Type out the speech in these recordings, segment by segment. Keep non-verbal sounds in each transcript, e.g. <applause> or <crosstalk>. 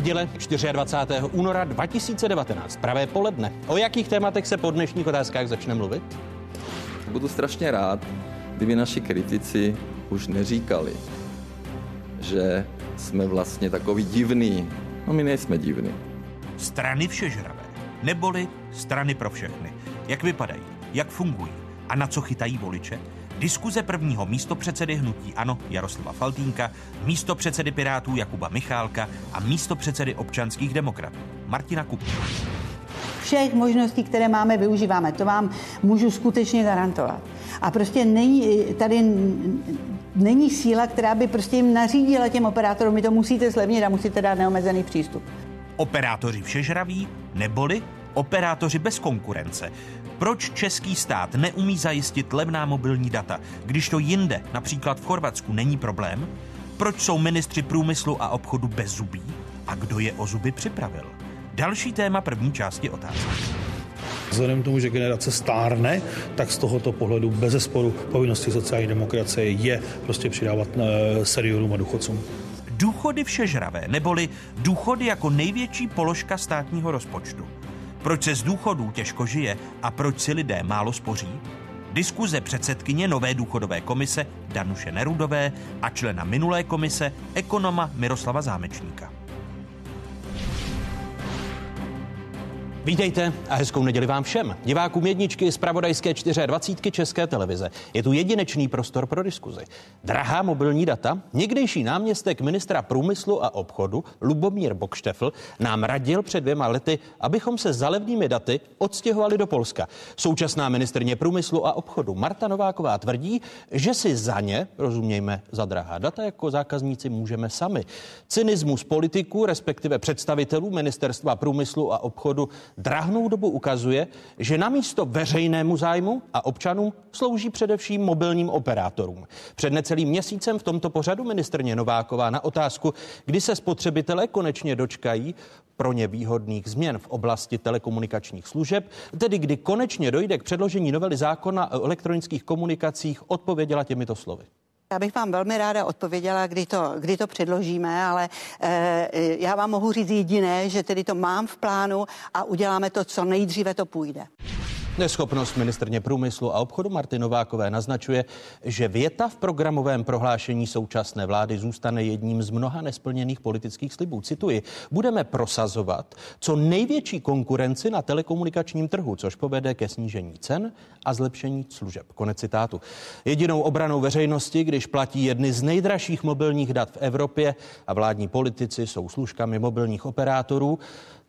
Neděle 24. února 2019, pravé poledne. O jakých tématech se po dnešních otázkách začne mluvit? Budu strašně rád, kdyby naši kritici už neříkali, že jsme vlastně takový divný. No my nejsme divní. Strany všežravé, neboli strany pro všechny. Jak vypadají, jak fungují a na co chytají voliče? Diskuze prvního místopředsedy hnutí Ano Jaroslava Faltínka, místopředsedy Pirátů Jakuba Michálka a místopředsedy občanských demokratů Martina Kupka. Všech možností, které máme, využíváme. To vám můžu skutečně garantovat. A prostě není, tady není síla, která by prostě jim nařídila těm operátorům, my to musíte zlevnit a musíte dát neomezený přístup. Operátoři všežraví neboli operátoři bez konkurence. Proč český stát neumí zajistit levná mobilní data, když to jinde, například v Chorvatsku, není problém? Proč jsou ministři průmyslu a obchodu bez zubí? A kdo je o zuby připravil? Další téma první části otázky. Vzhledem k tomu, že generace stárne, tak z tohoto pohledu bez zesporu povinnosti sociální demokracie je prostě přidávat eh, seniorům a důchodcům. Důchody všežravé, neboli důchody jako největší položka státního rozpočtu. Proč se z důchodů těžko žije a proč si lidé málo spoří? Diskuze předsedkyně nové důchodové komise Danuše Nerudové a člena minulé komise ekonoma Miroslava Zámečníka. Vítejte a hezkou neděli vám všem. Divákům jedničky z pravodajské 24 České televize. Je tu jedinečný prostor pro diskuzi. Drahá mobilní data, někdejší náměstek ministra průmyslu a obchodu Lubomír Bokštefl nám radil před dvěma lety, abychom se za levnými daty odstěhovali do Polska. Současná ministrně průmyslu a obchodu Marta Nováková tvrdí, že si za ně, rozumějme za drahá data, jako zákazníci můžeme sami. Cynismus politiků, respektive představitelů ministerstva průmyslu a obchodu drahnou dobu ukazuje, že namísto veřejnému zájmu a občanům slouží především mobilním operátorům. Před necelým měsícem v tomto pořadu ministrně Nováková na otázku, kdy se spotřebitelé konečně dočkají pro ně výhodných změn v oblasti telekomunikačních služeb, tedy kdy konečně dojde k předložení novely zákona o elektronických komunikacích, odpověděla těmito slovy. Já bych vám velmi ráda odpověděla, kdy to, kdy to předložíme, ale e, já vám mohu říct jediné, že tedy to mám v plánu a uděláme to, co nejdříve to půjde. Neschopnost ministrně průmyslu a obchodu Marty Novákové naznačuje, že věta v programovém prohlášení současné vlády zůstane jedním z mnoha nesplněných politických slibů. Cituji, budeme prosazovat co největší konkurenci na telekomunikačním trhu, což povede ke snížení cen a zlepšení služeb. Konec citátu. Jedinou obranou veřejnosti, když platí jedny z nejdražších mobilních dat v Evropě a vládní politici jsou služkami mobilních operátorů,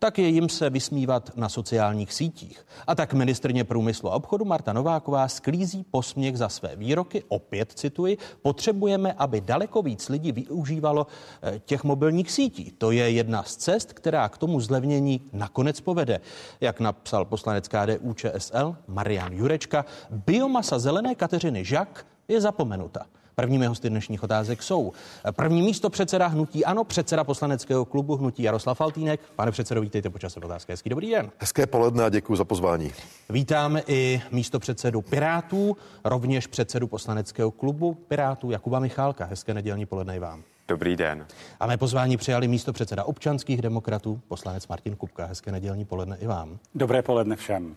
tak je jim se vysmívat na sociálních sítích. A tak ministrně průmyslu a obchodu Marta Nováková sklízí posměch za své výroky. Opět cituji, potřebujeme, aby daleko víc lidí využívalo eh, těch mobilních sítí. To je jedna z cest, která k tomu zlevnění nakonec povede. Jak napsal poslanec KDU ČSL Marian Jurečka, biomasa zelené Kateřiny Žak je zapomenuta. Prvními hosty dnešních otázek jsou první místo předseda Hnutí Ano, předseda poslaneckého klubu Hnutí Jaroslav Faltýnek. Pane předsedo, vítejte počas otázky. Hezký dobrý den. Hezké poledne a děkuji za pozvání. Vítáme i místo předsedu Pirátů, rovněž předsedu poslaneckého klubu Pirátů Jakuba Michálka. Hezké nedělní poledne i vám. Dobrý den. A mé pozvání přijali místo předseda občanských demokratů, poslanec Martin Kupka. Hezké nedělní poledne i vám. Dobré poledne všem.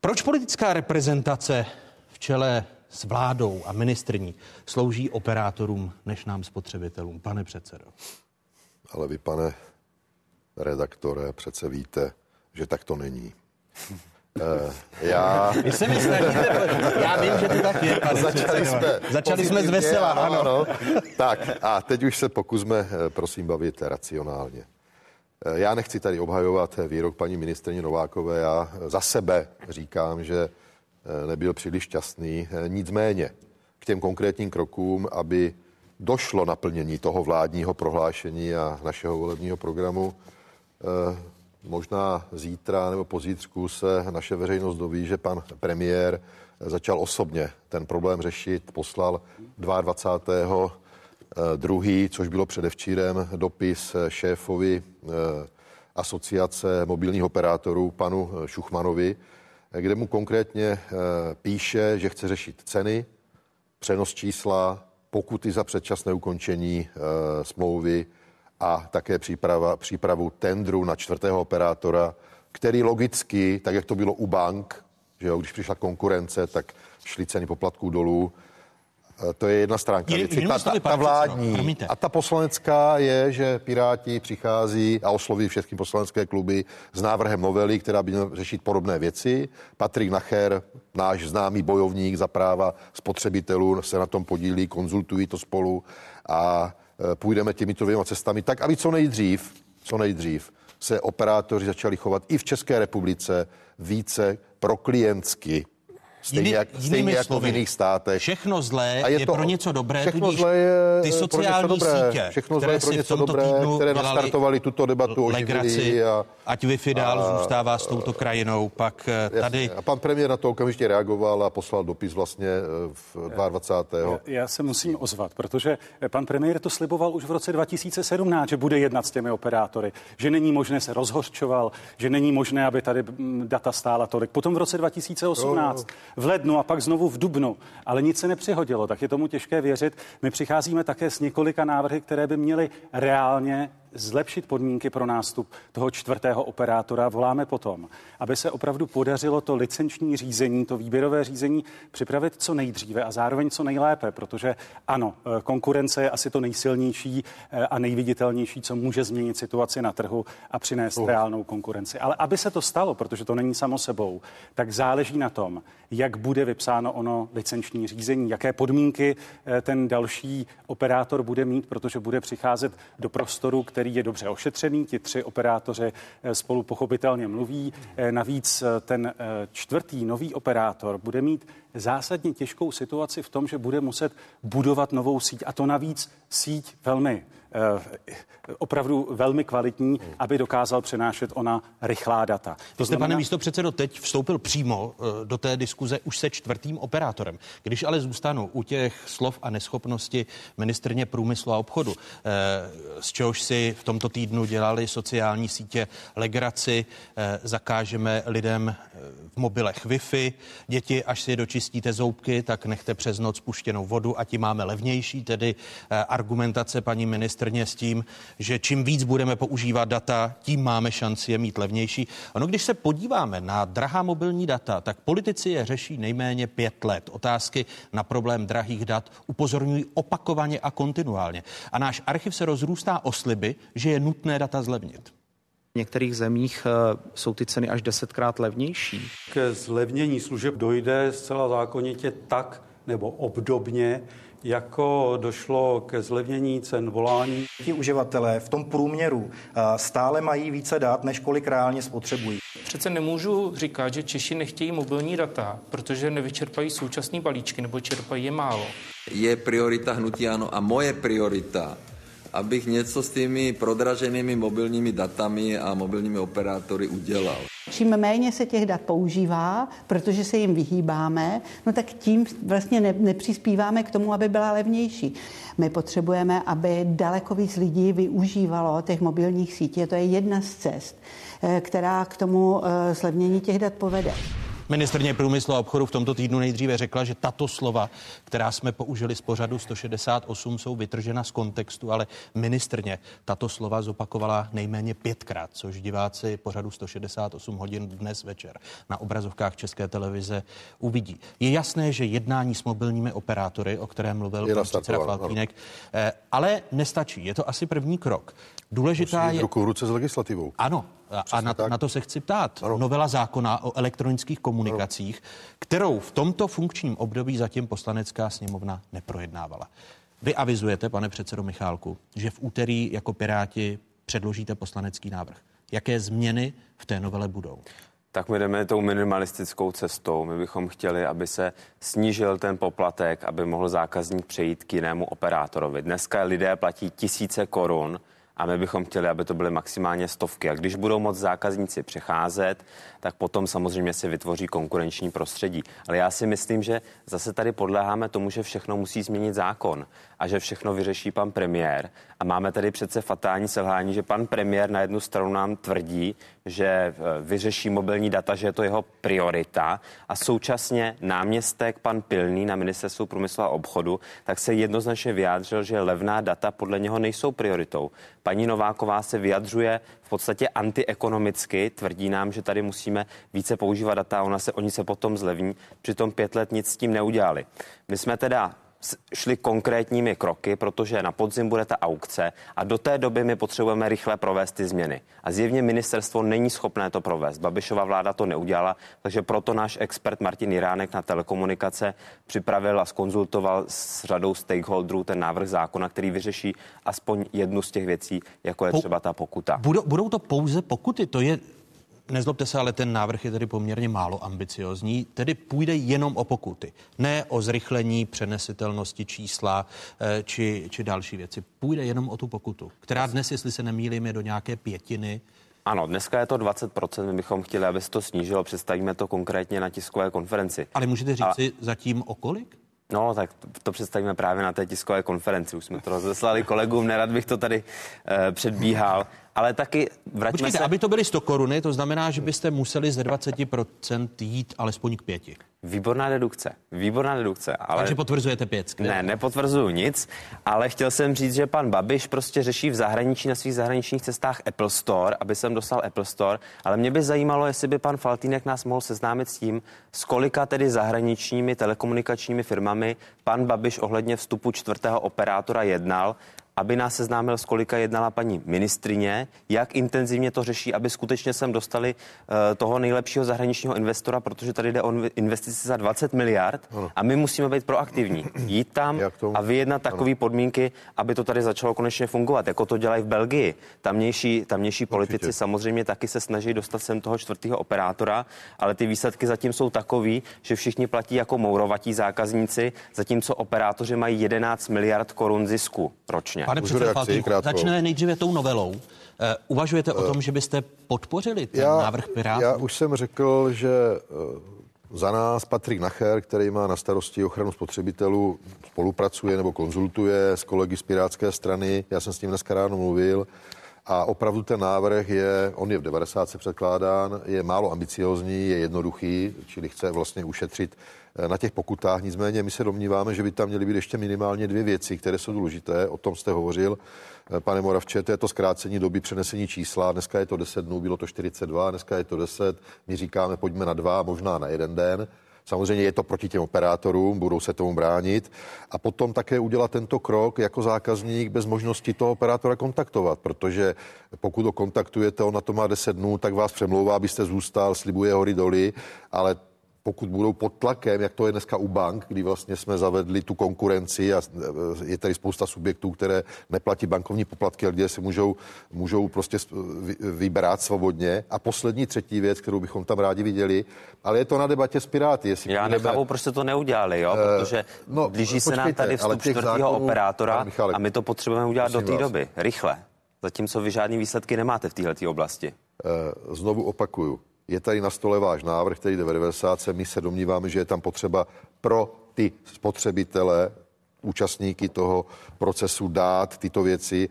Proč politická reprezentace v čele s vládou a ministrní slouží operátorům než nám spotřebitelům, pane předsedo? Ale vy, pane redaktore, přece víte, že tak to není. Uh, <laughs> já... Vy se mi já vím, že to tak je, pane Začali jsme, Začali jsme z vesela, ano. ano. Tak a teď už se pokusme, eh, prosím, bavit racionálně. Eh, já nechci tady obhajovat výrok paní ministrně Novákové. Já za sebe říkám, že nebyl příliš šťastný. Eh, nicméně k těm konkrétním krokům, aby došlo naplnění toho vládního prohlášení a našeho volebního programu, eh, možná zítra nebo pozítřku se naše veřejnost doví, že pan premiér začal osobně ten problém řešit, poslal 22. druhý, což bylo předevčírem, dopis šéfovi asociace mobilních operátorů panu Šuchmanovi, kde mu konkrétně eh, píše, že chce řešit ceny, přenos čísla, pokuty za předčasné ukončení eh, smlouvy a také příprava, přípravu tendru na čtvrtého operátora, který logicky, tak jak to bylo u bank, že jo, když přišla konkurence, tak šly ceny poplatků dolů. E, To je jedna stránka Jiný- věci. Ta, ta, ta vládní. promiňte. A ta poslanecká je, že Piráti přichází a osloví všechny poslanecké kluby s návrhem novely, která by měla řešit podobné věci. Patrik Nacher, náš známý bojovník za práva spotřebitelů, se na tom podílí, konzultují to spolu a e, půjdeme těmito dvěma cestami tak, aby co nejdřív, co nejdřív se operátoři začali chovat i v České republice více proklientsky. Stejně, Jiný- jak, jinými stejně jako v slovy, jiných státech. Všechno zlé A je, je je to- pro něco dobré, všechno tudíž zlé je ty pro něco sociální dobré. sítě, Všechno zlé které je pro v něco dobré, které nastartovali tuto debatu, legraci, a- ať Wi-Fi dál zůstává s touto krajinou, pak eh, tady Jasně. A pan premiér na to okamžitě reagoval a poslal dopis vlastně eh, v 22. Já se musím ozvat, protože pan premiér to sliboval už v roce 2017, že bude jednat s těmi operátory, že není možné se rozhorčoval, že není možné, aby tady mm, data stála tolik. Potom v roce 2018, v lednu a pak znovu v dubnu, ale nic se nepřihodilo, tak je tomu těžké věřit. My přicházíme také s několika návrhy, které by měly reálně zlepšit podmínky pro nástup toho čtvrtého operátora. Voláme potom, aby se opravdu podařilo to licenční řízení, to výběrové řízení připravit co nejdříve a zároveň co nejlépe, protože ano, eh, konkurence je asi to nejsilnější eh, a nejviditelnější, co může změnit situaci na trhu a přinést reálnou konkurenci. Ale aby se to stalo, protože to není samo sebou, tak záleží na tom, jak bude vypsáno ono licenční řízení, jaké podmínky eh, ten další operátor bude mít, protože bude přicházet do prostoru, který je dobře ošetřený. Ti tři operátoři eh, spolu pochopitelně mluví. Eh, Navíc eh, ten čtvrtý nový operátor bude mít zásadně těžkou situaci v tom, že bude muset budovat novou síť a to navíc síť velmi opravdu velmi kvalitní, aby dokázal přenášet ona rychlá data. Vy jste, pane místo předsedo, teď vstoupil přímo eh, do té diskuze už se čtvrtým operátorem. Když ale zůstanu u těch slov a neschopnosti ministrně průmyslu a obchodu, eh, z čehož si v tomto týdnu dělali sociální sítě legraci, eh, zakážeme lidem eh, v mobilech Wi-Fi, děti, až si dočistíte zoubky, tak nechte přes noc spuštěnou vodu a tím máme levnější, tedy eh, argumentace paní ministrně s tím, že čím víc budeme používat data, tím máme šanci je mít levnější. Ono, když se podíváme na drahá mobilní data, tak politici je řeší nejméně pět let. Otázky na problém drahých dat upozorňují opakovaně a kontinuálně. A náš archiv se rozrůstá o sliby, že je nutné data zlevnit. V některých zemích eh, jsou ty ceny až desetkrát levnější. Ke zlevnění služeb dojde zcela zákonitě tak nebo obdobně, jako došlo ke zlevnění cen volání. Ti uživatelé v tom průměru a, stále mají více dát, než kolik reálně spotřebují. Přece nemůžu říkat, že Češi nechtějí mobilní data, protože nevyčerpají současné balíčky nebo čerpají je málo. Je priorita hnutí ano a moje priorita, abych něco s těmi prodraženými mobilními datami a mobilními operátory udělal. Čím méně se těch dat používá, protože se jim vyhýbáme, no tak tím vlastně ne, nepřispíváme k tomu, aby byla levnější. My potřebujeme, aby daleko víc lidí využívalo těch mobilních sítí. To je jedna z cest, eh, která k tomu eh, zlevnění těch dat povede. Ministrně průmyslu a obchodu v tomto týdnu nejdříve řekla, že tato slova, která jsme použili z pořadu 168, jsou vytržena z kontextu, ale ministrně tato slova zopakovala nejméně pětkrát, což diváci pořadu 168 hodin dnes večer na obrazovkách České televize uvidí. Je jasné, že jednání s mobilními operátory, o kterém mluvil Je pan předseda Faltýnek, eh, ale nestačí. Je to asi první krok. Důležitá je... ruku v ruce s legislativou. Ano, a, a na, tak. na to se chci ptát. Ano. Novela zákona o elektronických komunikacích, ano. kterou v tomto funkčním období zatím poslanecká sněmovna neprojednávala. Vy avizujete, pane předsedo Michálku, že v úterý jako Piráti předložíte poslanecký návrh. Jaké změny v té novele budou? Tak my jdeme tou minimalistickou cestou. My bychom chtěli, aby se snížil ten poplatek, aby mohl zákazník přejít k jinému operátorovi. Dneska lidé platí tisíce korun a my bychom chtěli, aby to byly maximálně stovky. A když budou moc zákazníci přecházet, tak potom samozřejmě se vytvoří konkurenční prostředí. Ale já si myslím, že zase tady podléháme tomu, že všechno musí změnit zákon a že všechno vyřeší pan premiér. A máme tady přece fatální selhání, že pan premiér na jednu stranu nám tvrdí, že eh, vyřeší mobilní data, že je to jeho priorita a současně náměstek pan Pilný na ministerstvu průmyslu a obchodu tak se jednoznačně vyjádřil, že levná data podle něho nejsou prioritou. Paní Nováková se vyjadřuje podstatě antiekonomicky, tvrdí nám, že tady musíme více používat data, ona se, oni se potom zlevní, přitom pět let nic s tím neudělali. My jsme teda šli konkrétními kroky, protože na podzim bude ta aukce a do té doby my potřebujeme rychle provést ty změny. A zjevně ministerstvo není schopné to provést. Babišova vláda to neudělala, takže proto náš expert Martin Jiránek na telekomunikace připravil a skonzultoval s řadou stakeholderů ten návrh zákona, který vyřeší aspoň jednu z těch věcí, jako je třeba ta pokuta. Budou, budou to pouze pokuty, to je nezlobte se, ale ten návrh je tedy poměrně málo ambiciozní, tedy půjde jenom o pokuty, ne o zrychlení přenesitelnosti čísla eh, či, či další věci. Půjde jenom o tu pokutu, která dnes, jestli se nemýlím, je do nějaké pětiny. Ano, dneska je to 20%, my bychom chtěli, aby se to snížilo, představíme to konkrétně na tiskové konferenci. Ale můžete říct A... si zatím o kolik? No, tak to představíme právě na té tiskové konferenci. Už jsme to rozeslali kolegům, nerad bych to tady uh, předbíhal ale taky vraťme Počkejte, se... aby to byly 100 koruny, to znamená, že byste museli ze 20% jít alespoň k pěti. Výborná dedukce, výborná dedukce. Ale... Takže potvrzujete pět. Ne, nepotvrzuju nic, ale chtěl jsem říct, že pan Babiš prostě řeší v zahraničí na svých zahraničních cestách Apple Store, aby jsem dostal Apple Store, ale mě by zajímalo, jestli by pan Faltýnek nás mohl seznámit s tím, s kolika tedy zahraničními telekomunikačními firmami pan Babiš ohledně vstupu čtvrtého operátora jednal aby nás seznámil, s kolika jednala paní ministrině, jak intenzivně to řeší, aby skutečně sem dostali uh, toho nejlepšího zahraničního investora, protože tady jde o investici za 20 miliard a my musíme být proaktivní. Jít tam a vyjednat takové podmínky, aby to tady začalo konečně fungovat, jako to dělají v Belgii. Tamnější, tamnější politici Určitě. samozřejmě taky se snaží dostat sem toho čtvrtého operátora, ale ty výsledky zatím jsou takový, že všichni platí jako mourovatí zákazníci, zatímco operátoři mají 11 miliard korun zisku ročně. Pane předsedo Faltýnku, začneme nejdříve tou novelou. Uh, uvažujete uh, o tom, že byste podpořili ten já, návrh Pirátů? Já už jsem řekl, že uh, za nás Patrik Nacher, který má na starosti ochranu spotřebitelů, spolupracuje nebo konzultuje s kolegy z Pirátské strany. Já jsem s ním dneska ráno mluvil. A opravdu ten návrh je, on je v 90 předkládán, je málo ambiciozní, je jednoduchý, čili chce vlastně ušetřit Eh, na těch pokutách. Nicméně my se domníváme, že by tam měly být ještě minimálně dvě věci, které jsou důležité. O tom jste hovořil, eh, pane Moravče, to je to zkrácení doby přenesení čísla. Dneska je to 10 dnů, bylo to 42, dneska je to 10. My říkáme, pojďme na dva, možná na jeden den. Samozřejmě je to proti těm operátorům, budou se tomu bránit. A potom také udělat tento krok jako zákazník bez možnosti toho operátora kontaktovat, protože pokud ho kontaktujete, on na to má 10 dnů, tak vás přemlouvá, abyste zůstal, slibuje hory doly, ale pokud budou pod tlakem, jak to je dneska u bank, kdy vlastně jsme zavedli tu konkurenci a je tady spousta subjektů, které neplatí bankovní poplatky, ale kde si můžou, můžou prostě vybrat svobodně. A poslední třetí věc, kterou bychom tam rádi viděli, ale je to na debatě s Piráty. Jestli Já budeme... nechápu, proč jste to neudělali, jo? Eh, protože no, blíží se nám tady vstup čtvrtého zákonů, operátora Michale, a my to potřebujeme udělat do té doby, rychle. Zatímco vy žádný výsledky nemáte v této oblasti. Eh, znovu opakuju, je tady na stole váš návrh, který jde v 90. My se domníváme, že je tam potřeba pro ty spotřebitele, účastníky toho procesu dát tyto věci.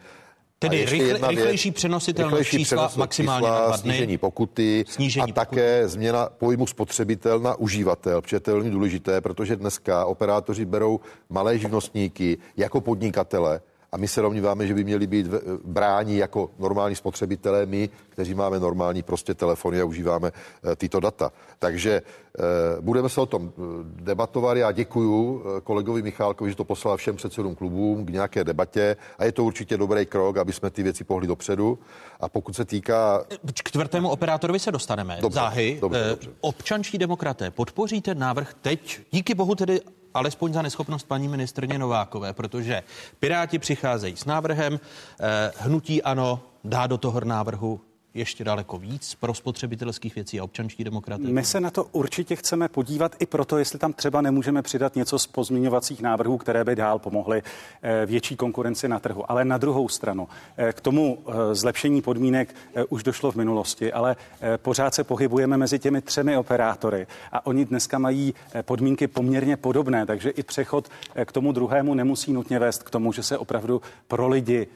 Tedy rychle, rychlejší přenositelnost rychlejší čísla maximálně čísla, na dva dny. Snížení pokuty snížení a pokuty. také změna pojmu spotřebitel na uživatel, protože to je velmi důležité, protože dneska operátoři berou malé živnostníky jako podnikatele a my se domníváme, že by měli být bráni jako normální spotřebitelé, my, kteří máme normální prostě telefony a užíváme eh, tyto data. Takže eh, budeme se o tom eh, debatovat. Já děkuji kolegovi Michálkovi, že to poslal všem předsedům klubům k nějaké debatě a je to určitě dobrý krok, aby jsme ty věci pohli dopředu. A pokud se týká... K čtvrtému operátorovi se dostaneme. Dobře, Záhy, dobře, dobře. občanští demokraté, podpoříte návrh teď, díky bohu tedy alespoň za neschopnost paní ministrně Novákové, protože Piráti přicházejí s návrhem, eh, hnutí ano dá do toho návrhu ještě daleko víc pro spotřebitelských věcí a občanští demokraté? My se na to určitě chceme podívat i proto, jestli tam třeba nemůžeme přidat něco z pozměňovacích návrhů, které by dál pomohly eh, větší konkurenci na trhu. Ale na druhou stranu, eh, k tomu eh, zlepšení podmínek už došlo v minulosti, ale pořád se pohybujeme mezi těmi třemi operátory a oni dneska mají podmínky poměrně podobné, takže i přechod k tomu druhému nemusí nutně vést k tomu, že se opravdu pro lidi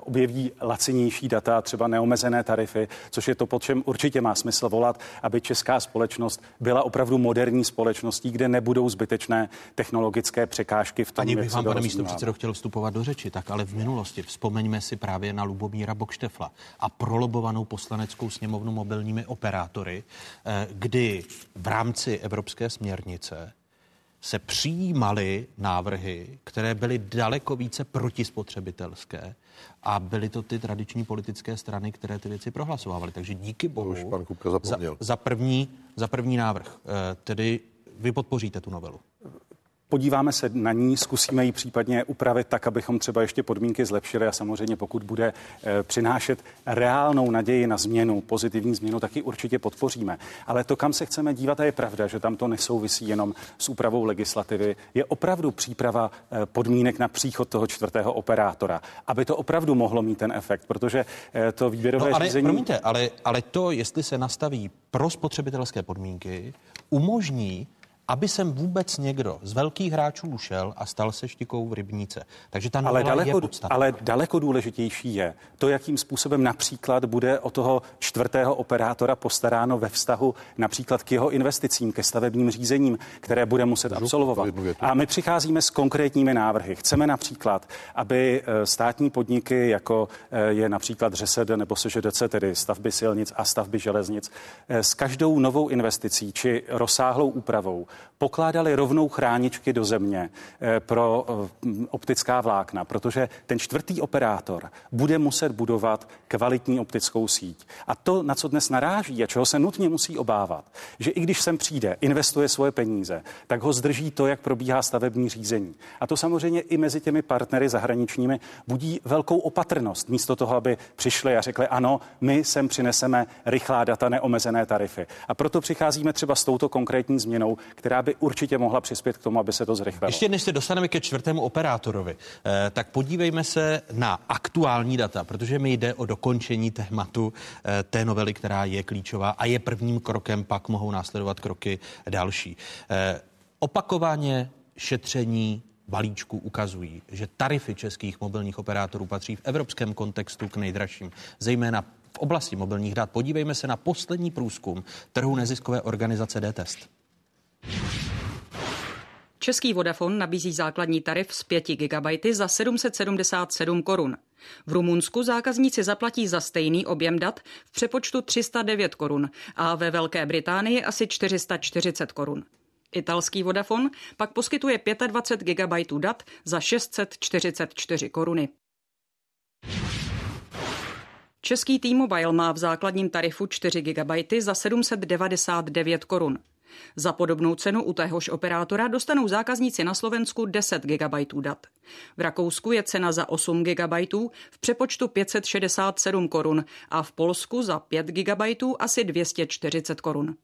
objeví lacinější data, třeba neomezené tarify, což je to, po čem určitě má smysl volat, aby česká společnost byla opravdu moderní společností, kde nebudou zbytečné technologické překážky v tom, Ani bych vám, pane to místo předsedo, chtěl vstupovat do řeči, tak ale v minulosti vzpomeňme si právě na Lubomíra Bokštefla a prolobovanou poslaneckou sněmovnu mobilními operátory, eh, kdy v rámci evropské směrnice se přijímaly návrhy, které byly daleko více protispotřebitelské a byly to ty tradiční politické strany, které ty věci prohlasovávaly. Takže díky bohu už pan Kupka za, zapomněl. za, první, za první návrh. Eh, Tedy vy podpoříte tu novelu. Podíváme se na ní, zkusíme ji případně upravit tak, abychom třeba ještě podmínky zlepšili a samozřejmě pokud bude eh, přinášet reálnou naději na změnu, pozitivní změnu, tak ji určitě podpoříme. Ale to, kam se chceme dívat, a je pravda, že tam to nesouvisí jenom s úpravou legislativy, je opravdu příprava eh, podmínek na příchod toho čtvrtého operátora, aby to opravdu mohlo mít ten efekt, protože eh, to výběrové No ale řízení... promiňte, ale, ale to, jestli se nastaví pro spotřebitelské podmínky, umožní aby sem vůbec někdo z velkých hráčů šel a stal se štikou v rybníce. Takže ta ale novela je daleko, podstatná. ale daleko důležitější je to, jakým způsobem například bude o toho čtvrtého operátora postaráno ve vztahu například k jeho investicím, ke stavebním řízením, které bude muset absolvovat. A my přicházíme s konkrétními návrhy. Chceme například, aby eh, státní podniky, jako eh, je například ŘSD nebo SŽDC, tedy stavby silnic a stavby železnic, eh, s každou novou investicí či rozsáhlou úpravou pokládali rovnou chráničky do země eh, pro eh, optická vlákna, protože ten čtvrtý operátor bude muset budovat kvalitní optickou síť. A to, na co dnes naráží a čeho se nutně musí obávat, že i když sem přijde, investuje svoje peníze, tak ho zdrží to, jak probíhá stavební řízení. A to samozřejmě i mezi těmi partnery zahraničními budí velkou opatrnost, místo toho, aby přišli a řekli, ano, my sem přineseme rychlá data, neomezené tarify. A proto přicházíme třeba s touto konkrétní změnou, která by určitě mohla přispět k tomu, aby se to zrychlilo. Ještě než se dostaneme ke čtvrtému operátorovi, eh, tak podívejme se na aktuální data, protože mi jde o dokončení tématu eh, té novely, která je klíčová a je prvním krokem, pak mohou následovat kroky další. Eh, Opakovaně šetření balíčku ukazují, že tarify českých mobilních operátorů patří v evropském kontextu k nejdražším, zejména v oblasti mobilních dat. Podívejme se na poslední průzkum trhu neziskové organizace D-Test. Český Vodafone nabízí základní tarif z 5 GB za 777 korun. V Rumunsku zákazníci zaplatí za stejný objem dat v přepočtu 309 korun a ve Velké Británii asi 440 korun. Italský Vodafone pak poskytuje 25 GB dat za 644 koruny. Český T-Mobile má v základním tarifu 4 GB za 799 korun. Za podobnou cenu u téhož operátora dostanou zákazníci na Slovensku 10 GB dat. V Rakousku je cena za 8 GB v přepočtu 567 korun a v Polsku za 5 GB asi 240 korun.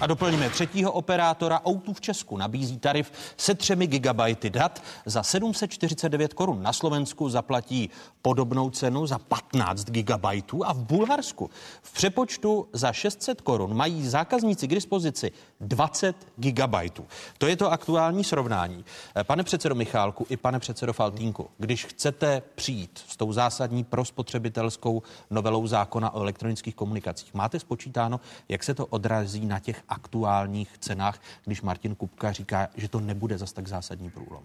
A doplníme třetího operátora. Outu v Česku nabízí tarif se 3 GB dat za 749 korun. Na Slovensku zaplatí podobnou cenu za 15 GB a v Bulharsku v přepočtu za 600 korun mají zákazníci k dispozici 20 GB. To je to aktuální srovnání. Pane předsedo Michálku i pane předsedo Faltínku, když chcete přijít s tou zásadní prospotřebitelskou novelou zákona o elektronických komunikacích, máte spočítáno, jak se to odrazí na těch aktuálních cenách, když Martin Kupka říká, že to nebude zas tak zásadní průlom?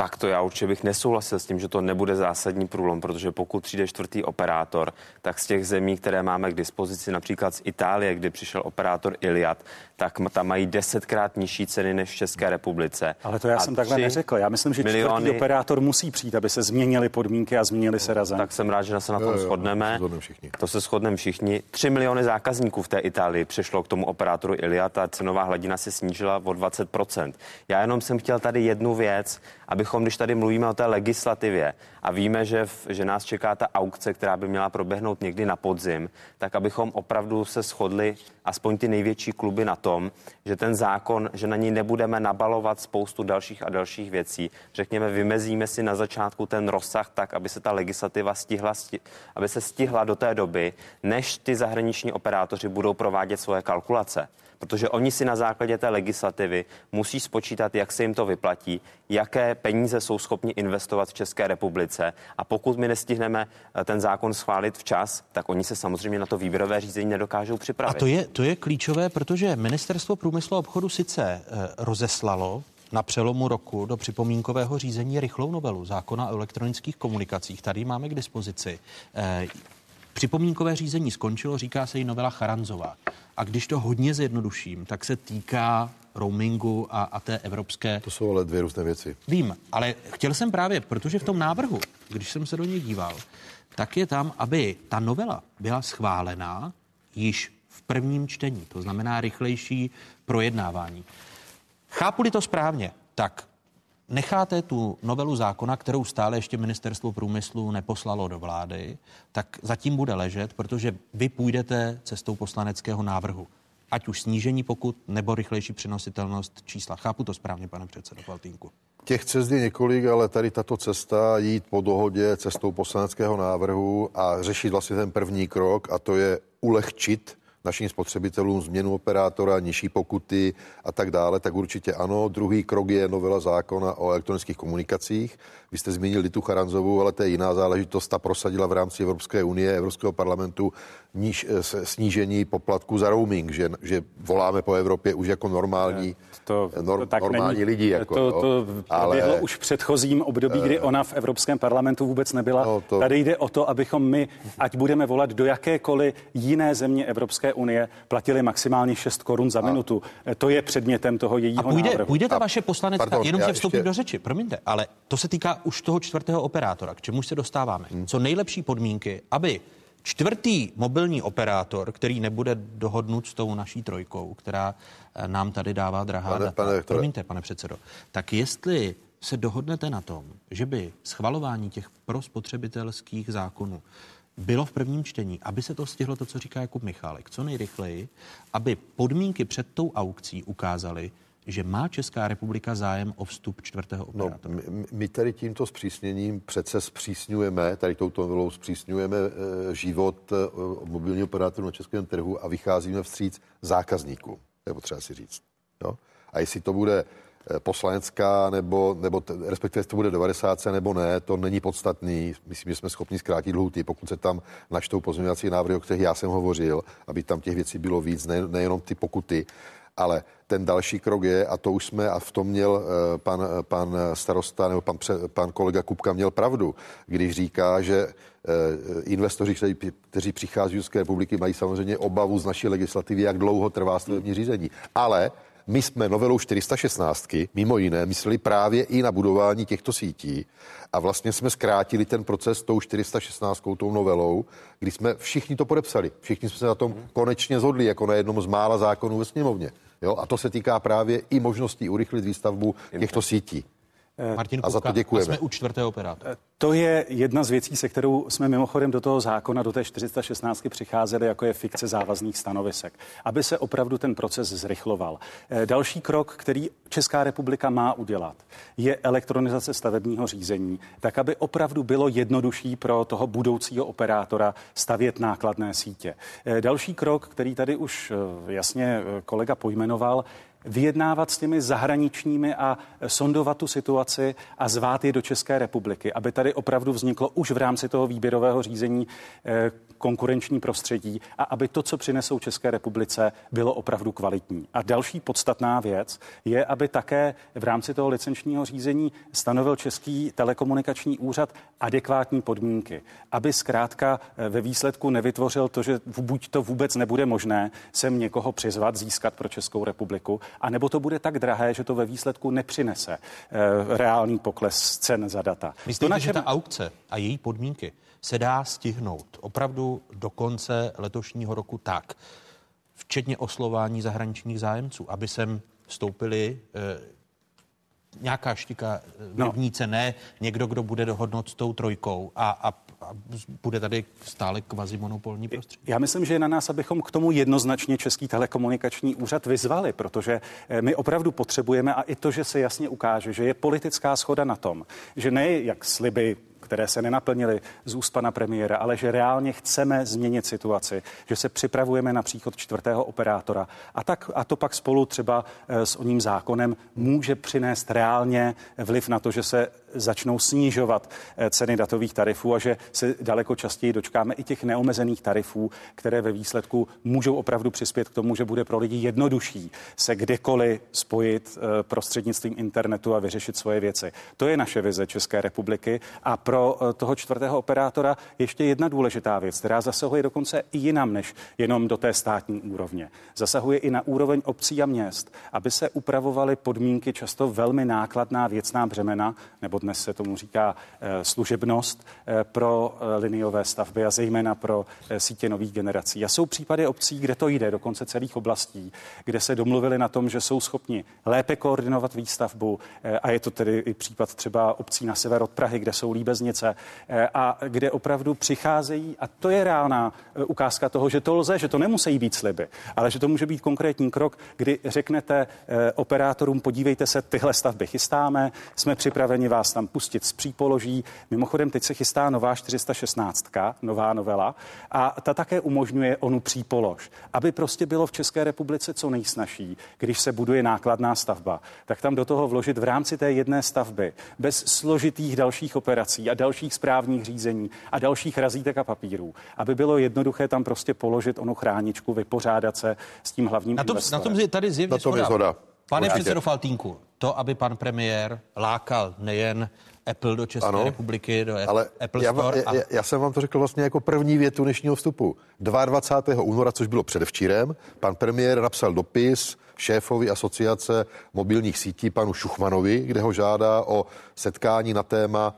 Tak to já určitě bych nesouhlasil s tím, že to nebude zásadní průlom, protože pokud přijde čtvrtý operátor, tak z těch zemí, které máme k dispozici, například z Itálie, kdy přišel operátor Iliad, tak tam mají desetkrát nižší ceny než v České republice. Ale to já A jsem takhle neřekl. Já myslím, že miliony... čtvrtý operátor musí přijít, aby se změnily podmínky a změnily se razem. Tak jsem rád, že se na tom Jo, jo, shodneme. to se všichni. To se shodneme všichni. Tři miliony zákazníků v té Itálii přišlo k tomu operátoru Iliad a cenová hladina se snížila o 20%. Já jenom jsem chtěl tady jednu věc, abychom, když tady mluvíme o té legislativě a víme, že, v, že nás čeká ta aukce, která by měla proběhnout někdy na podzim, tak abychom opravdu se shodli aspoň ty největší kluby na tom, že ten zákon, že na něj nebudeme nabalovat spoustu dalších a dalších věcí. Řekněme, vymezíme si na začátku ten rozsah tak, aby se ta legislativa stihla, aby se stihla do té doby, než ty zahraniční operátoři budou provádět svoje kalkulace protože oni si na základě té legislativy musí spočítat, jak se jim to vyplatí, jaké peníze jsou schopni investovat v České republice a pokud my nestihneme eh, ten zákon schválit včas, tak oni se samozřejmě na to výběrové řízení nedokážou připravit. A to je, to je klíčové, protože ministerstvo průmyslu a obchodu sice e, rozeslalo na přelomu roku do připomínkového řízení rychlou novelu zákona o elektronických komunikacích. Tady máme k dispozici. Připomínkové řízení skončilo, říká se jí novela Charanzová. A když to hodně zjednoduším, tak se týká roamingu a, a té evropské... To jsou ale dvě různé věci. Vím, ale chtěl jsem právě, protože v tom návrhu, když jsem se do něj díval, tak je tam, aby ta novela byla schválená již v prvním čtení, to znamená rychlejší projednávání. Chápu-li to správně, tak necháte tu novelu zákona, kterou stále ještě ministerstvo průmyslu neposlalo do vlády, tak zatím bude ležet, protože vy půjdete cestou poslaneckého návrhu. Ať už snížení pokud nebo rychlejší přenositelnost čísla. Chápu to správně, pane předsedo Faltínku. Těch cest je několik, ale tady tato cesta jít po dohodě cestou poslaneckého návrhu a řešit vlastně ten první krok a to je ulehčit našim spotřebitelům změnu operátora, nižší pokuty a tak dále, tak určitě ano. Druhý krok je novela zákona o elektronických komunikacích. Vy jste zmínil tu Charanzovou, ale to je jiná záležitost. Ta prosadila v rámci Evropské unie, Evropského parlamentu níž, eh, snížení poplatku za roaming, že, že voláme po Evropě už jako normální, to, nor, to tak normální není, lidi. Jako, to, to ale... už v předchozím období, kdy ona v Evropském parlamentu vůbec nebyla. No, to... Tady jde o to, abychom my, ať budeme volat do jakékoliv jiné země Evropské unie, platili maximálně 6 korun za a... minutu. To je předmětem toho jejího a půjde, návrhu. Půjde ta a... vaše poslanecká, jenom že vstoupím ještě... do řeči, promiňte, ale to se týká už toho čtvrtého operátora, k čemu se dostáváme. Hmm. Co nejlepší podmínky, aby Čtvrtý mobilní operátor, který nebude dohodnut s tou naší trojkou, která eh, nám tady dává drahá pane, data. Pane, Promiňte, pane předsedo. Tak jestli se dohodnete na tom, že by schvalování těch prospotřebitelských zákonů bylo v prvním čtení, aby se to stihlo to, co říká Jakub Michálek, co nejrychleji, aby podmínky před tou aukcí ukázaly, že má Česká republika zájem o vstup čtvrtého no, operátora? No, my, my tady tímto zpřísněním přece zpřísňujeme, tady touto novelou zpřísňujeme e, život e, mobilního operátoru na českém trhu a vycházíme vstříc zákazníků. To je potřeba si říct. Jo? A jestli to bude eh, poslanecká, nebo, nebo respektive to bude 90 nebo ne, to není podstatný. Myslím, že jsme schopni zkrátit lhuty, pokud se tam načtou pozměňovací návrhy, o kterých já jsem hovořil, aby tam těch věcí bylo víc, ne, nejenom ty pokuty. Ale ten další krok je, a to už jsme, a v tom měl eh, pan, pan starosta nebo pan, pan kolega Kupka měl pravdu, když říká, že eh, investoři, kteří, kteří přichází z České republiky, mají samozřejmě obavu z naší legislativy, jak dlouho trvá stavební řízení. Ale my jsme novelou 416 mimo jiné mysleli právě i na budování těchto sítí a vlastně jsme zkrátili ten proces tou 416 tou novelou, kdy jsme všichni to podepsali. Všichni jsme se na tom konečně zhodli jako na jednom z mála zákonů ve sněmovně. Jo? A to se týká právě i možností urychlit výstavbu těchto sítí. Eh, Martin a za to děkujeme. A jsme u čtvrtého operátora. Eh, to je jedna z věcí, se kterou jsme mimochodem do toho zákona, do té 416 přicházeli, jako je fikce závazných stanovisek, aby se opravdu ten proces zrychloval. Eh, další krok, který Česká republika má udělat, je elektronizace stavebního řízení, tak aby opravdu bylo jednodušší pro toho budoucího operátora stavět nákladné sítě. Další krok, který tady už jasně kolega pojmenoval, vyjednávat s těmi zahraničními a sondovat tu situaci a zvát je do České republiky, aby tady opravdu vzniklo už v rámci toho výběrového řízení eh, konkurenční prostředí a aby to, co přinesou České republice, bylo opravdu kvalitní. A další podstatná věc je, aby také v rámci toho licenčního řízení stanovil Český telekomunikační úřad adekvátní podmínky, aby zkrátka eh, ve výsledku nevytvořil to, že buď to vůbec nebude možné sem někoho přizvat, získat pro Českou republiku, a nebo to bude tak drahé, že to ve výsledku nepřinese eh, reálný pokles cen za data. Myslíte, našem... že ta aukce a její podmínky se dá stihnout opravdu do konce letošního roku tak, včetně oslování zahraničních zájemců, aby sem vstoupili eh, nějaká štika v rybníce, no. ne někdo, kdo bude dohodnout s tou trojkou a, a, a bude tady stále kvazimonopolní prostředí. Já myslím, že je na nás, abychom k tomu jednoznačně Český telekomunikační úřad vyzvali, protože eh, my opravdu potřebujeme a i to, že se jasně ukáže, že je politická schoda na tom, že ne jak sliby které se nenaplnily z úst pana premiéra, ale že reálně chceme změnit situaci, že se připravujeme na příchod čtvrtého operátora. A, tak, a to pak spolu třeba eh, s oním zákonem může přinést reálně vliv na to, že se začnou snižovat eh, ceny datových tarifů a že se daleko častěji dočkáme i těch neomezených tarifů, které ve výsledku můžou opravdu přispět k tomu, že bude pro lidi jednodušší se kdekoliv spojit eh, prostřednictvím internetu a vyřešit svoje věci. To je naše vize České republiky a pro eh, toho čtvrtého operátora ještě jedna důležitá věc, která zasahuje dokonce i jinam než jenom do té státní úrovně. Zasahuje i na úroveň obcí a měst, aby se upravovaly podmínky často velmi nákladná věcná břemena nebo dnes se tomu říká eh, služebnost eh, pro eh, liniové stavby a zejména pro sítě nových generací. A jsou případy obcí, kde to jde, dokonce celých oblastí, kde se domluvili na tom, že jsou schopni lépe koordinovat výstavbu a je to tedy i případ třeba obcí na sever od Prahy, kde jsou líbeznice a kde opravdu přicházejí a to je reálná ukázka toho, že to lze, že to nemusí být sliby, ale že to může být konkrétní krok, kdy řeknete operátorům, podívejte se, tyhle stavby chystáme, jsme připraveni vás tam pustit z přípoloží. Mimochodem, teď se chystá nová 416, nová novela, a ta také umožňuje onu přípolož, aby prostě bylo v České republice co nejsnažší, když se buduje nákladná stavba, tak tam do toho vložit v rámci té jedné stavby bez složitých dalších operací a dalších správních řízení a dalších razítek a papírů, aby bylo jednoduché tam prostě položit onu chráničku, vypořádat se s tím hlavním Na tom, na tom je tady zjevně na tom je zhoda. Pane předsedo Faltínku, to, aby pan premiér lákal nejen Apple do České ano, republiky, do ale Apple já, Store. Já, já, já jsem vám to řekl vlastně jako první větu dnešního vstupu. 22. února, což bylo předevčírem, pan premiér napsal dopis šéfovi asociace mobilních sítí panu Šuchmanovi, kde ho žádá o setkání na téma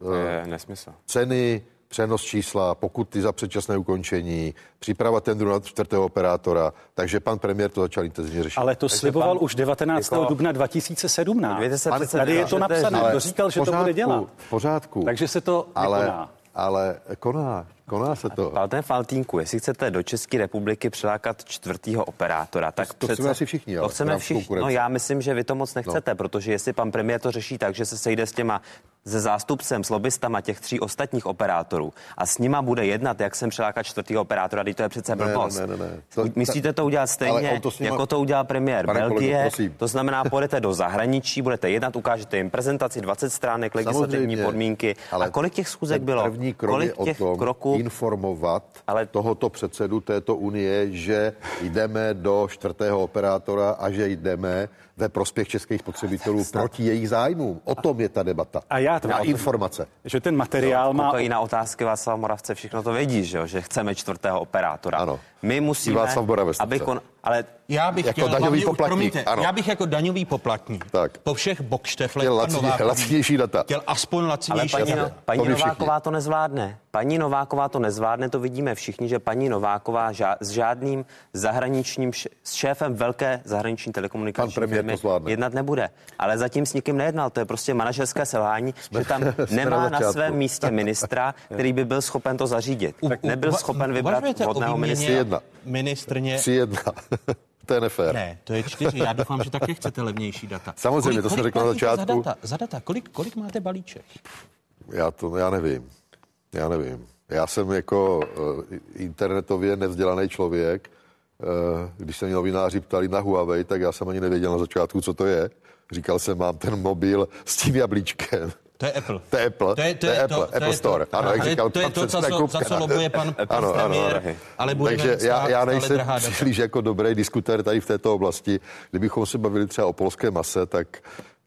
je, uh, nesmysl. ceny přenos čísla, pokuty za předčasné ukončení, příprava tendru na čtvrtého operátora, takže pan premiér to začal intenzivně řešit. Ale to takže sliboval pan, už 19. Jako, dubna 2017. Se Tady je to napsané, to říkal, že pořádku, to bude dělat. V pořádku. Takže se to ale, nekoná. Ale koná, koná se to. Ale Faltínku, jestli chcete do České republiky přilákat čtvrtýho operátora, tak to, to chceme asi všichni. To chceme všichni. No já myslím, že vy to moc nechcete, no. protože jestli pan premiér to řeší tak, že se sejde s těma se zástupcem, s lobbystama těch tří ostatních operátorů a s nima bude jednat, jak jsem přilákat čtvrtýho operátora, teď to je přece blbost. Ne, ne, ne, ne. To, Myslíte to udělat stejně, to nima... jako to udělal premiér Pane Belgie? Kolego, to znamená, půjdete do zahraničí, budete jednat, ukážete jim prezentaci 20 stránek, legislativní podmínky. Ale a kolik těch schůzek bylo? Kolik těch tom kroků? Informovat ale... tohoto předsedu této unie, že jdeme do čtvrtého operátora a že jdeme ve prospěch českých spotřebitelů proti jejich zájmům. O tom je ta debata. A já to na informace. Že ten materiál má... I na otázky Václava Moravce všechno to vědí, že, že chceme čtvrtého operátora. Ano. My musíme, aby kon... ale já bych jako chtěl, daňový poplatník, promiňte, ano. já bych jako daňový poplatník tak. po všech bokšteflech chtěl lacně, lacinější data. Chtěl aspoň lacinější Ale paní, data. No, paní to Nováková to nezvládne. Paní Nováková to nezvládne, to vidíme všichni, že paní Nováková ža- s žádným zahraničním, š- s šéfem velké zahraniční telekomunikační firmy jednat nebude. Ale zatím s nikým nejednal. To je prostě manažerské selhání, <laughs> že tam nemá na svém místě ministra, který by byl schopen to zařídit. Tak nebyl schopen vybrat vhodného ministra. Ministrně. Tři jedna. <laughs> to je nefér. Ne, to je čtyři. Já doufám, že taky chcete levnější data. Samozřejmě, kolik, to jsem řekl na začátku. Za data, za data. Kolik, kolik máte balíček? Já to, já nevím. Já nevím. Já jsem jako uh, internetově nevzdělaný člověk. Uh, když se mě novináři ptali na Huawei, tak já jsem ani nevěděl na začátku, co to je. Říkal jsem, mám ten mobil s tím jablíčkem. To je Apple. To je Apple. To je, to je, to je Apple, to, Apple to Store. To, ano, jak říkal to je to, za co, za co lobuje pan, pan ano, premiér, ano, ano. ale bude Takže já, já nejsem příliš jako dobrý diskutér tady v této oblasti. Kdybychom se bavili třeba o polské mase, tak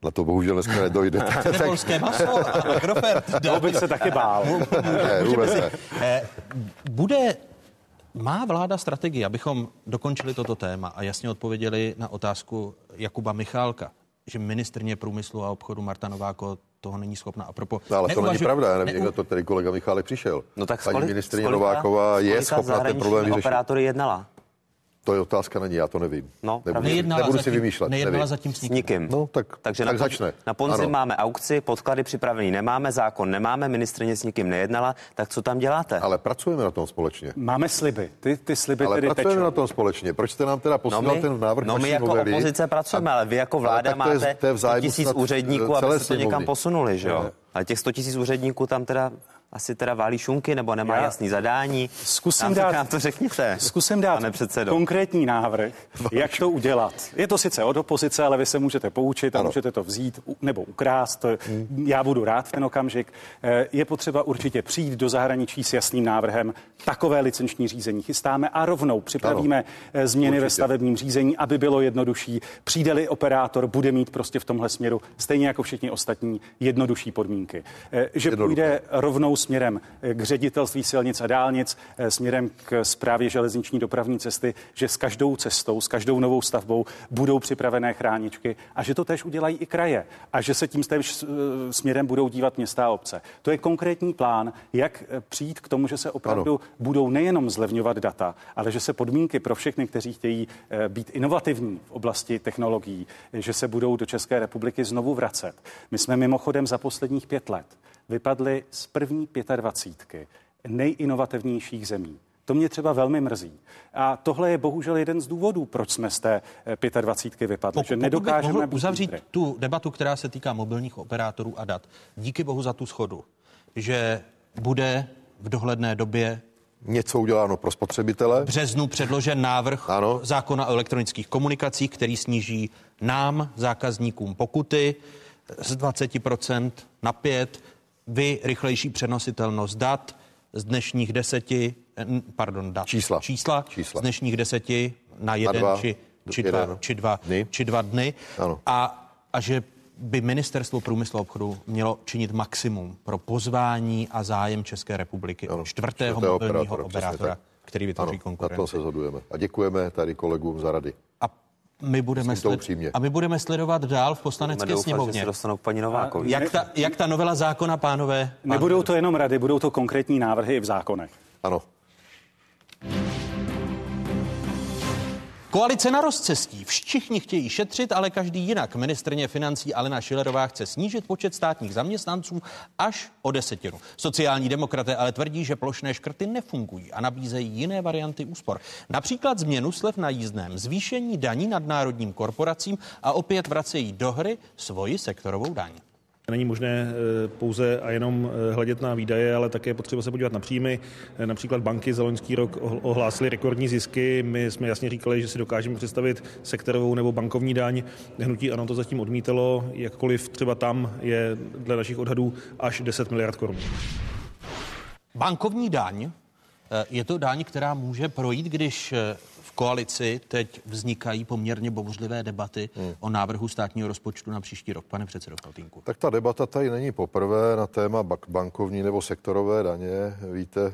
na to bohužel dneska nedojde. <laughs> tak... polské maso, <laughs> Agrofert. To bych se taky bál. ne, vůbec ne. Eh, bude má vláda strategii, abychom dokončili toto téma a jasně odpověděli na otázku Jakuba Michálka, že ministrně průmyslu a obchodu Marta Nováko toho není schopna. A propo, no, ale neuvažu, to není pravda, já nevím, neu... kdo to tady kolega Michálek přišel. No tak Paní ministrině Nováková je schopna ten problém vyřešit. operátory jednala? To je otázka na ní, já to nevím. No, nebudu, nejednala nebudu si zatím- vymýšlet. nejednala nevím. zatím s nikým. nikým. No, tak, Takže tak na, začne. na podzim Ano. máme aukci, podklady připravený nemáme, zákon nemáme, ministrině s nikým nejednala, tak co tam děláte? Ale pracujeme na tom společně. Máme sliby. Ty, ty sliby Ale tedy pracujeme tečou. na tom společně. Proč jste nám teda posílal ten návrh no my jako novely? opozice pracujeme, A- ale vy jako vláda tak to je- máte to je v 100 zájmu tisíc úředníků, eh, celé abyste to někam posunuli, že jo? Ale těch 100 tisíc úředníků tam teda asi teda válí šunky, nebo nemá Já jasný zadání. Zkusím nám, dát, nám to řekněte. Zkusím dát pane předsedo. konkrétní návrh, jak to udělat. Je to sice od opozice, ale vy se můžete poučit a Ano. můžete to vzít nebo ukrást. To- Já budu rád v ten okamžik. Eh, Je potřeba určitě přijít do zahraničí s jasným návrhem. Takové licenční řízení chystáme a rovnou připravíme eh, změny ve Určitě. stavebním řízení, aby bylo jednodušší. Přijde-li operátor, bude mít prostě v tomhle směru, stejně jako všichni ostatní, jednodušší podmínky. Eh, Že Jednoduché. půjde rovnou směrem k ředitelství silnic a dálnic, eh, směrem k zprávě železniční dopravní cesty, že s každou cestou, s každou novou stavbou budou připravené chráničky a že to tež udělají i kraje a že se tím též eh, směrem budou dívat města a obce. To je konkrétní plán, jak eh, přijít k tomu, že se opravdu ano. budou nejenom zlevňovat data, ale že se podmínky pro všechny, kteří chtějí být inovativní v oblasti technologií, že se budou do České republiky znovu vracet. My jsme mimochodem za posledních pět let vypadli z první 25 nejinovativnějších zemí. To mě třeba velmi mrzí. A tohle je bohužel jeden z důvodů, proč jsme z té eh, 25 vypadli. Pokud, že pokud bych nedokážeme mohl uzavřít lídry. tu debatu, která se týká mobilních operátorů a dat. Díky bohu za tu schodu, že bude v dohledné době Něco uděláno pro spotřebitele. v březnu předložen návrh Ano. zákona o elektronických komunikacích, který sníží nám, zákazníkům, pokuty z 20% na 5, vy rychlejší přenositelnost dat z dnešních deseti, eh, pardon, dat, Čísla. čísla, Čísla. z dnešních deseti na jeden dva, či, či, jeden. dva, či, dva, Dny. či dva dny. Ano. A, a že by ministerstvo průmyslu a obchodu mělo činit maximum pro pozvání a zájem České republiky o čtvrtého čtvrtého mobilního operátora, operátora, který vytvoří Ano, na konkurenci. tom se shodujeme. A děkujeme tady kolegům za rady. A my budeme, sled... a my budeme sledovat dál v poslanecké doufat, že sněmovně. se dostanou k paní Novákovi. Jak ta, jak ta novela zákona, pánové? Nebudou to jenom rady, budou to konkrétní návrhy i v zákonech. Ano. Koalice na rozcestí. Všichni chtějí šetřit, ale každý jinak. Ministrně financí Alena Šilerová chce snížit počet státních zaměstnanců až o desetinu. Sociální demokraté ale tvrdí, že plošné škrty nefungují a nabízejí jiné varianty úspor. Například změnu slev na jízdném, zvýšení daní nadnárodním korporacím a opět vracejí do hry svoji sektorovou daň. Není možné eh, pouze a jenom eh, hledět na výdaje, ale také je potřeba se podívat na příjmy. Eh, Například banky za loňský rok ohl- ohlásily rekordní zisky. My jsme jasně říkali, že si dokážeme představit sektorovou nebo bankovní daň. Hnutí ano to zatím odmítalo, jakkoliv třeba tam je dle našich odhadů až 10 miliard korun. Bankovní daň je to daň, která může projít, když koalici teď vznikají poměrně bouřlivé debaty hmm. o návrhu státního rozpočtu na příští rok. Pane předsedo Faltínku. Tak ta debata tady není poprvé na téma bankovní nebo sektorové daně. Víte,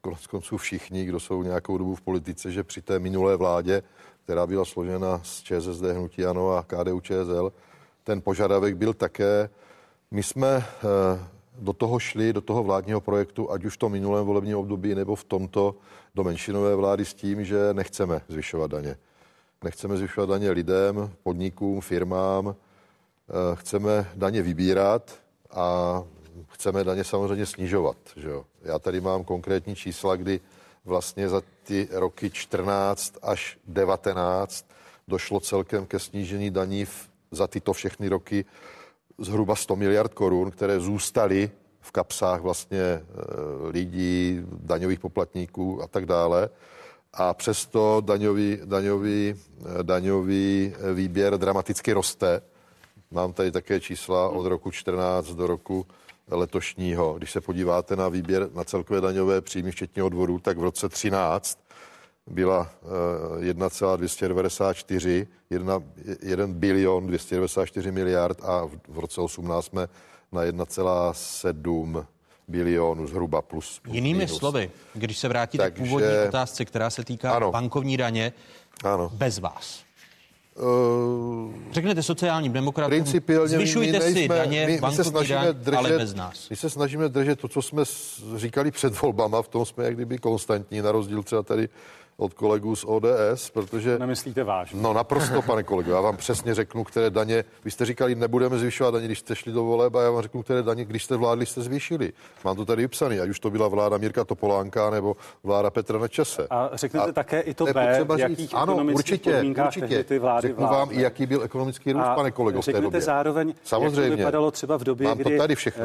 konec konců všichni, kdo jsou nějakou dobu v politice, že při té minulé vládě, která byla složena z ČSSD, Hnutí Ano a KDU ČSL, ten požadavek byl také. My jsme eh, do toho šli, do toho vládního projektu, ať už v tom minulém volebním období nebo v tomto, do menšinové vlády s tím, že nechceme zvyšovat daně. Nechceme zvyšovat daně lidem, podnikům, firmám, Eh, chceme daně vybírat a chceme daně samozřejmě snižovat. Že jo? Já tady mám konkrétní čísla, kdy vlastně za ty roky 14 až 19 došlo celkem ke snížení daní v, za tyto všechny roky zhruba 100 miliard korun, které zůstaly v kapsách vlastně eh, lidí, daňových poplatníků a tak dále. A přesto daňový, daňový, eh, daňový eh, výběr dramaticky roste. Mám tady také čísla od roku 14 do roku letošního. Když se podíváte na výběr na celkové daňové příjmy včetně odvodů, tak v roce 13 byla eh, 1,294, 1, 1 bilion 294 miliard a v roce 18 jsme na 1,7 bilionů zhruba plus. plus Jinými minus. slovy, když se vrátíte Takže- k původní otázce, která se týká Ano. bankovní daně, Ano. bez vás. Uh, Řeknete sociálním demokratům, Principiálně zvyšujte my si nejsme, daně, my, my se bankovní snažíme daň, držet, ale bez nás. My se snažíme držet to, co jsme říkali před volbama, v tom jsme jak kdyby konstantní, na rozdíl třeba tady od kolegů z ODS, protože... Nemyslíte vážně? No naprosto, pane kolego, já vám přesně řeknu, které daně, vy jste říkali, nebudeme zvyšovat daně, když jste šli do voleb a já vám řeknu, které daně, když jste vládli, jste zvýšili. Mám to tady vypsaný, ať už to byla vláda Mirka Topolánka nebo vláda Petra Nečase. A řeknete a také i to B, v jakých říct, ano, určitě, určitě. ty vlády Řeknu vám i, jaký byl ekonomický růst, a pane kolego, v té době. zároveň, Samozřejmě. jak to vypadalo třeba v době, mám to tady všechno.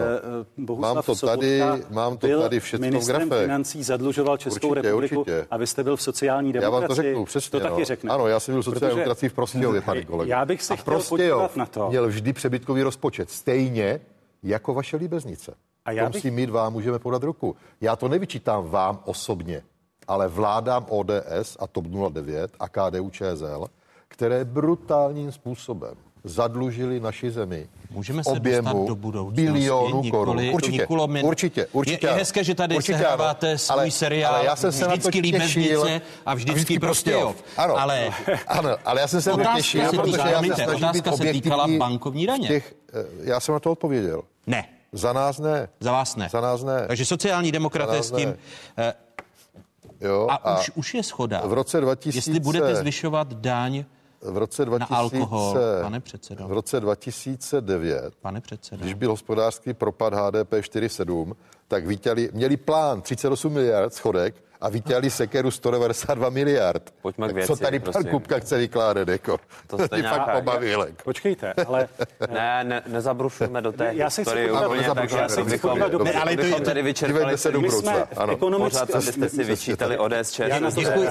Uh, mám to tady, mám to tady všechno v grafech. financí zadlužoval Českou určitě, republiku určitě. a vy jste byl v sociální demokracii. Já vám to řeknu, přesně. To taky řekne. Ano, já jsem byl sociální demokracii v Prostějově, pane kolego. Já bych se a chtěl podívat na to. měl vždy přebytkový rozpočet, stejně jako vaše líbeznice. A já bych... si mít vám můžeme podat ruku. Já to nevyčítám vám osobně, ale vládám ODS a TOP 09 a KDU ČSL, které brutálním způsobem zadlužili naši zemi. Můžeme se objemu dostat do budoucnosti. bilionů korun. Určitě, min... určitě, určitě. Je, je hezké, že tady určitě sehráváte ano. svůj ale, seriál ale já jsem se vždycky líbeznice a vždycky, vždycky Prostějov. Ano, ale, ano, ale já jsem se na to těšil, se protože já se snažím otázka být se týkala bankovní daně. Těch, eh, já jsem na to odpověděl. Ne. Za nás ne. Za vás ne. Za nás ne. Takže sociální demokraté s tím... Eh, jo, a, a už, už je schoda. V roce 2000... Jestli budete zvyšovat daň v roce 2000, na alkohol, pane předsedo. V roce 2009, pane předsedo. když byl hospodářský propad HDP 4,7, tak vytěli, měli plán 38 miliard schodek a vytěli sekeru 192 miliard. Pojďme k věci, Co tady prosím. pan Kupka chce vykládat, jako? To jste <laughs> je nějaká- fakt pobavýlek. Počkejte, ale <laughs> Ne, ne, nezabrušujme do té Já se chci úplně tak, já se chci bychom, podívat do- bychom, Ne, ale to je- bychom tady vyčerpali 97 my jsme ano. ekonomické... pořád, abyste si vyčítali ODS, to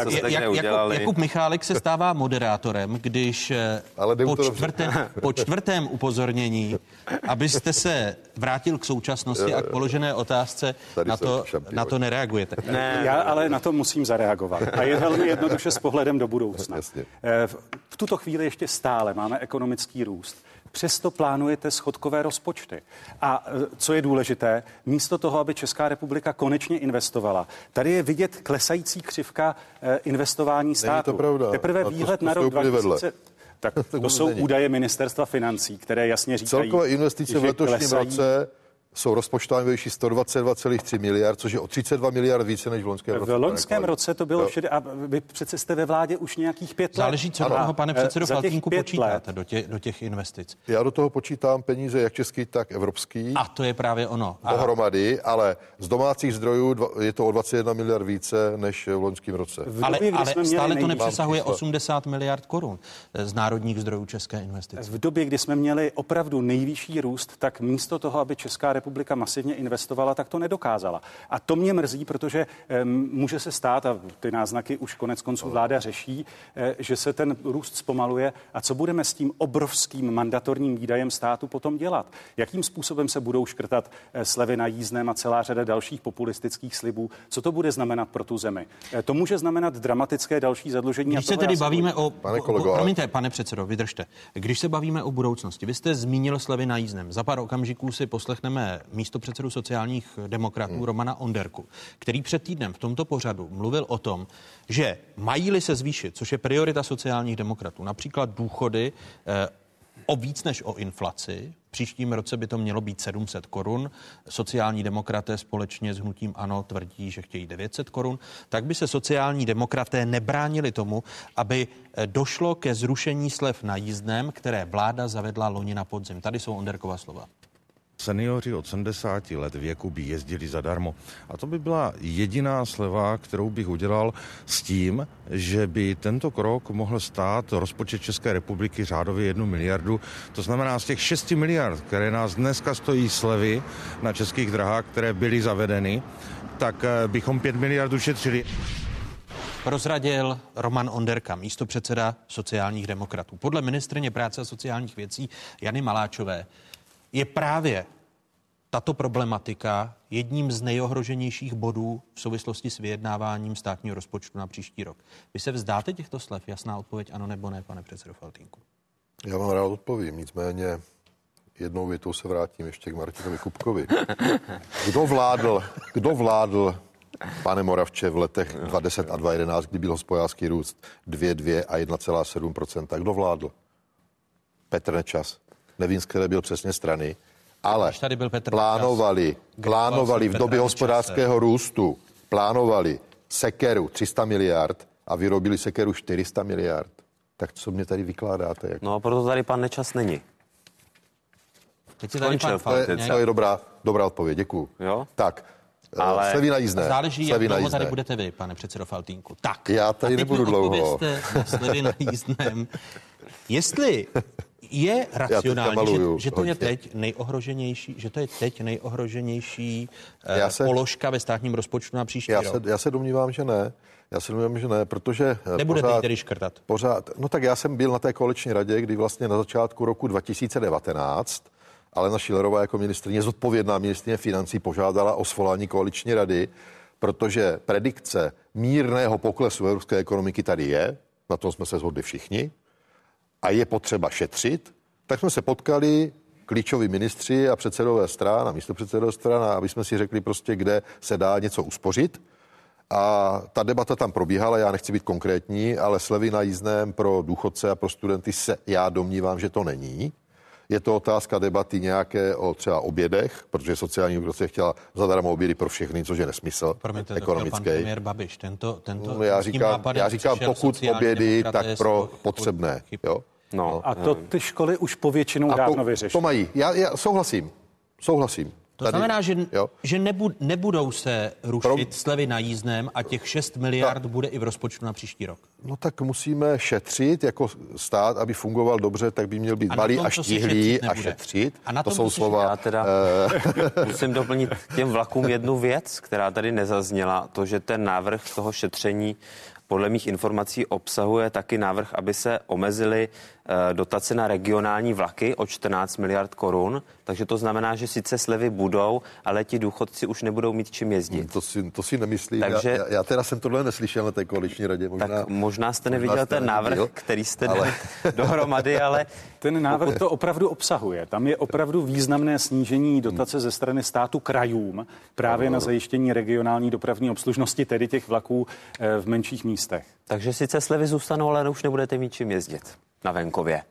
co jste kde Jakub, Michálek se stává moderátorem, když eh, po, čtvrtém, po čtvrtém upozornění, abyste se vrátil k současnosti a k položené otázce, na to, na to nereagujete. Ne, Já ale na to musím zareagovat. A je velmi jednoduše s pohledem do budoucna. Jasně. Eh, v- tuto chvíli ještě stále máme ekonomický růst. Přesto plánujete schodkové rozpočty. A eh, co je důležité, místo toho, aby Česká republika konečně investovala, tady je vidět klesající křivka eh, investování státu. pravda. Teprve A to- výhled to na rok úplně vedle. 2000. Tak <laughs> to vůbec jsou není. údaje ministerstva financí, které jasně říkají, Celkové investice v letošním klesají. roce jsou rozpočtovány ve výši 122,3 miliard, což je o 32 miliard více než v loňském roce. V loňském roce to bylo všude, a vy přece jste ve vládě už nějakých pět let. Záleží, co do toho, pane eh, předsedo za těch Faltínku, pět počítáte let do, tě, do těch investic. Já do toho počítám peníze jak český, tak evropský. A to je právě ono. A Dohromady, ale z domácích zdrojů je to o 21 miliard více než v loňském roce. v ale, době, ale jsme měli stále to nepřesahuje čísla. 80 miliard korun eh, z národních zdrojů české investice. V době, kdy jsme měli opravdu nejvyšší růst, tak místo toho, aby Česká republika masivně investovala, tak to nedokázala. A to mě mrzí, protože může se stát, a ty náznaky už konec konců vláda řeší, eh, že se ten růst zpomaluje. A co budeme s tím obrovským mandatorním výdajem státu potom dělat? Jakým způsobem se budou škrtat eh, slevy na jízdném a celá řada dalších populistických slibů? Co to bude znamenat pro tu zemi? Eh, To může znamenat dramatické další zadlužení. a Když se tedy bavíme o... Pane o- kolego, o, ale- promiňte, pane předsedo, vydržte. Když se bavíme o budoucnosti, vy jste zmínil slevy na jízdném. Za pár okamžiků si poslechneme místo předsedu sociálních demokratů hmm. Romana Onderku, který před týdnem v tomto pořadu mluvil o tom, že mají-li se zvýšit, což je priorita sociálních demokratů, například důchody eh, o víc než o inflaci. V příštím roce by to mělo být 700 korun. Sociální demokraté společně s hnutím ANO tvrdí, že chtějí 900 korun. Tak by se sociální demokraté nebránili tomu, aby eh, došlo ke zrušení slev na jízdném, které vláda zavedla loni na podzim. Tady jsou Onderkova slova. Seniori od 70 let věku by jezdili zadarmo. A to by byla jediná sleva, kterou bych udělal s tím, že by tento krok mohl stát rozpočet České republiky řádově jednu miliardu. To znamená z těch 6 miliard, které nás dneska stojí slevy na českých drahách, které byly zavedeny, tak eh, bychom 5 miliard ušetřili. Prozradil Roman Onderka, místo předseda sociálních demokratů. Podle ministrně práce a sociálních věcí Jany Maláčové je právě tato problematika jedním z nejohroženějších bodů v souvislosti s vyjednáváním státního rozpočtu na příští rok. Vy se vzdáte těchto slev? Jasná odpověď ano nebo ne, pane předsedo Faltínku. Já vám rád odpovím, nicméně jednou větou se vrátím ještě k Martinovi Kupkovi. <laughs> Kdo vládl, kdo vládl, pane Moravče, v letech 2010 a 2011, kdy byl hospodářský růst 2,2 a 1,7% Kdo vládl? Petr Nečas. Nevím, z které byl přesně strany, ale tady byl Petr plánovali, Nečas, plánovali v době hospodářského růstu, plánovali sekeru 300 miliard a vyrobili sekeru 400 miliard, tak co mě tady vykládáte? Jako? No, proto tady pan Nečas není. Teď je tady pan to, je, to je dobrá, dobrá odpověď, děkuji. Jo? Tak, Ale- ale slevy na jízdné. Záleží, jak slevy na dlouho jízdné. tady budete vy, pane předsedo Faltínku. Tak. Já tady a teď nebudu mi dlouho. slevy na jízdném. Jestli je racionální, že, že to je teď nejohroženější, že to je teď nejohroženější Já já se- položka ve státním rozpočtu na příští Já rok. se, já se domnívám, že ne. Já se domnívám, že ne, protože eh, Nebudete pořád, tedy škrtat. pořád, no tak já jsem byl na té koaliční radě, kdy vlastně na začátku roku 2019 Alena Šilerová jako ministrině, zodpovědná ministrině financí, požádala o svolání koaliční rady, protože predikce mírného poklesu evropské ekonomiky tady je, na tom jsme se shodli všichni, a je potřeba šetřit, tak jsme se potkali klíčoví ministři a předsedové stran a místopředsedové stran, a aby jsme si řekli prostě, kde se dá něco uspořit. A ta debata tam probíhala, já nechci být konkrétní, ale slevy na jízdném pro důchodce a pro studenty se já domnívám, že to není. Je to otázka debaty nějaké o třeba obědech, protože sociální demokracie chtěla zadarmo obědy pro všechny, což je nesmysl Promiňte, to chtěl pan ekonomický. Babiš. Tento, tento, No, já říkám, já říkám pokud obědy, tak pro potřebné. Jo? No, A to ty školy už povětšinou A dávno to, vyřešily. to mají. Já, já souhlasím. Souhlasím. To znamená, že, jo. že nebu, nebudou se rušit Pro- slevy na jízdném a těch 6 miliard bude i v rozpočtu na příští rok. No tak musíme šetřit jako stát, aby fungoval dobře, tak by měl být A malý tom, a štíhlý šetřit a šetřit. A na to tom, jsou slova. Já teda eh, <laughs> musím doplnit k těm vlakům jednu věc, která tady nezazněla. To, že ten návrh toho šetření podle mých informací obsahuje taky návrh, aby se omezily eh, dotace na regionální vlaky o 14 miliard korun. Takže to znamená, že sice slevy budou, ale ti důchodci už nebudou mít čím jezdit. To si, to si nemyslím. Takže- já, já, teda jsem tohle neslyšel na té koaliční radě. Možná, Tak možná jste možná neviděl jste ten návrh, neviděl, který jste ale- ale... <laughs> dohromady, ale Ten návrh to opravdu obsahuje. Tam je opravdu významné snížení dotace ze strany státu krajům právě na zajištění regionální dopravní obslužnosti, tedy těch vlaků eh, v menších místech. Takže sice slevy zůstanou, ale už nebudete mít čím jezdit na venkově.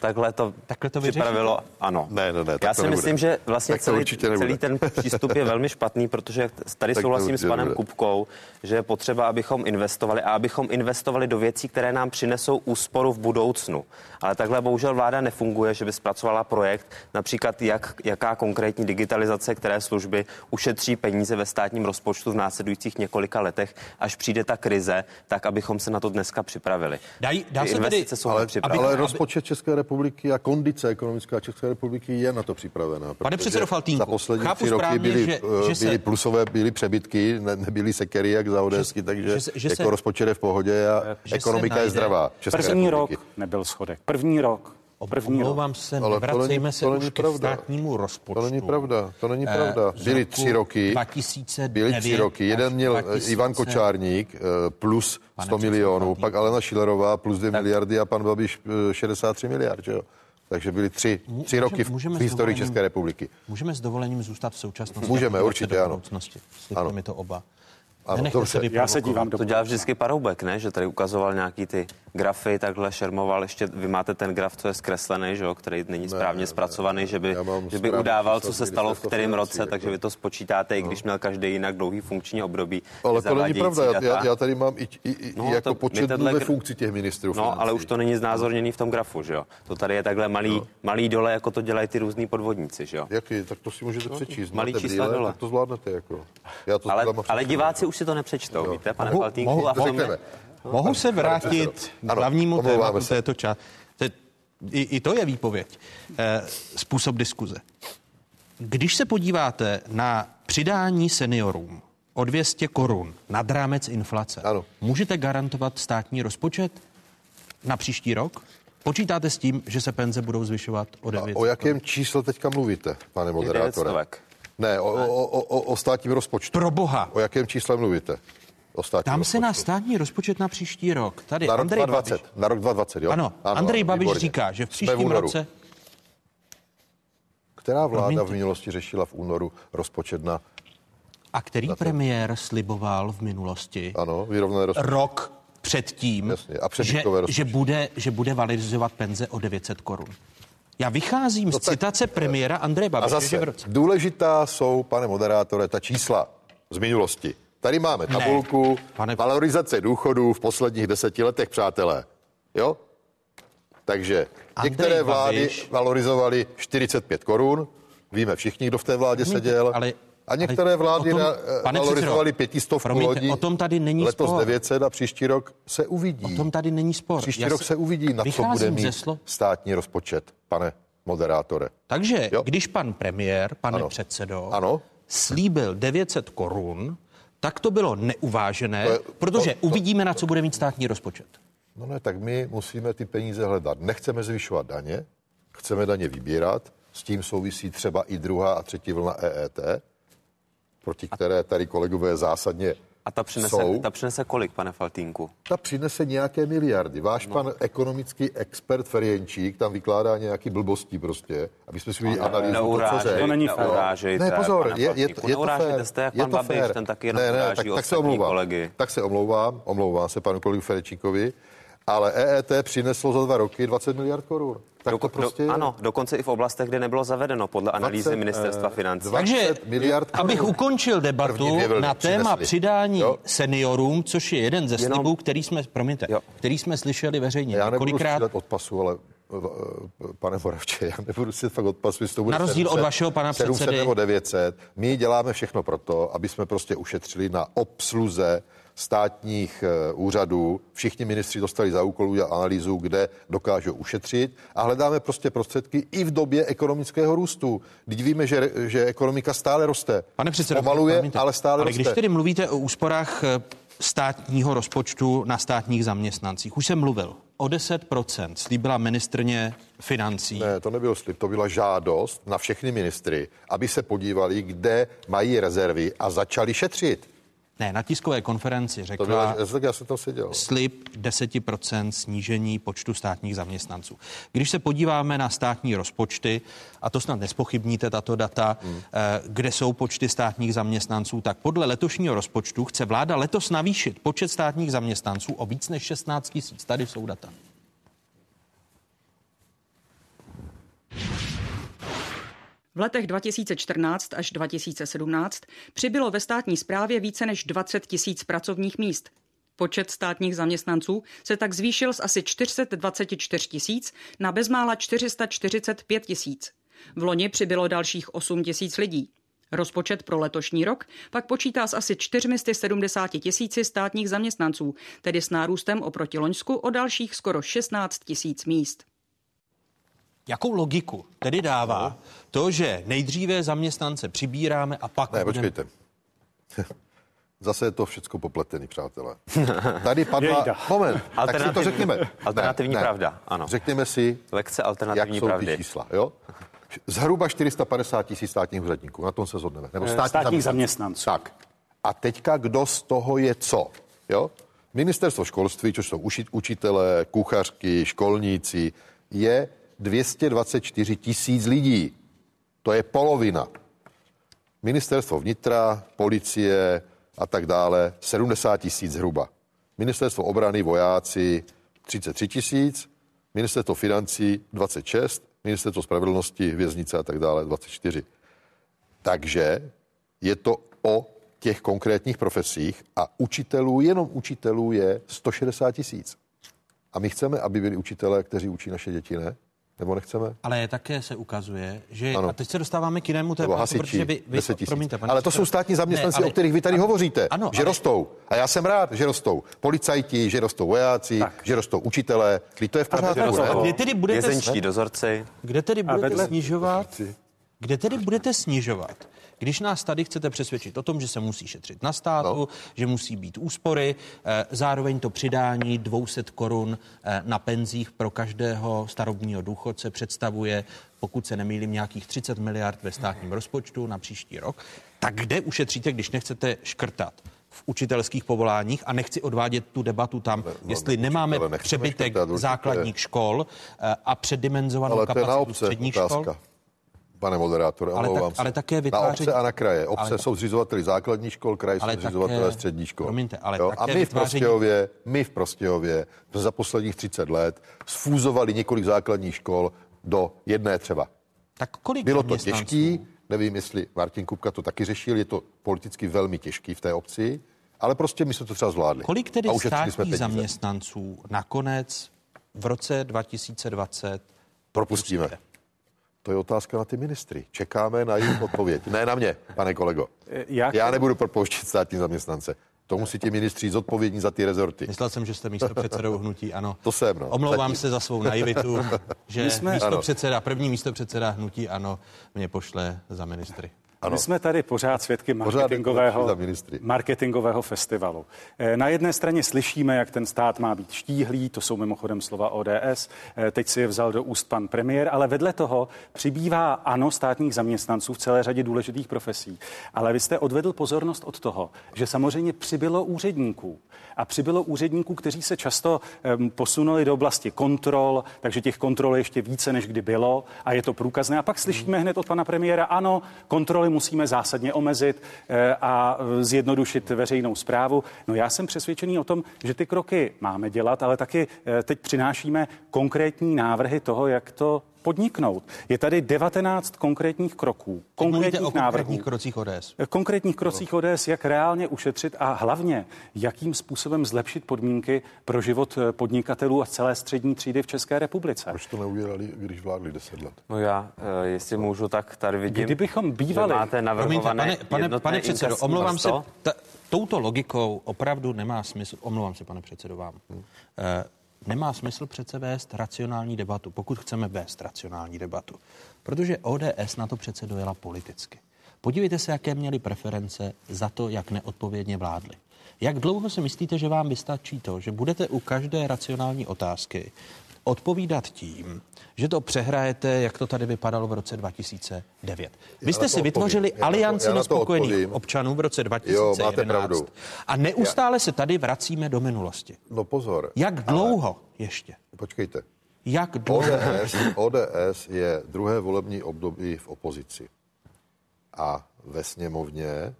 Takhle to, Takhle to připravilo, ano. Ne, ne, ne, Já si nebude. myslím, že vlastně Tak celý, celý ten přístup je velmi špatný, protože tady Tak souhlasím s panem nebude. Kupkou, že je potřeba, abychom investovali a abychom investovali do věcí, které nám přinesou úsporu v budoucnu. Ale takhle bohužel vláda nefunguje, že by zpracovala projekt, například jak, jaká konkrétní digitalizace, které služby ušetří peníze ve státním rozpočtu v následujících několika letech, až přijde ta krize, tak abychom se na to dneska připravili. Daj, dá Ty se tedy, investice jsou ale, ale rozpočet České republiky a kondice ekonomická České republiky je na to připravená. protože předsedo Faltýnku, Za poslední chápu tři roky správně, byly, že- eh, že se- byly plusové, byly přebytky, ne, nebyly sekery jak za odesky, takže že se- že jako se- rozpočet je v pohodě a se ekonomika je zdravá. České První republiky. rok nebyl schodek. První rok. První rok. omlouvám se, Ale to nevracejme není- se to už není ke pravda. státnímu rozpočtu. To není pravda, to není Eh, pravda. z Byly tři roky. 2009 Byly tři roky. Jeden měl eh, 2000. Ivan Kočárník eh, plus Pane 100 předsedo milionů, pak Alena Šilerová plus 2 miliardy a pan Babiš eh, 63 miliard, že jo? Takže byly tři, tři roky v, můžeme v historii České republiky. Můžeme s dovolením zůstat v současnosti. Můžeme, se určitě, ano. Ano. mi to oba. Ano, dobře. se Já se dívám do To dělá vždycky Paroubek, ne? Že tady ukazoval nějaký ty grafy, takhle šermoval. Ještě vy máte ten graf, co je zkreslený, že jo? který není správně ne, zpracovaný, že by, že by udával, co se stalo v kterém roce, jako. takže vy to spočítáte, i když měl každý jinak dlouhý funkční období. Ale to není pravda, já, já, já tady mám i, i, i No, no, jako to- počet tenhle ve funkci těch ministrů No, ale už to není znázorněný v tom grafu, že jo? To tady je takhle malý, no. malý dole, jako to dělají ty různý podvodníci, že jo? Jaký? Tak to si můžete přečíst. malý čísla dole. Tak to zvládnete, jako. Já to Ale, ale diváci už si to nepřečtou, víte, pane Mohu- Faltínku? mohu- a v tom Řekneme. Mohu se vrátit k hlavnímu tématu se. této části. I, I to je výpověď. Eh, způsob diskuze. Když se podíváte na přidání seniorům o 200 korun nad rámec inflace, Ano. můžete garantovat státní rozpočet na příští rok? Počítáte s tím, že se penze budou zvyšovat o 900 O jakém čísle teďka mluvíte, pane moderátore? stovek. Ne, o, o, o, o, státním rozpočtu. Pro boha. O jakém čísle mluvíte? O Tam se na rozpočtu. státní rozpočet na příští rok. Tady Na rok Andrej 2020, Babiš. na rok 2020, jo? Ano, Andrej Babiš výborně. říká, že v příštím únoru. roce Která vláda Promiňte. v minulosti řešila v únoru rozpočet na, A který premiér sliboval v minulosti ano, vyrovnané rozpočet? rok předtím, Jasně, a že, že, bude, že bude valorizovat penze o 900 korun. Já vycházím No z tak- citace premiéra Andreje A Babiše, v zase, roce... důležitá jsou, pane moderátore, ta čísla z minulosti. Tady máme tabulku Pane- valorizace důchodů v posledních deseti letech, přátelé. Jo? Takže Andrej některé vlády Babiš- valorizovaly 45 korun, víme všichni, kdo v té vládě seděl. ale- a některé vlády tom- pane valorizovaly pětistovku promiňte, lodí. o tom tady není Letos spor. 900 a příští rok se uvidí. O tom tady není spor. Příští Já rok se uvidí, na co bude mít státní rozpočet, pane moderátore. Takže Jo. když pan premiér, pane Ano. předsedo, Ano. slíbil 900 korun, tak to bylo neuvážené, To je- protože to- to- uvidíme, na co bude mít státní rozpočet. No ne, tak my musíme ty peníze hledat. Nechceme zvyšovat daně, chceme daně vybírat, s tím souvisí třeba i druhá a třetí vlna EET, proti které tady kolegové zásadně A ta přinese, jsou. ta přinese kolik, pane Faltínku? Ta přinese nějaké miliardy. Váš no. pan ekonomický expert Ferjenčík tam vykládá nějaký blbostí prostě, aby jsme si udělali analýzu. to, co Neurážej- řekl. To není Jo. fér. neurážejte, Ne, pozor, pane je, je, Faltýnku, je to neurážejte fér. jste jak je pan to Babiš, fér. ten taky jenom ne, ne, uráží tak, tak se ostatní omlouvám. kolegy. Tak se omlouvám, omlouvám se panu kolegu Ferečíkovi, ale EET přineslo za dva roky 20 miliard korun. Tak to Doko- prostě do, ano, dokonce i v oblastech, kde nebylo zavedeno, podle analýzy 20, ministerstva eh, financí. 20 Takže, miliard korun. abych ukončil debatu na téma přinesli. přidání Jo. seniorům, což je jeden ze Jenom- slibů, který jsme, promiňte, Jo. který jsme slyšeli veřejně Já nebudu několikrát. od pasu, ale eh, pane Moravče, já nebudu si fakt od pasu, jestli to bude Na rozdíl od vašeho pana 700 předsedy. nebo 900. My děláme všechno proto, aby jsme prostě ušetřili na obsluze státních eh, úřadů. Všichni ministři dostali za úkol udělat analýzu, kde dokážou ušetřit a hledáme prostě prostředky i v době ekonomického růstu. Teď víme, že, že ekonomika stále roste. Pane předsedo, Pomaluje, promiňte, ale stále ale roste. když tedy mluvíte o úsporách eh, státního rozpočtu na státních zaměstnancích, už jsem mluvil, o 10% slíbila ministrně financí. Ne, to nebyl slib, to byla žádost na všechny ministry, aby se podívali, kde mají rezervy a začali šetřit. Ne, na tiskové konferenci To byla, řekla tak já jsem tam seděl. slib 10% snížení počtu státních zaměstnanců. Když se podíváme na státní rozpočty, a to snad nespochybníte tato data, hmm. kde jsou počty státních zaměstnanců, tak podle letošního rozpočtu chce vláda letos navýšit počet státních zaměstnanců o víc než 16 tisíc. Tady jsou data. V letech 2014 až 2017 přibylo ve státní správě více než 20 tisíc pracovních míst. Počet státních zaměstnanců se tak zvýšil z asi 424 tisíc na bezmála 445 tisíc. V loni přibylo dalších 8 tisíc lidí. Rozpočet pro letošní rok pak počítá s asi 470 tisíci státních zaměstnanců, tedy s nárůstem oproti Loňsku o dalších skoro 16 tisíc míst. Jakou logiku tedy dává to, že nejdříve zaměstnance přibíráme a pak... Ne, budeme- počkejte. <laughs> Zase je to všechno popletený, přátelé. <laughs> Tady padla... Jejda. Moment, tak si to Alternativní- řekněme. alternativní pravda, ano. Řekněme si, Lekce jak alternativní jsou pravdy. ty čísla, jo? Zhruba 450 tisíc státních úředníků, na tom se zhodneme. Nebo Eh, státních, státních zaměstnanců. Tak. A teďka kdo z toho je co? Jo? Ministerstvo školství, což jsou učitelé, kuchařky, školníci, je 224 tisíc lidí. To je polovina. Ministerstvo vnitra, policie a tak dále 70 tisíc zhruba. Ministerstvo obrany, vojáci 33 tisíc, ministerstvo financí 26, ministerstvo spravedlnosti, věznice a tak dále 24. Takže je to o těch konkrétních profesích a učitelů, jenom učitelů je 160 tisíc. A my chceme, aby byli učitelé, kteří učí naše děti, ne? Nebo nechceme? Ale také se ukazuje, že... Ano. A teď se dostáváme k jinému tématu, hasiči, protože vy... vy 10 tisíc. promiňte, pane ale to jsou státní zaměstnanci, Ne, ale- o kterých vy tady ano, hovoříte, ano, že ale- rostou. A já jsem rád, že rostou. Policajti, že rostou vojáci, tak. že rostou učitelé. To je v pořádku, A kde tedy budete, dozorci. kde tedy budete snižovat? Kde tedy budete snižovat? Když nás tady chcete přesvědčit o tom, že se musí šetřit na státu, no. že musí být úspory, eh, zároveň to přidání 200 korun eh, na penzích pro každého starobního důchodce představuje, pokud se nemýlím, nějakých 30 miliard ve státním rozpočtu na příští rok. Tak kde ušetříte, když nechcete škrtat? v učitelských povoláních a nechci odvádět tu debatu tam, jestli nemáme učitele nechceme přebytek škrtat, základních škol eh, a předimenzovanou kapacitu středních škol. Pane moderátore, Ale tak- omlouvám se. ale také Na vytváření- obce a na kraje. Obce Ale- jsou zřizovateli základních škol, kraje jsou Ale zřizovatele také- středních škol. promiňte, ale Jo? A my v Prostějově, my v Prostějově jsme za posledních 30 let sfúzovali několik základních škol do jedné třeba. Tak kolik Bylo to těžký, Nevím, jestli Martin Kupka to taky řešil, je to politicky velmi těžký v té obci, ale prostě my jsme to třeba zvládli. Kolik tedy státních zaměstnanců nakonec v roce 2020 Propustíme. To je otázka na ty ministry. Čekáme na jejich odpověď. Ne na mě, pane kolego. Jak... Já nebudu propouštět státní zaměstnance. To musí ti ministři zodpovědní za ty rezorty. Myslel jsem, že jste místo předsedou hnutí, ano. To jsem, no. Omlouvám Zatím. se za svou naivitu, <laughs> že My jsme- místo Ano. předseda, první místo předseda hnutí, ano, mě pošle za ministry. Ano. My jsme tady pořád svědky Pořád marketingového, marketingového festivalu. Eh, Na jedné straně slyšíme, jak ten stát má být štíhlý, to jsou mimochodem slova ODS, Eh, teď si je vzal do úst pan premiér, ale vedle toho přibývá ano státních zaměstnanců v celé řadě důležitých profesí. Ale vy jste odvedl pozornost od toho, že samozřejmě přibylo úředníků. A přibylo úředníků, kteří se často em, posunuli do oblasti kontrol, takže těch kontrol je ještě více, než kdy bylo a je to průkazné. A pak slyšíme hned od pana premiéra, ano, kontroly musíme zásadně omezit eh, a eh, zjednodušit veřejnou zprávu. No já jsem přesvědčený o tom, že ty kroky máme dělat, ale taky eh, teď přinášíme konkrétní návrhy toho, jak to podniknout. Je tady 19 konkrétních kroků, konkrétních o návrhů. konkrétních krocích ODS. Konkrétních krocích ODS, jak reálně ušetřit a hlavně, jakým způsobem zlepšit podmínky pro život eh, podnikatelů a celé střední třídy v České republice. Proč to neudělali, když vládli 10 let? No já, eh, jestli můžu, tak tady vidím, Kdybychom bývali- máte Promiňte, navrhované pane, pane, jednotné pane předsedo, omlouvám se, ta, touto logikou opravdu nemá smysl, omlouvám se, pane předsedo, vám. Eh, nemá smysl přece vést racionální debatu, pokud chceme vést racionální debatu. Protože ODS na to přece dojela politicky. Podívejte se, jaké měli preference za to, jak neodpovědně vládli. Jak dlouho si myslíte, že vám vystačí to, že budete u každé racionální otázky odpovídat tím, že to přehrajete, jak to tady vypadalo v roce 2009. Vy Já jste si vytvořili odpovím. Já alianci já na nespokojených odpovím. občanů v roce Jo, 2011. máte pravdu. A neustále se tady vracíme do minulosti. No pozor. Jak dlouho ještě? Počkejte. Jak dlouho? ODS, ODS je druhé volební období v opozici. A ve sněmovně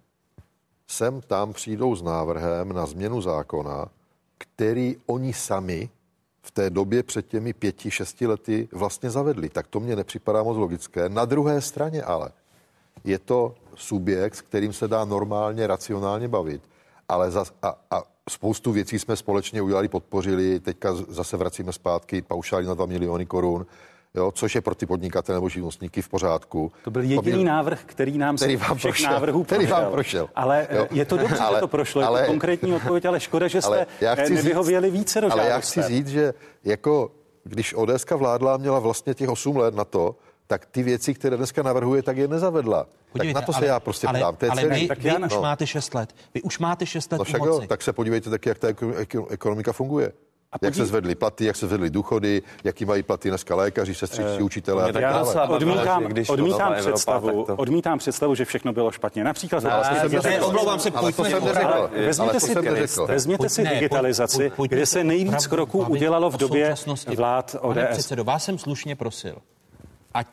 sem tam přijdou s návrhem na změnu zákona, který oni sami v té době před těmi pěti, šesti lety vlastně zavedli. Tak to mně nepřipadá moc logické. Na druhé straně ale je to subjekt, s kterým se dá normálně, racionálně bavit, ale zas, a, a spoustu věcí jsme společně udělali, podpořili, teďka zase vracíme zpátky paušály na 2 miliony korun, jo, což je pro ty podnikatele nebo živnostníky v pořádku. To byl jediný byl- návrh, který nám který vám všech prošel, návrhů který prošel. vám prošel. Ale Jo. jo. je to dobře, Ale- že to prošlo, je ale- to konkrétní odpověď, ale škoda, že <laughs> jste Ale já chci eh, nevyhověli více do Ale já chci říct, že jako když ODSka vládla a měla vlastně těch 8 let na to, tak ty věci, které dneska navrhuje, tak je nezavedla. Podívejte, tak na to se ale- já prostě ale, ptám. To je ale celý. vy, Tak vy já- už no. máte 6 let. Vy už máte 6 let No však moci. jo, tak se podívejte taky, jak ta eko- eko- ekonomika funguje. A Jak se podí- zvedly platy, jak se zvedly důchody, jaký mají platy dneska lékaři, sestřičtí, učitelé a mě tak taky Já dále. bavilo, odmítám, když odmítám, Evropa, představu, tak to- odmítám představu, že všechno bylo špatně. Například Ne, ale to digitalizace. Ne, omlouvám se, Ale to jsem neřekl. Vezměte si, jsem vezměte si digitalizaci, kde se nejvíc kroků udělalo v době vlád Pane ODS. předsedo, vás jsem slušně prosil, ať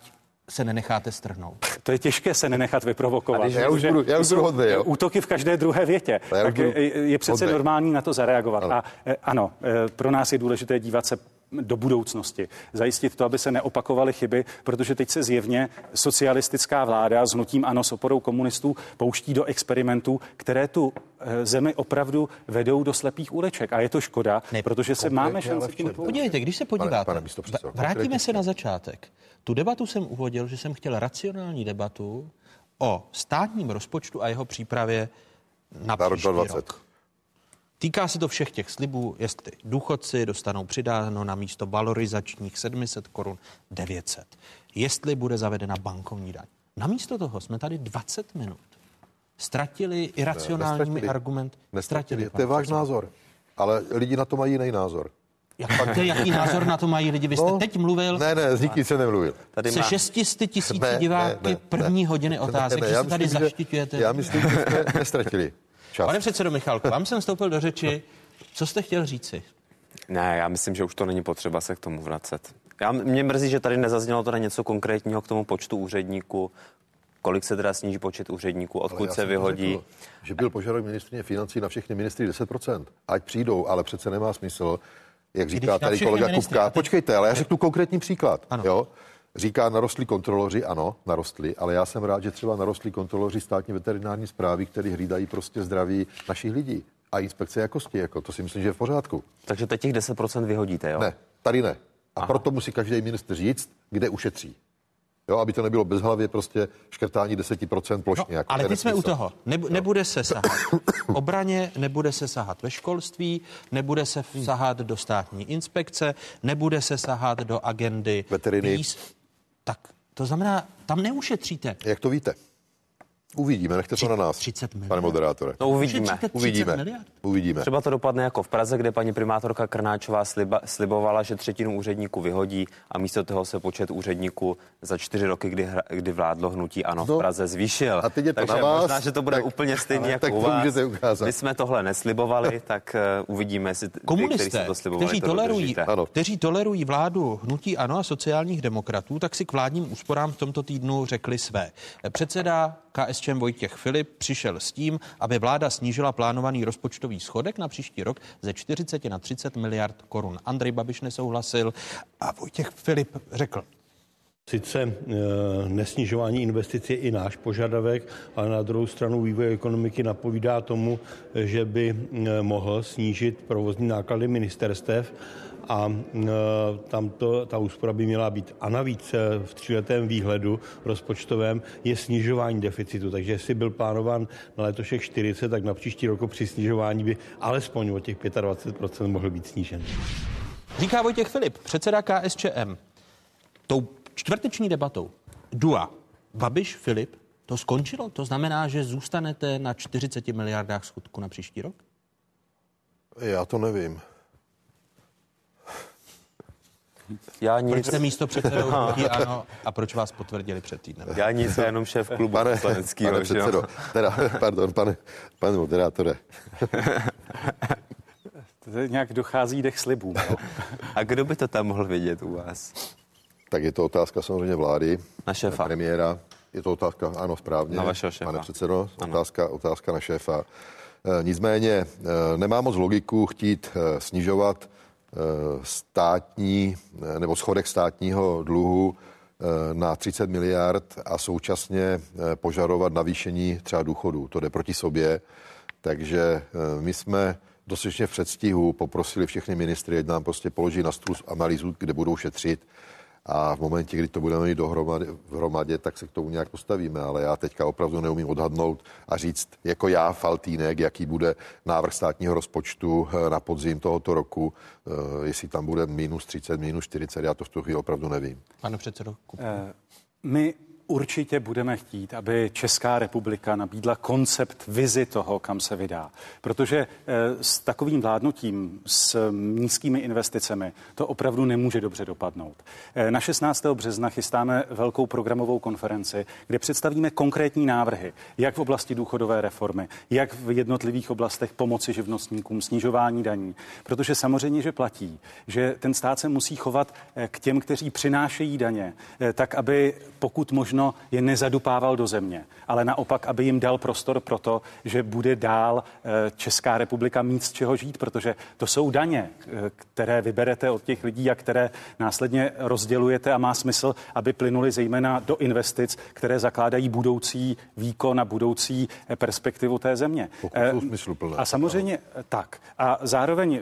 se nenecháte strhnout. <laughs> To je těžké se nenechat vyprovokovat. Když- Já už budu- já už budu hodnej, jo. Útoky v každé druhé větě. Já už Tak budu je, je přece hodnej. normální na to zareagovat. Ano. A eh, ano, eh, pro nás je důležité dívat se do budoucnosti. Zajistit to, aby se neopakovaly chyby, protože teď se zjevně socialistická vláda s hnutím ANO s oporou komunistů pouští do experimentů, které tu eh, zemi opravdu vedou do slepých uliček. A je to škoda, Ne, protože se máme ale šanci. Podívejte, když se podíváte, pane v- vrátíme se na začátek. Tu debatu jsem uvodil, že jsem chtěl racionální debatu o státním rozpočtu a jeho přípravě na Na rok příští 2020. rok. Týká se to všech těch slibů, jestli důchodci dostanou přidáno na místo valorizačních 700 korun 900. Jestli bude zavedena bankovní daň. Namísto toho jsme tady 20 minut ztratili iracionálními nestratili. argumenty. Nestratili. To pane je váš názor. Ale lidi na to mají jiný názor. Jak, to, jaký názor na to mají lidi? Vy jste No, teď mluvil Ne, ne, s nikým jsem nemluvil. Tady se má, 600 tisíci Ne, ne, diváky ne, první ne. hodiny otázek, Ne, ne, že se tady myslím, že- zaštiťujete. Já myslím, že jsme <laughs> nestratili čas. Pane předsedo Michalko, vám jsem vstoupil do řeči. Co jste chtěl říci? ne, já myslím, že už to není potřeba se k tomu vracet. Já, mě mrzí, že tady nezaznělo teda něco konkrétního k tomu počtu úředníků, kolik se teda sníží počet úředníků, odkud se vyhodí. Řekl, že byl požadavek ministrině financí na všechny ministry 10%. Ať přijdou, ale přece nemá smysl, jak říká tady kolega ministry, Kupka. teď- Počkejte, ale já řeknu konkrétní příklad. Ano. Jo? říká, narostli kontroloři, ano, narostli, ale já jsem rád, že třeba narostli kontroloři státní veterinární zprávy, který hlídají prostě zdraví našich lidí a inspekce jakosti, jako to si myslím, že je v pořádku. Takže teď těch 10% vyhodíte, jo? Ne, tady ne. A Aha. proto musí každý ministr říct, kde ušetří. Jo, aby to nebylo bezhlavě prostě škrtání 10% plošně. No, jako ale teď jsme u toho. Nebu, nebude se sahat obraně, nebude se sahat ve školství, nebude se sahat do státní inspekce, nebude se sahat do agendy veteriny. Pís. Tak to znamená, tam neušetříte. Jak to víte? Uvidíme, nechte to na nás, 30 pane moderátore. No uvidíme. Uvidíme. Uvidíme. Třeba to dopadne jako v Praze, kde paní primátorka Krnáčová sliba, slibovala, že třetinu úředníků vyhodí a místo toho se počet úředníků za čtyři roky, kdy, kdy vládlo hnutí ano v no, Praze zvýšil. A teď je to Takže na vás, možná, že to bude tak, úplně stejně jako tak u vás. Ukázat. My jsme tohle neslibovali, <laughs> tak uh, uvidíme, jestli Komunisté, to slibovali, kteří, to tolerují, kteří tolerují vládu hnutí ano a sociálních demokratů, tak si k vládním úsporám v tomto týdnu řekli své. Předseda KSČM Vojtěch Filip přišel s tím, aby vláda snížila plánovaný rozpočtový schodek na příští rok ze 40 na 30 miliard korun. Andrej Babiš nesouhlasil a Vojtěch Filip řekl, Sice e, nesnižování investic je i náš požadavek, ale na druhou stranu vývoj ekonomiky napovídá tomu, že by e, mohl snížit provozní náklady ministerstev a e, tam to, ta úspora by měla být. A navíc e, v tříletém výhledu rozpočtovém je snižování deficitu, takže jestli byl plánován na letošek 40, tak na příští rok při snižování by alespoň o těch 25% mohl být snížen. Říká Vojtěch Filip, předseda KSČM. Tou čtvrteční debatou Dua, Babiš, Filip, to skončilo? To znamená, že zůstanete na 40 miliardách schodku na příští rok? Já to nevím. Já nic. Proč jste místo předsedou <laughs> ano a proč vás potvrdili před týdnem? Já nic, já jenom šéf klubu pane, pane předsedo, teda, pardon, pane, pane moderátore. <laughs> to nějak dochází dech slibů. No. a kdo by to tam mohl vidět u vás? Tak je to otázka samozřejmě vlády. Na šéfa. Premiéra. Je to otázka, ano, správně. Na vašeho šéfa. Pane předsedo, otázka, otázka na šéfa. E, nicméně e, nemá moc logiku chtít e, snižovat státní nebo schodek státního dluhu na 30 miliard a současně požadovat navýšení třeba důchodů. To jde proti sobě. Takže my jsme dostatečně v předstihu poprosili všechny ministry, ať nám prostě položí na stůl analýzu, kde budou šetřit a v momentě, kdy to budeme mít dohromady, v hromadě, tak se k tomu nějak postavíme. Ale já teďka opravdu neumím odhadnout a říct, jako já, Faltýnek, jaký bude návrh státního rozpočtu eh, na podzim tohoto roku, eh, jestli tam bude minus 30, minus 40, já to v tu chvíli opravdu nevím. Pane předsedo. Uh, my určitě budeme chtít, aby Česká republika nabídla koncept vizi toho, kam se vydá. Protože eh, s takovým vládnutím, s nízkými investicemi, to opravdu nemůže dobře dopadnout. Eh, na 16. března chystáme velkou programovou konferenci, kde představíme konkrétní návrhy, jak v oblasti důchodové reformy, jak v jednotlivých oblastech pomoci živnostníkům, snižování daní. Protože samozřejmě, že platí, že ten stát se musí chovat eh, k těm, kteří přinášejí daně, tak aby pokud možno možno je nezadupával do země, ale naopak, aby jim dal prostor pro to, že bude dál eh, Česká republika mít z čeho žít, protože to jsou daně, eh, které vyberete od těch lidí a které následně rozdělujete a má smysl, aby plynuli zejména do investic, které zakládají budoucí výkon a budoucí eh, perspektivu té země. A samozřejmě tak. A zároveň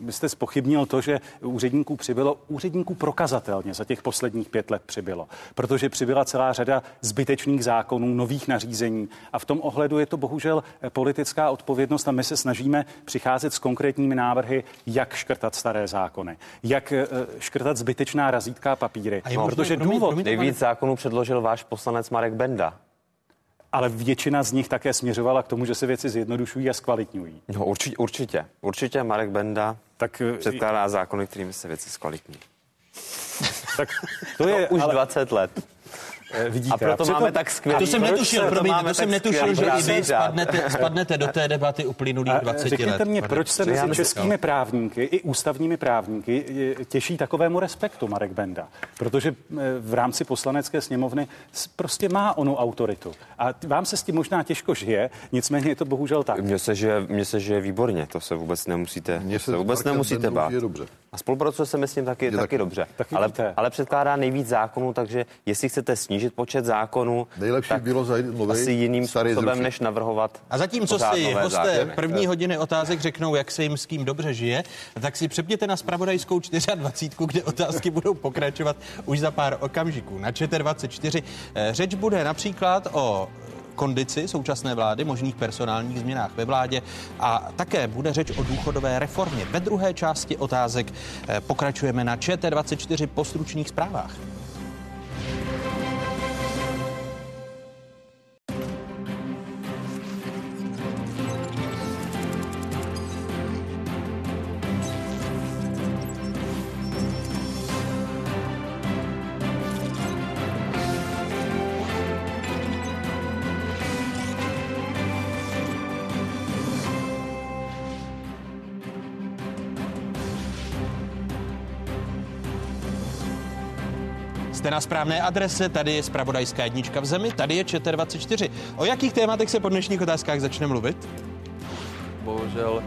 byste spochybnil to, že úředníků přibylo, úředníků prokazatelně za těch posledních pět let přibylo, protože přibyla celá řada zbytečných zákonů, nových nařízení. A v tom ohledu je to bohužel politická odpovědnost a my se snažíme přicházet s konkrétními návrhy, jak škrtat staré zákony, jak eh, škrtat zbytečná razítka a papíry. A no, protože důvod... Nejvíc zákonů předložil váš poslanec Marek Benda ale většina z nich také směřovala k tomu, že se věci zjednodušují a zkvalitňují. No, určitě, určitě. Určitě Marek Benda tak, eh, předkládá zákony, kterými se věci zkvalitní. tak to je <laughs> no, už ale... 20 let. A proto máme tak skvělý. To jsem netušil, promiň, to jsem netušil, že i vy spadnete, spadnete do té debaty uplynulých 20 Řekněte let. mě, pane proč se mezi českými právníky i ústavními právníky je- těší takovému respektu Marek Benda? Protože eh, v rámci poslanecké sněmovny prostě má onu autoritu. A vám se s tím možná těžko žije, nicméně je to bohužel tak. Mně se, že, mně se žije výborně, to se vůbec nemusíte, Mně to se se vůbec nemusíte bát. žije dobře. A spolupracuje se ním taky, taky, taky. dobře. Taky ale, víte. ale předkládá nejvíc zákonů, takže jestli chcete snížit počet zákonů, Nejlepší tak bylo zajít novej, asi jiným starý způsobem, zrušit. než navrhovat A zatímco si hosté zákony. první hodiny otázek řeknou, jak se jim s kým dobře žije, tak si přepněte na spravodajskou 24, kde otázky budou pokračovat už za pár okamžiků. Na ČT24 eh, řeč bude například o kondici současné vlády, možných personálních změnách ve vládě a také bude řeč o důchodové reformě. Ve druhé části otázek eh, pokračujeme na ČT24 po stručných zprávách. Na správné adrese, tady je spravodajská jednička v zemi, tady je ČT24. O jakých tématech se po dnešních otázkách začne mluvit? Bohužel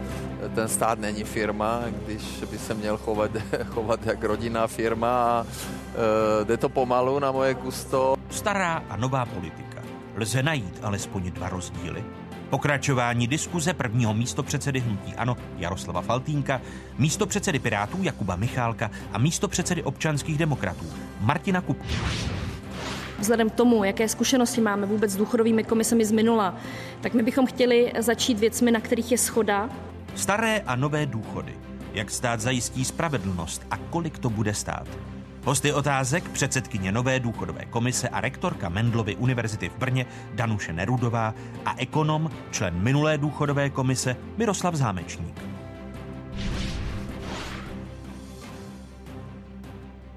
ten stát není firma, když by se měl chovat, <laughs> chovat jak rodinná firma a e, jde to pomalu na moje gusto. Stará a nová politika. Lze najít alespoň dva rozdíly? Pokračování diskuze prvního místopředsedy hnutí Ano Jaroslava Faltínka, místopředsedy Pirátů Jakuba Michálka a místopředsedy občanských demokratů Martina Kupky. Vzhledem k tomu, jaké zkušenosti máme vůbec s důchodovými komisemi z minula, tak my bychom chtěli začít věcmi, na kterých je schoda. Staré a nové důchody. Jak stát zajistí spravedlnost a kolik to bude stát? Hosty otázek předsedkyně nové důchodové komise a rektorka Mendlovy univerzity v Brně Danuše Nerudová a ekonom, člen minulé důchodové komise Miroslav Zámečník.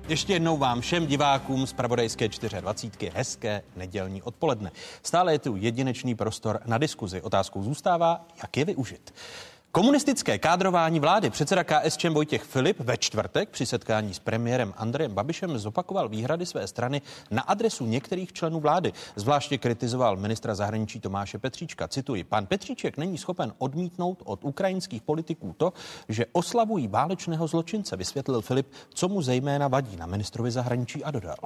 Ještě jednou vám všem divákům z Pravodajské 24 hezké nedělní odpoledne. Stále je tu jedinečný prostor na diskuzi. Otázkou zůstává, jak je využit. Komunistické kádrování vlády předseda KSČM Vojtěch Filip ve čtvrtek při setkání s premiérem Andrejem Babišem zopakoval výhrady své strany na adresu některých členů vlády. Zvláště kritizoval ministra zahraničí Tomáše Petříčka. Cituji, pan Petříček není schopen odmítnout od ukrajinských politiků to, že oslavují válečného zločince, vysvětlil Filip, co mu zejména vadí na ministrovi zahraničí a dodal.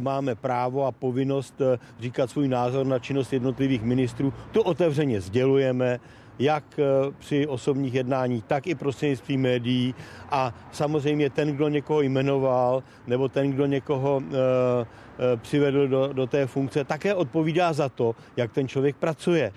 Máme právo a povinnost eh, říkat svůj názor na činnost jednotlivých ministrů. To otevřeně sdělujeme, jak eh, při osobních jednáních, tak i prostřednictvím médií. A samozřejmě ten, kdo někoho jmenoval, nebo ten, kdo někoho e, e, přivedl do, do té funkce, také odpovídá za to, jak ten člověk pracuje.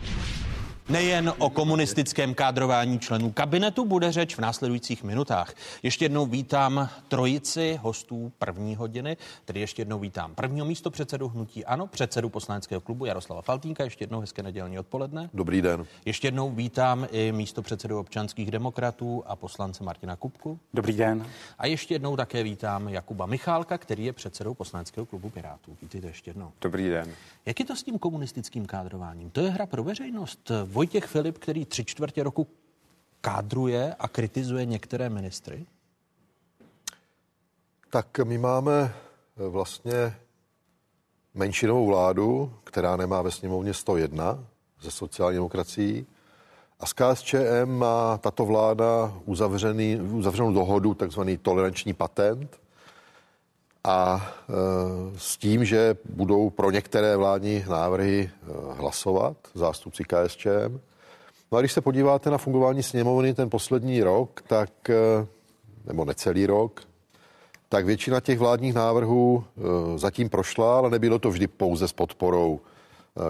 Nejen o komunistickém kádrování členů kabinetu bude řeč v následujících minutách. Ještě jednou vítám trojici hostů první hodiny, tedy ještě jednou vítám prvního místo předsedu Hnutí Ano, předsedu poslaneckého klubu Jaroslava Faltínka, ještě jednou hezké nedělní odpoledne. Dobrý den. Ještě jednou vítám i místo předsedu občanských demokratů a poslance Martina Kupku. Dobrý den. A ještě jednou také vítám Jakuba Michálka, který je předsedou poslaneckého klubu Pirátů. Vítejte ještě jednou. Dobrý den. Jak je to s tím komunistickým kádrováním? To je hra pro veřejnost. Vojtěch Filip, který tři čtvrtě roku kádruje a kritizuje některé ministry? Tak my máme eh, vlastně menšinovou vládu, která nemá ve sněmovně 101 ze sociální demokracií. A s KSČM má tato vláda uzavřený, uzavřenou dohodu, takzvaný toleranční patent. A e, s tím, že budou pro některé vládní návrhy e, hlasovat zástupci KSČM. No a když se podíváte na fungování sněmovny ten poslední rok, tak, e, nebo necelý rok, tak většina těch vládních návrhů zatím prošla, ale nebylo to vždy pouze s podporou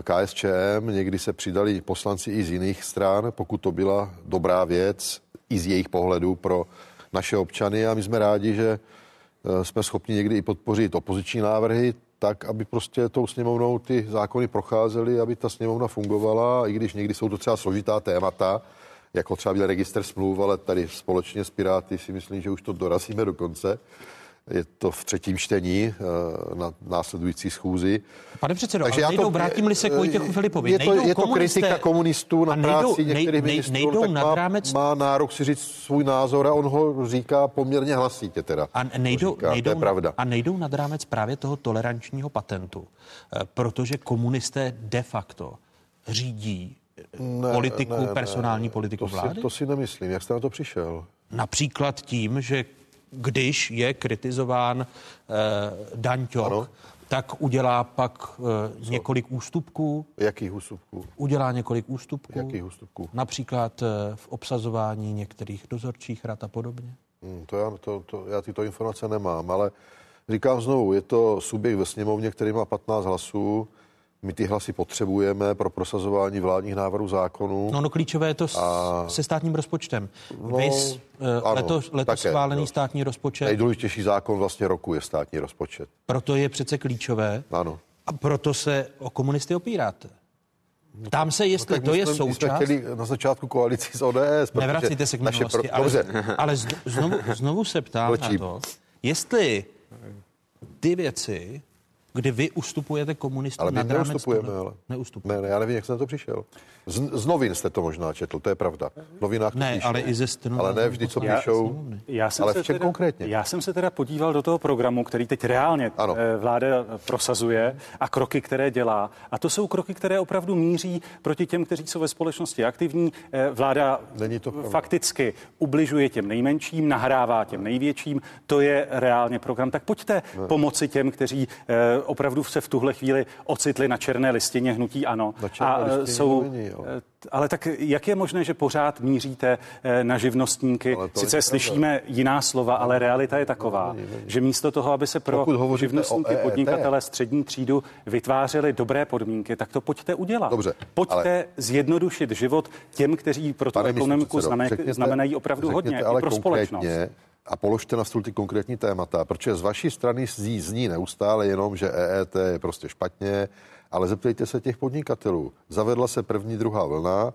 KSČM. Někdy se přidali poslanci i z jiných stran, pokud to byla dobrá věc, i z jejich pohledu pro naše občany. A my jsme rádi, že jsme schopni někdy i podpořit opoziční návrhy, tak, aby prostě tou sněmovnou ty zákony procházely, aby ta sněmovna fungovala, i když někdy jsou to třeba složitá témata, jako třeba byl registr smluv, ale tady společně s Piráty si myslím, že už to dorazíme do konce. Je to v třetím čtení eh, na následující schůzi. Pane předsedo, Takže ale nejdou, vrátím-li se k Vojtěchu Filipovi. Je to, je to kritika komunistů na nejdou, práci některých nej, ministrů, nejdou tak nad rámec... má, má nárok si říct svůj názor a on ho říká poměrně hlasitě teda. A nejdou, říká, nejdou, to je pravda. a nejdou nad rámec právě toho tolerančního patentu, eh, protože komunisté de facto řídí ne, politiku, ne, personální ne, politiku to vlády? Si, to si nemyslím. Jak jste na to přišel? Například tím, že když je kritizován eh, Dan Ťok, ano. tak udělá pak eh, několik ústupků. Jakých ústupků? Udělá několik ústupků. Jakých ústupků? Například eh, v obsazování některých dozorčích rad a podobně. Hmm, to, já, to, to, já tyto informace nemám, ale říkám znovu, je to subjekt ve sněmovně, který má 15 hlasů. My ty hlasy potřebujeme pro prosazování vládních návrhů zákonů. No, no klíčové je to s, a... se státním rozpočtem. No, Vys, uh, ano, letos, letos také, schválený jo. státní rozpočet. Nejdůležitější zákon vlastně roku je státní rozpočet. Proto je přece klíčové. Ano. A proto se o komunisty opíráte. Ptám se, jestli no, to je jsme, součást... Jsme na začátku koalici s ODS. Nevracíte se k minulosti, pro... ale, Dobře. ale znovu, znovu se ptám Pročím. na to, jestli ty věci kdy vy ustupujete komunistům Ale my nad neustupujeme, ale. Neustupujeme. Ne, ne, já nevím, jak jsem na to přišel. Z, z novin jste to možná četl, to je pravda. V novinách to ne, píšou, ale i ze stenu. Ale ne vždy, co píšou. Já, já jsem ale se v čem teda, konkrétně? Já jsem se teda podíval do toho programu, který teď reálně ano. Eh, vláda prosazuje a kroky, které dělá. A to jsou kroky, které opravdu míří proti těm, kteří jsou ve společnosti aktivní. Eh, vláda Není to fakticky ubližuje těm nejmenším, nahrává těm největším. To je reálně program. Tak pojďte ne. pomoci těm, kteří eh, opravdu se v tuhle chvíli ocitli na černé listině hnutí ano. a jsou, není, ale tak jak je možné, že pořád míříte eh, na živnostníky? Sice slyšíme jiná slova, ale realita je taková, není, není. že místo toho, aby se pro živnostníky, EET, podnikatele, střední třídu vytvářely dobré podmínky, tak to pojďte udělat. Dobře, pojďte ale... zjednodušit život těm, kteří pro tu ekonomiku znamenají opravdu hodně, ale i pro společnost a položte na stůl ty konkrétní témata, protože z vaší strany zní, zní neustále jenom, že EET je prostě špatně, ale zeptejte se těch podnikatelů. Zavedla se první, druhá vlna,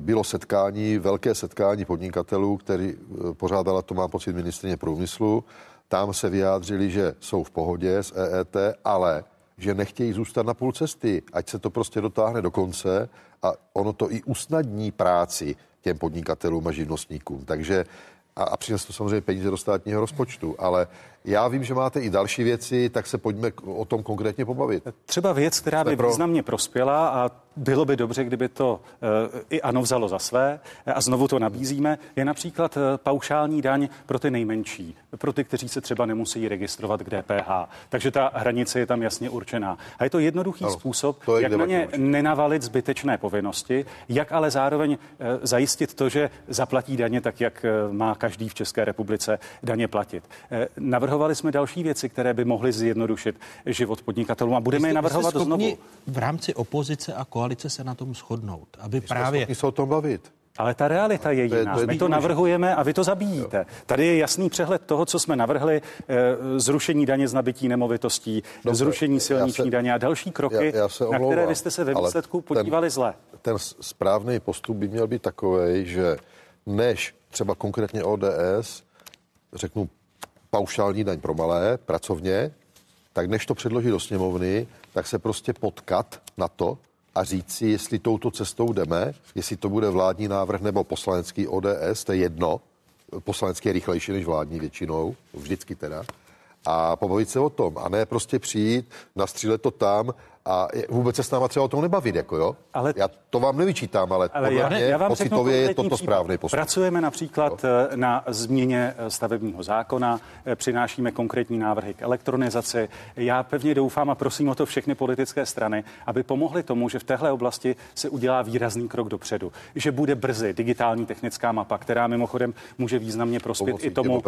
bylo setkání, velké setkání podnikatelů, který eh, pořádala, to má pocit, ministrině průmyslu. Tam se vyjádřili, že jsou v pohodě s EET, ale že nechtějí zůstat na půl cesty, ať se to prostě dotáhne do konce a ono to i usnadní práci těm podnikatelům a živnostníkům. Takže a, a přines to samozřejmě peníze do státního rozpočtu, ale já vím, že máte i další věci, tak se pojďme o tom konkrétně pobavit. Třeba věc, která by pro... významně prospěla a bylo by dobře, kdyby to uh, i ANO vzalo za své a znovu to nabízíme, je například uh, paušální daň pro ty nejmenší, pro ty, kteří se třeba nemusí registrovat k DPH. Takže ta hranice je tam jasně určená. A je to jednoduchý ano, způsob, to jak na ně možná. nenavalit zbytečné povinnosti, jak ale zároveň zajistit to, že zaplatí daně tak, jak má každý v České republice daně platit. Uh, Navrhovali jsme další věci, které by mohly zjednodušit život podnikatelům a budeme je navrhovat znovu. V rámci opozice a koalice se na tom shodnout, aby My právě... se o tom bavit. Ale ta realita je jiná. My to navrhujeme a vy to zabíjíte. Tady je jasný přehled toho, co jsme navrhli. Eh, zrušení daně z nabití nemovitostí, Dobře, zrušení silniční se, daně a další kroky, já, já se omlouvám, na které vy jste se ve výsledku podívali ten, zle. Ten správný postup by měl být takový, že než třeba konkrétně ODS, řeknu paušální daň pro malé pracovně, tak než to předloží do sněmovny, tak se prostě potkat na to a říct si, jestli touto cestou jdeme, jestli to bude vládní návrh nebo poslanecký ODS, to je jedno. Poslanecký je rychlejší než vládní většinou, vždycky teda. A pobavit se o tom a ne prostě přijít, nastřílet to tam a vůbec se s náma třeba o tom nebavit, jako jo? Ale, já to vám nevyčítám, ale, ale podle já, mě já vám pocitově je toto správný postup. Pracujeme například jo? Eh, na změně eh, stavebního zákona, eh, přinášíme konkrétní návrhy k elektronizaci. Já pevně doufám a prosím o to všechny politické strany, aby pomohly tomu, že v téhle oblasti se udělá výrazný krok dopředu. Že bude brzy digitální technická mapa, která mimochodem může významně prospět Pomocí i tomu,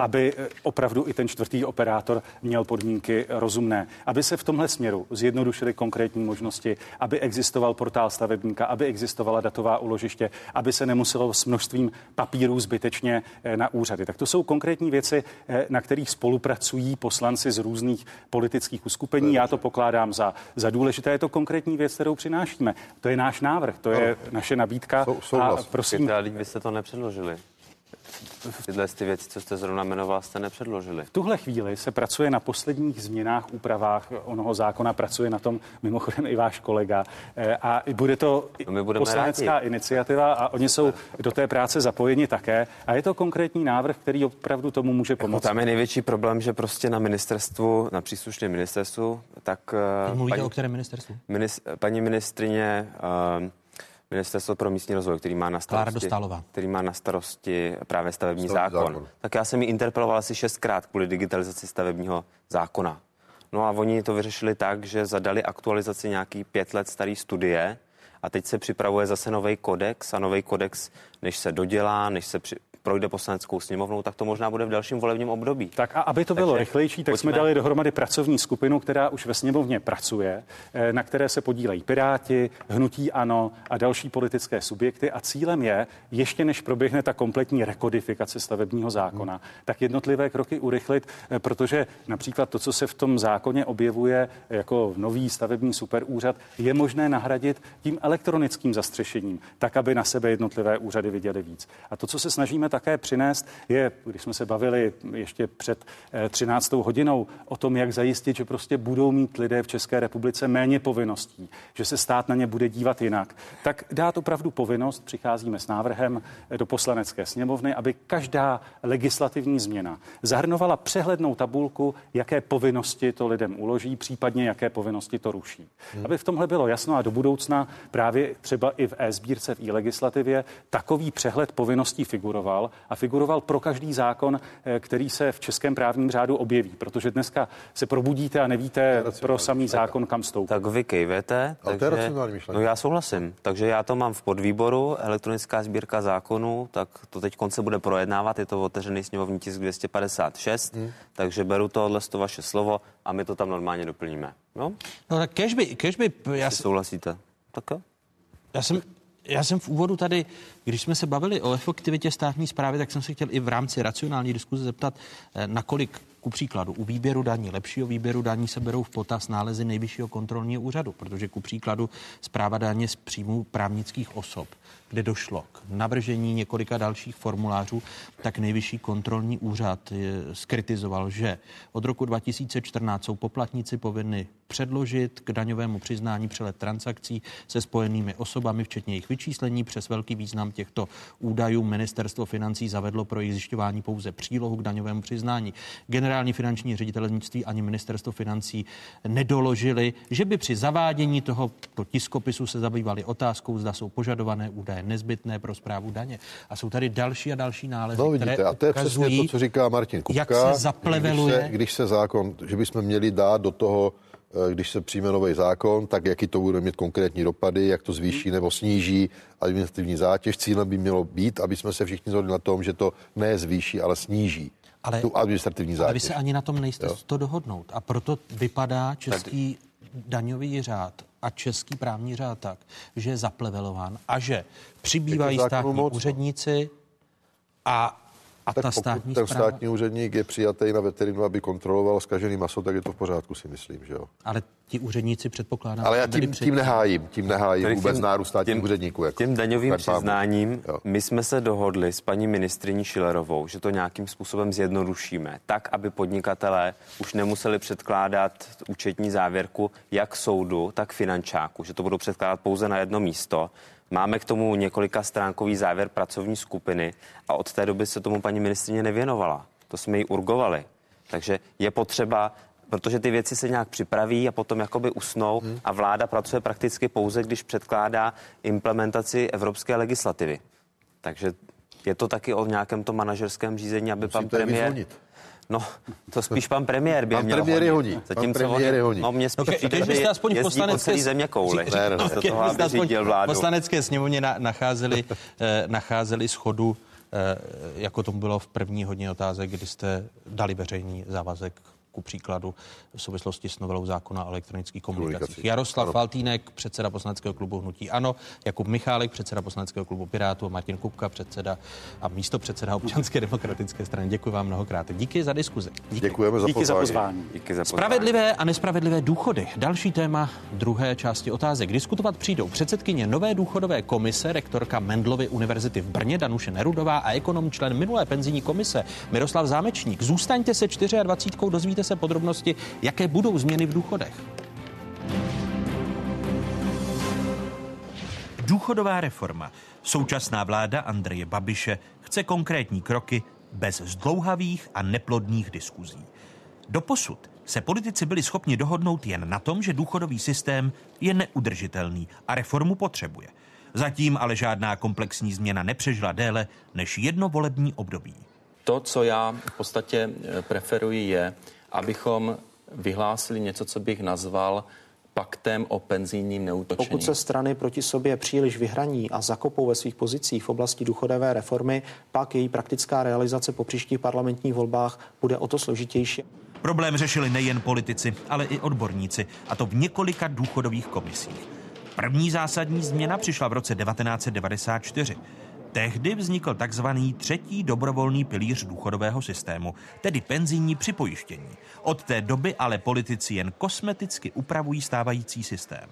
aby opravdu i ten čtvrtý operátor měl podmínky rozumné. Aby se v tomhle směru zjednodušilo zjednodušili konkrétní možnosti, aby existoval portál stavebníka, aby existovala datová uložiště, aby se nemuselo s množstvím papírů zbytečně eh, na úřady. Tak to jsou konkrétní věci, eh, na kterých spolupracují poslanci z různých politických uskupení. Já to pokládám za, za důležité. Je to konkrétní věc, kterou přinášíme. To je náš návrh, to je naše nabídka. Sou, a prosím, vy jste to nepředložili. Tyhle ty věci, co jste zrovna jmenoval, jste nepředložili. V tuhle chvíli se pracuje na posledních změnách, úpravách onoho zákona, pracuje na tom mimochodem i váš kolega. Eh, A bude to no my poslanecká rádi. iniciativa a oni jsou do té práce zapojeni také. A je to konkrétní návrh, který opravdu tomu může Jako pomoci. tam je největší problém, že prostě na ministerstvu, na příslušném ministerstvu, tak... eh, Teď mluvíte o kterém ministerstvu? Minis, paní ministrině uh, Ministerstvo pro místní rozvoj, který má na starosti, který má na starosti právě stavební Stavební zákon. zákon. Tak já jsem ji interpeloval asi šestkrát kvůli digitalizaci stavebního zákona. No a oni to vyřešili tak, že zadali aktualizaci nějaký pět let starý studie a teď se připravuje zase nový kodex a nový kodex, než se dodělá, než se při, projde poslaneckou sněmovnou, tak to možná bude v dalším volebním období. Tak a aby to bylo Takže rychlejší, tak jsme pojďme. dali dohromady pracovní skupinu, která už ve sněmovně pracuje, eh, na které se podílejí Piráti, Hnutí Ano a další politické subjekty. A cílem je, ještě než proběhne ta kompletní rekodifikace stavebního zákona, tak jednotlivé kroky urychlit, eh, protože například to, co se v tom zákoně objevuje jako nový stavební superúřad, je možné nahradit tím elektronickým zastřešením, tak, aby na sebe jednotlivé úřady viděly víc. A to, co se snažíme také přinést, je, když jsme se bavili ještě před eh, 13. hodinou o tom, jak zajistit, že prostě budou mít lidé v České republice méně povinností, že se stát na ně bude dívat jinak, tak dát opravdu povinnost, přicházíme s návrhem eh, do poslanecké sněmovny, aby každá legislativní změna zahrnovala přehlednou tabulku, jaké povinnosti to lidem uloží, případně jaké povinnosti to ruší. Hmm. Aby v tomhle bylo jasno a do budoucna právě třeba i v e-sbírce, v e-legislativě takový přehled povinností figuroval a figuroval pro každý zákon, eh, který se v českém právním řádu objeví, protože dneska se probudíte a nevíte pro samý zákon, kam stoupit. Tak vy kejvete. Ale to je racionální myšlenka. No já souhlasím. Takže já to mám v podvýboru, elektronická sbírka zákonů, tak to teď konce bude projednávat, je to otevřený sněmovní tisk 256, hmm. takže beru tohle to vaše slovo a my to tam normálně doplníme. No, No tak kež by, kež by, já, já s- souhlasíte. Tak jo. já jsem, já jsem v úvodu tady, když jsme se bavili o efektivitě státní zprávy, tak jsem se chtěl i v rámci racionální diskuze zeptat, eh, nakolik ku příkladu u výběru daní, lepšího výběru daní se berou v potaz nálezy nejvyššího kontrolního úřadu, protože ku příkladu zpráva daně z příjmů právnických osob, kde došlo k navržení několika dalších formulářů, tak nejvyšší kontrolní úřad eh, skritizoval, že od roku 2014 jsou poplatníci povinni předložit k daňovému přiznání přelet transakcí se spojenými osobami, včetně jejich vyčíslení. Přes velký význam těchto údajů ministerstvo financí zavedlo pro jejich zjišťování pouze přílohu k daňovému přiznání. Generální finanční ředitelnictví ani ministerstvo financí nedoložili, že by při zavádění tohoto tiskopisu se zabývali otázkou, zda jsou požadované údaje nezbytné pro zprávu daně. A jsou tady další a další nálezy, No vidíte, které a to je přesně ukazují, to, co říká Martin Kupka. jak se zapleveluje Když se, když se zákon, že bychom měli dát do toho, když se přijme nový zákon, tak jaký to bude mít konkrétní dopady, jak to zvýší nebo sníží administrativní zátěž. Cílem by mělo být, aby jsme se všichni zhodli na tom, že to ne zvýší, ale sníží Ale- tu administrativní Ale vy zátěž. se ani na tom nejste Jo. to dohodnout. A proto vypadá český daňový řád a český právní řád tak, že je zaplevelován a že přibývají státní moc, no. úředníci a, a tak ta pokud státní ten zpráva. státní úředník je přijatý na veterinu, aby kontroloval skažený maso, tak je to v pořádku, si myslím, že jo. Ale ti úředníci předpokládám. Ale já tím, před- tím nehájím, tím nehájím Tady vůbec tím- nárůst státních tím- úředníků. Jako. Tím daňovým přiznáním Jo. my jsme se dohodli s paní ministriní Šilerovou, že to nějakým způsobem zjednodušíme, tak, aby podnikatelé už nemuseli předkládat účetní závěrku jak soudu, tak finančáku, že to budou předkládat pouze na jedno místo. Máme k tomu několika stránkový závěr pracovní skupiny a od té doby se tomu paní ministrině nevěnovala. To jsme ji urgovali. Takže je potřeba protože ty věci se nějak připraví a potom jakoby usnou Hmm. a vláda pracuje prakticky pouze, když předkládá implementaci evropské legislativy. Takže je to taky o nějakém tom manažerském řízení, aby pan Musíte je premiér... vyzvonit. No, to spíš pan premiér by Pan měl premiér je honit. honí. Pan premiér je honí. No, mě spíš No, ke- přijde, kež že byste aspoň v jezdí po poslanecké celý země kouli. Ne, ne, ne. Kež toho, aby aspoň vládu. poslanecké sněmovně na, nacházeli, eh, nacházeli schodu, eh, jako tomu bylo v první hodně otázek, kdy jste dali veřejný závazek ku příkladu v souvislosti s novelou zákona o elektronických komunikacích. Jaroslav ano. Faltýnek, předseda poslaneckého klubu Hnutí Ano, Jakub Michálek, předseda poslaneckého klubu Pirátu a Martin Kupka, předseda a místo předseda občanské demokratické strany. Děkuji vám mnohokrát. Díky za diskuzi. Díky. Děkujeme za Díky za pozvání. Díky za pozvání. Spravedlivé a nespravedlivé důchody. Další téma druhé části otázek. Diskutovat přijdou předsedkyně nové důchodové komise, rektorka Mendlovy univerzity v Brně Danuše Nerudová a ekonom člen minulé penzijní komise Miroslav Zámečník. Zůstaňte se 24. dozvíte se podrobnosti, jaké budou změny v důchodech. Důchodová reforma. Současná vláda Andreje Babiše chce konkrétní kroky bez zdlouhavých a neplodných diskuzí. Doposud se politici byli schopni dohodnout jen na tom, že důchodový systém je neudržitelný a reformu potřebuje. Zatím ale žádná komplexní změna nepřežila déle než jedno volební období. To, co já v podstatě eh, preferuji, je, abychom vyhlásili něco, co bych nazval paktem o penzijním neútočení. Pokud se strany proti sobě příliš vyhraní a zakopou ve svých pozicích v oblasti důchodové reformy, pak její praktická realizace po příštích parlamentních volbách bude o to složitější. Problém řešili nejen politici, ale i odborníci, a to v několika důchodových komisích. První zásadní změna přišla v roce 1994. Tehdy vznikl takzvaný třetí dobrovolný pilíř důchodového systému, tedy penzijní připojištění. Od té doby ale politici jen kosmeticky upravují stávající systém.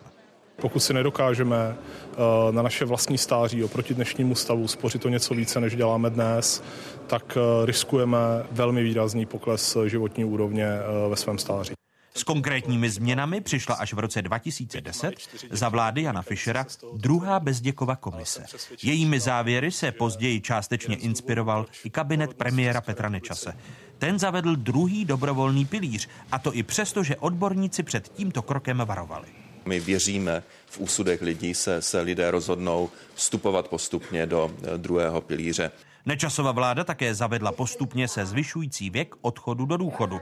Pokud si nedokážeme eh, na naše vlastní stáří oproti dnešnímu stavu spořit to něco více, než děláme dnes, tak eh, riskujeme velmi výrazný pokles životní úrovně eh, ve svém stáří. S konkrétními změnami přišla až v roce 2010 za vlády Jana Fischera druhá Bezděkova komise. Jejími závěry se později částečně inspiroval i kabinet premiéra Petra Nečase. Ten zavedl druhý dobrovolný pilíř, a to i přesto, že odborníci před tímto krokem varovali. My věříme, v úsudech lidí se, se lidé rozhodnou vstupovat postupně do eh, druhého pilíře. Nečasova vláda také zavedla postupně se zvyšující věk odchodu do důchodu.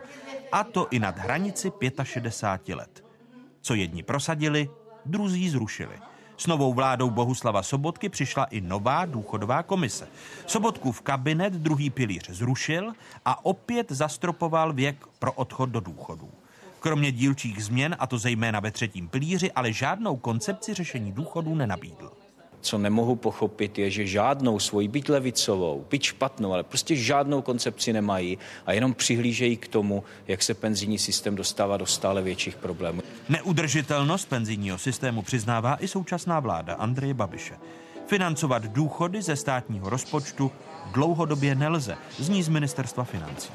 A to i nad hranici 65 let. Co jedni prosadili, druzí zrušili. S novou vládou Bohuslava Sobotky přišla i nová důchodová komise. Sobotkův kabinet druhý pilíř zrušil a opět zastropoval věk pro odchod do důchodu. Kromě dílčích změn, a to zejména ve třetím pilíři, ale žádnou koncepci řešení důchodů nenabídl. Co nemohu pochopit, je, že žádnou svoji, byť levicovou, byť špatnou, ale prostě žádnou koncepci nemají a jenom přihlížejí k tomu, jak se penzijní systém dostává do stále větších problémů. Neudržitelnost penzijního systému přiznává i současná vláda Andreje Babiše. Financovat důchody ze státního rozpočtu dlouhodobě nelze, zní z ministerstva financí.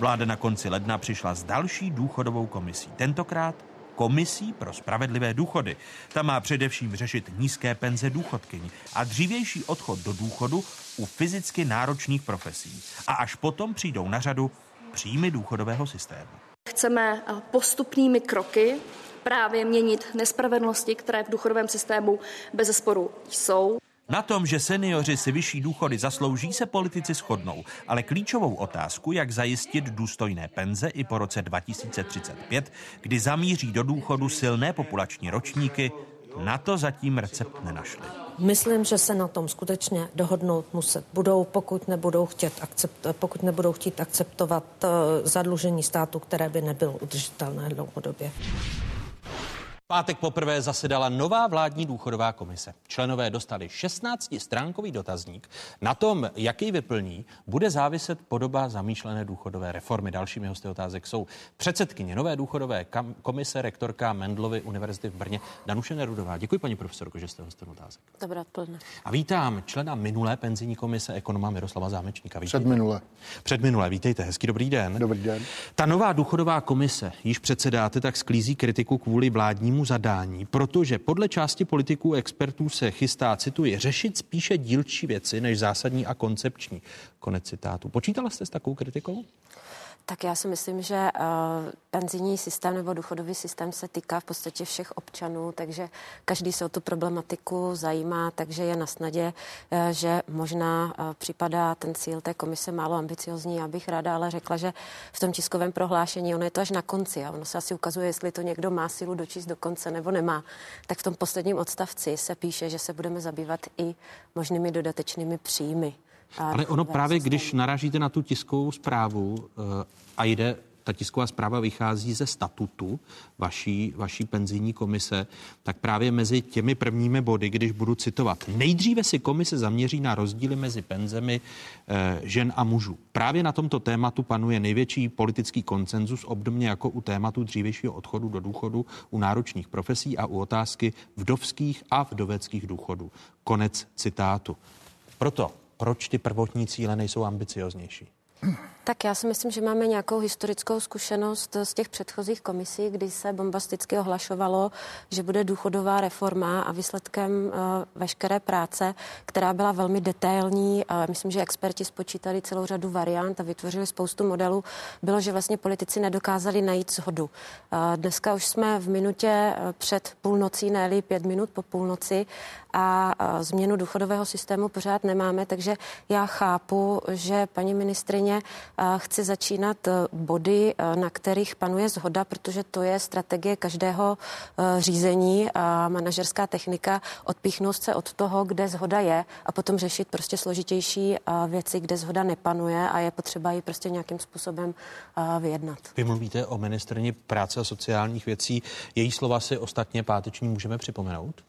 Vláda na konci ledna přišla s další důchodovou komisí. Tentokrát komisí pro spravedlivé důchody. Ta má především řešit nízké penze důchodkyní a dřívější odchod do důchodu u fyzicky náročných profesí. A až potom přijdou na řadu příjmy důchodového systému. Chceme eh, postupnými kroky právě měnit nespravedlnosti, které v důchodovém systému bez sporu jsou. Na tom, že seniori si vyšší důchody zaslouží, se politici shodnou, ale klíčovou otázku, jak zajistit důstojné penze i po roce 2035, kdy zamíří do důchodu silné populační ročníky, na to zatím recept nenašli. Myslím, že se na tom skutečně dohodnout muset budou, pokud nebudou, chtět akcept, pokud nebudou chtít akceptovat uh, zadlužení státu, které by nebylo udržitelné dlouhodobě pátek poprvé zasedala nová vládní důchodová komise. Členové dostali 16-stránkový dotazník. Na tom, jaký vyplní, bude záviset podoba zamýšlené důchodové reformy. Dalšími hosty otázek jsou předsedkyně nové důchodové komise, rektorka Mendlovy univerzity v Brně, Danuše Nerudová. Děkuji, paní profesorko, že jste hostem otázek. Dobrá odpoledne. A vítám člena minulé penzijní komise, ekonoma Miroslava Zámečníka. Vítejte. Před minulé. Před minulé, vítejte, hezký dobrý den. Dobrý den. Ta nová důchodová komise, již předsedáte, tak sklízí kritiku kvůli vládnímu zadání, protože podle části politiků expertů se chystá, cituji, řešit spíše dílčí věci než zásadní a koncepční. Konec citátu. Počítala jste s takovou kritikou? Tak já si myslím, že uh, penzijní systém nebo důchodový systém se týká v podstatě všech občanů, takže každý se o tu problematiku zajímá, takže je na snadě, uh, že možná uh, připadá ten cíl té komise málo ambiciozní. Já bych ráda ale řekla, že v tom tiskovém prohlášení, ono je to až na konci a ono se asi ukazuje, jestli to někdo má sílu dočíst do konce nebo nemá. Tak v tom posledním odstavci se píše, že se budeme zabývat i možnými dodatečnými příjmy ale ono právě, když naražíte na tu tiskovou zprávu uh, a jde ta tisková zpráva vychází ze statutu vaší, vaší penzijní komise, tak právě mezi těmi prvními body, když budu citovat, nejdříve si komise zaměří na rozdíly mezi penzemi eh, žen a mužů. Právě na tomto tématu panuje největší politický koncenzus, obdobně jako u tématu dřívějšího odchodu do důchodu u náročných profesí a u otázky vdovských a vdoveckých důchodů. Konec citátu. Proto, proč ty prvotní cíle nejsou ambicioznější? Tak já si myslím, že máme nějakou historickou zkušenost z těch předchozích komisí, kdy se bombasticky ohlašovalo, že bude důchodová reforma a výsledkem uh, veškeré práce, která byla velmi detailní, a myslím, že experti spočítali celou řadu variant a vytvořili spoustu modelů, bylo, že vlastně politici nedokázali najít shodu. Uh, dneska už jsme v minutě uh, před půlnocí, ne pět minut po půlnoci a změnu důchodového systému pořád nemáme, takže já chápu, že paní ministrině chce začínat e, body, e, na kterých panuje zhoda, protože to je strategie každého e, řízení a manažerská technika odpíchnout se od toho, kde zhoda je a potom řešit prostě složitější věci, kde zhoda nepanuje a je potřeba ji prostě nějakým způsobem vyjednat. Vy mluvíte o ministrně práce a sociálních věcí. Její slova si ostatně páteční můžeme připomenout?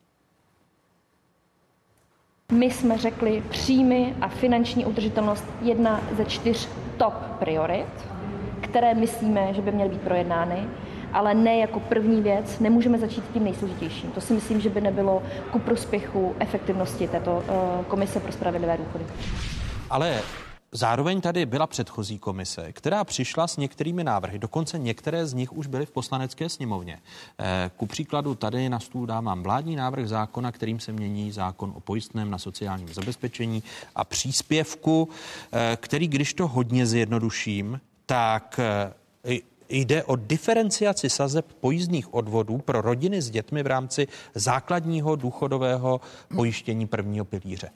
My jsme řekli příjmy a finanční udržitelnost jedna ze čtyř top priorit, které myslíme, že by měly být projednány, ale ne jako první věc. Nemůžeme začít tím nejsložitějším. To si myslím, že by nebylo ku prospěchu efektivnosti této uh, komise pro spravedlivé důchody. Ale Zároveň tady byla předchozí komise, která přišla s některými návrhy, dokonce některé z nich už byly v poslanecké sněmovně. Eh, ku příkladu tady na stůl dávám vládní návrh zákona, kterým se mění zákon o pojistném na sociálním zabezpečení a příspěvku, eh, který, když to hodně zjednoduším, tak eh, Jde o diferenciaci sazeb pojízdných odvodů pro rodiny s dětmi v rámci základního důchodového pojištění prvního pilíře.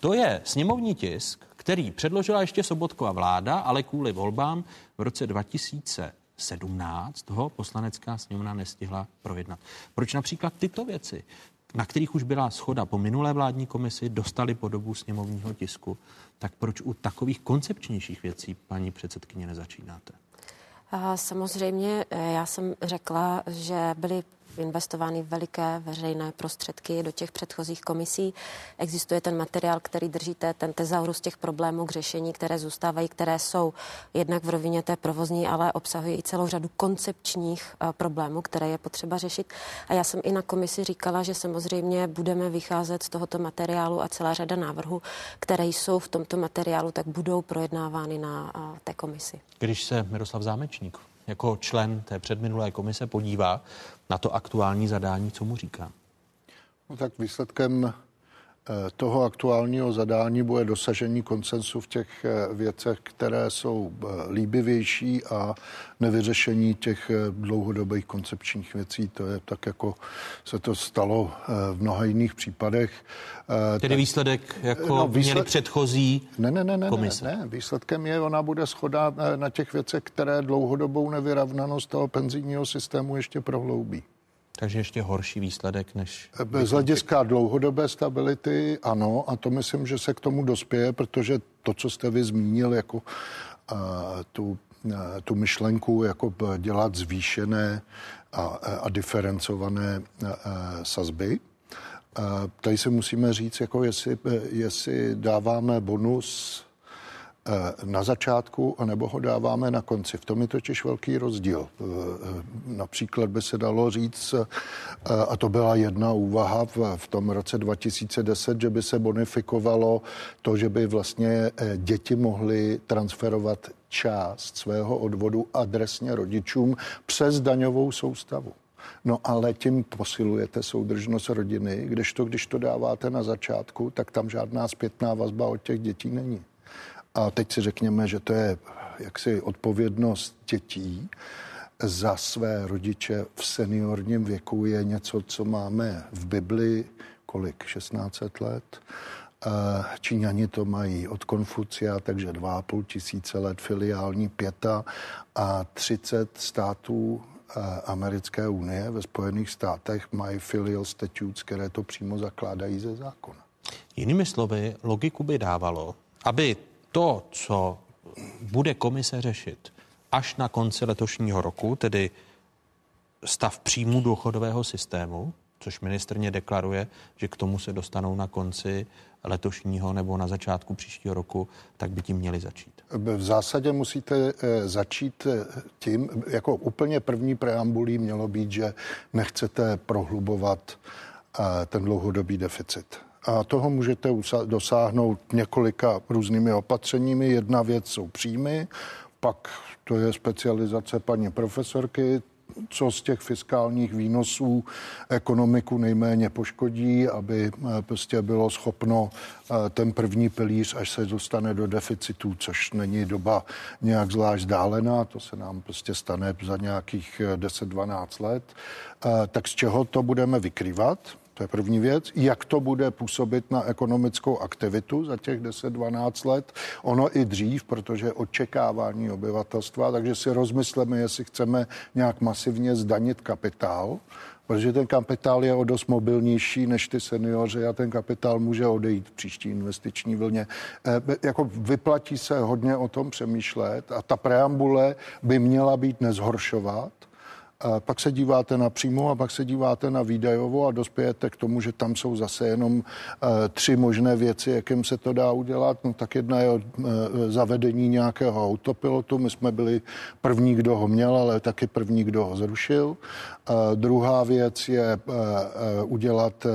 To je sněmovní tisk, který předložila ještě Sobotková vláda, ale kvůli volbám v roce 2017 ho poslanecká sněmovna nestihla projednat. Proč například tyto věci, na kterých už byla schoda po minulé vládní komisi, dostali podobu sněmovního tisku, tak proč u takových koncepčnějších věcí, paní předsedkyně, nezačínáte? Samozřejmě, eh, já jsem řekla, že byly investovány veliké veřejné prostředky do těch předchozích komisí. Existuje ten materiál, který držíte, ten tezaurus těch problémů k řešení, které zůstávají, které jsou jednak v rovině té provozní, ale obsahují i celou řadu koncepčních uh, problémů, které je potřeba řešit. A já jsem i na komisi říkala, že samozřejmě budeme vycházet z tohoto materiálu a celá řada návrhů, které jsou v tomto materiálu, tak budou projednávány na uh, té komisi. Když se Miroslav Zámečník jako člen té předminulé komise podívá na to aktuální zadání, co mu říká? No tak výsledkem toho aktuálního zadání bude dosažení konsensu v těch eh, věcech, které jsou eh, líbivější a nevyřešení těch dlouhodobých koncepčních věcí. To je tak, jako se to stalo v mnoha jiných případech. Tedy výsledek jako no, výsled... měli předchozí ne, ne, ne, ne, komise? Ne, ne, výsledkem je, ona bude schoda na těch věcech, které dlouhodobou nevyrovnanost toho penzijního systému ještě prohloubí. Takže ještě horší výsledek než... Z hlediska dlouhodobé stability ano, a to myslím, že se k tomu dospěje, protože to, co jste vy zmínil jako uh, tu, uh, tu myšlenku, jako dělat zvýšené a, a diferencované uh, sazby, Tady se musíme říct, jako jestli, jestli dáváme bonus Eh, na začátku, anebo ho dáváme na konci. V tom je totiž velký rozdíl. Eh, eh, například by se dalo říct, a to byla jedna úvaha v, tom roce 2010, že by se bonifikovalo to, že by vlastně děti mohly transferovat část svého odvodu adresně rodičům přes daňovou soustavu. No ale tím posilujete soudržnost rodiny, kdežto když to dáváte na začátku, tak tam žádná zpětná vazba od těch dětí není. A teď si řekněme, že to je jaksi odpovědnost dětí za své rodiče v seniorním věku je něco, co máme v Bibli kolik, 16 let. Číňani to mají od Konfucia, takže 2,5 tisíce let filiální pěta a 30 států americké unie ve Spojených státech mají filial statutes, které to přímo zakládají ze zákona. Jinými slovy, logiku by dávalo, aby to, co bude komise řešit, až na konci letošního roku, tedy stav příjmu důchodového systému, což ministrně deklaruje, že k tomu se dostanou na konci letošního nebo na začátku příštího roku, tak by tím měli začít. V zásadě musíte eh, začít eh, tím, jako úplně první preambulí mělo být, že nechcete prohlubovat eh, ten dlouhodobý deficit. A toho můžete dosáhnout několika různými opatřeními. Jedna věc jsou příjmy, pak to je specializace paní profesorky, co z těch fiskálních výnosů ekonomiku nejméně poškodí, aby eh, prostě bylo schopno eh, ten první pilíř, až se dostane do deficitu, což není doba nějak zvlášť dálená, to se nám prostě stane za nějakých 10-12 eh, let, tak z čeho to budeme vykrývat? To je první věc. Jak to bude působit na ekonomickou aktivitu za těch 10-12 let? Ono i dřív, protože očekávání obyvatelstva, takže si rozmysleme, jestli chceme nějak masivně zdanit kapitál, protože ten kapitál je o dost mobilnější než ty seniori a ten kapitál může odejít v příští investiční vlně. E, jako vyplatí se hodně o tom přemýšlet a ta preambule by měla být nezhoršovat, pak se díváte na příjmu a pak se díváte na výdajovou a dospějete k tomu, že tam jsou zase jenom eh, tři možné věci, jakým se to dá udělat. No tak jedna je eh, zavedení nějakého autopilotu. My jsme byli první, kdo ho měl, ale taky první, kdo ho zrušil. Druhá věc je eh, udělat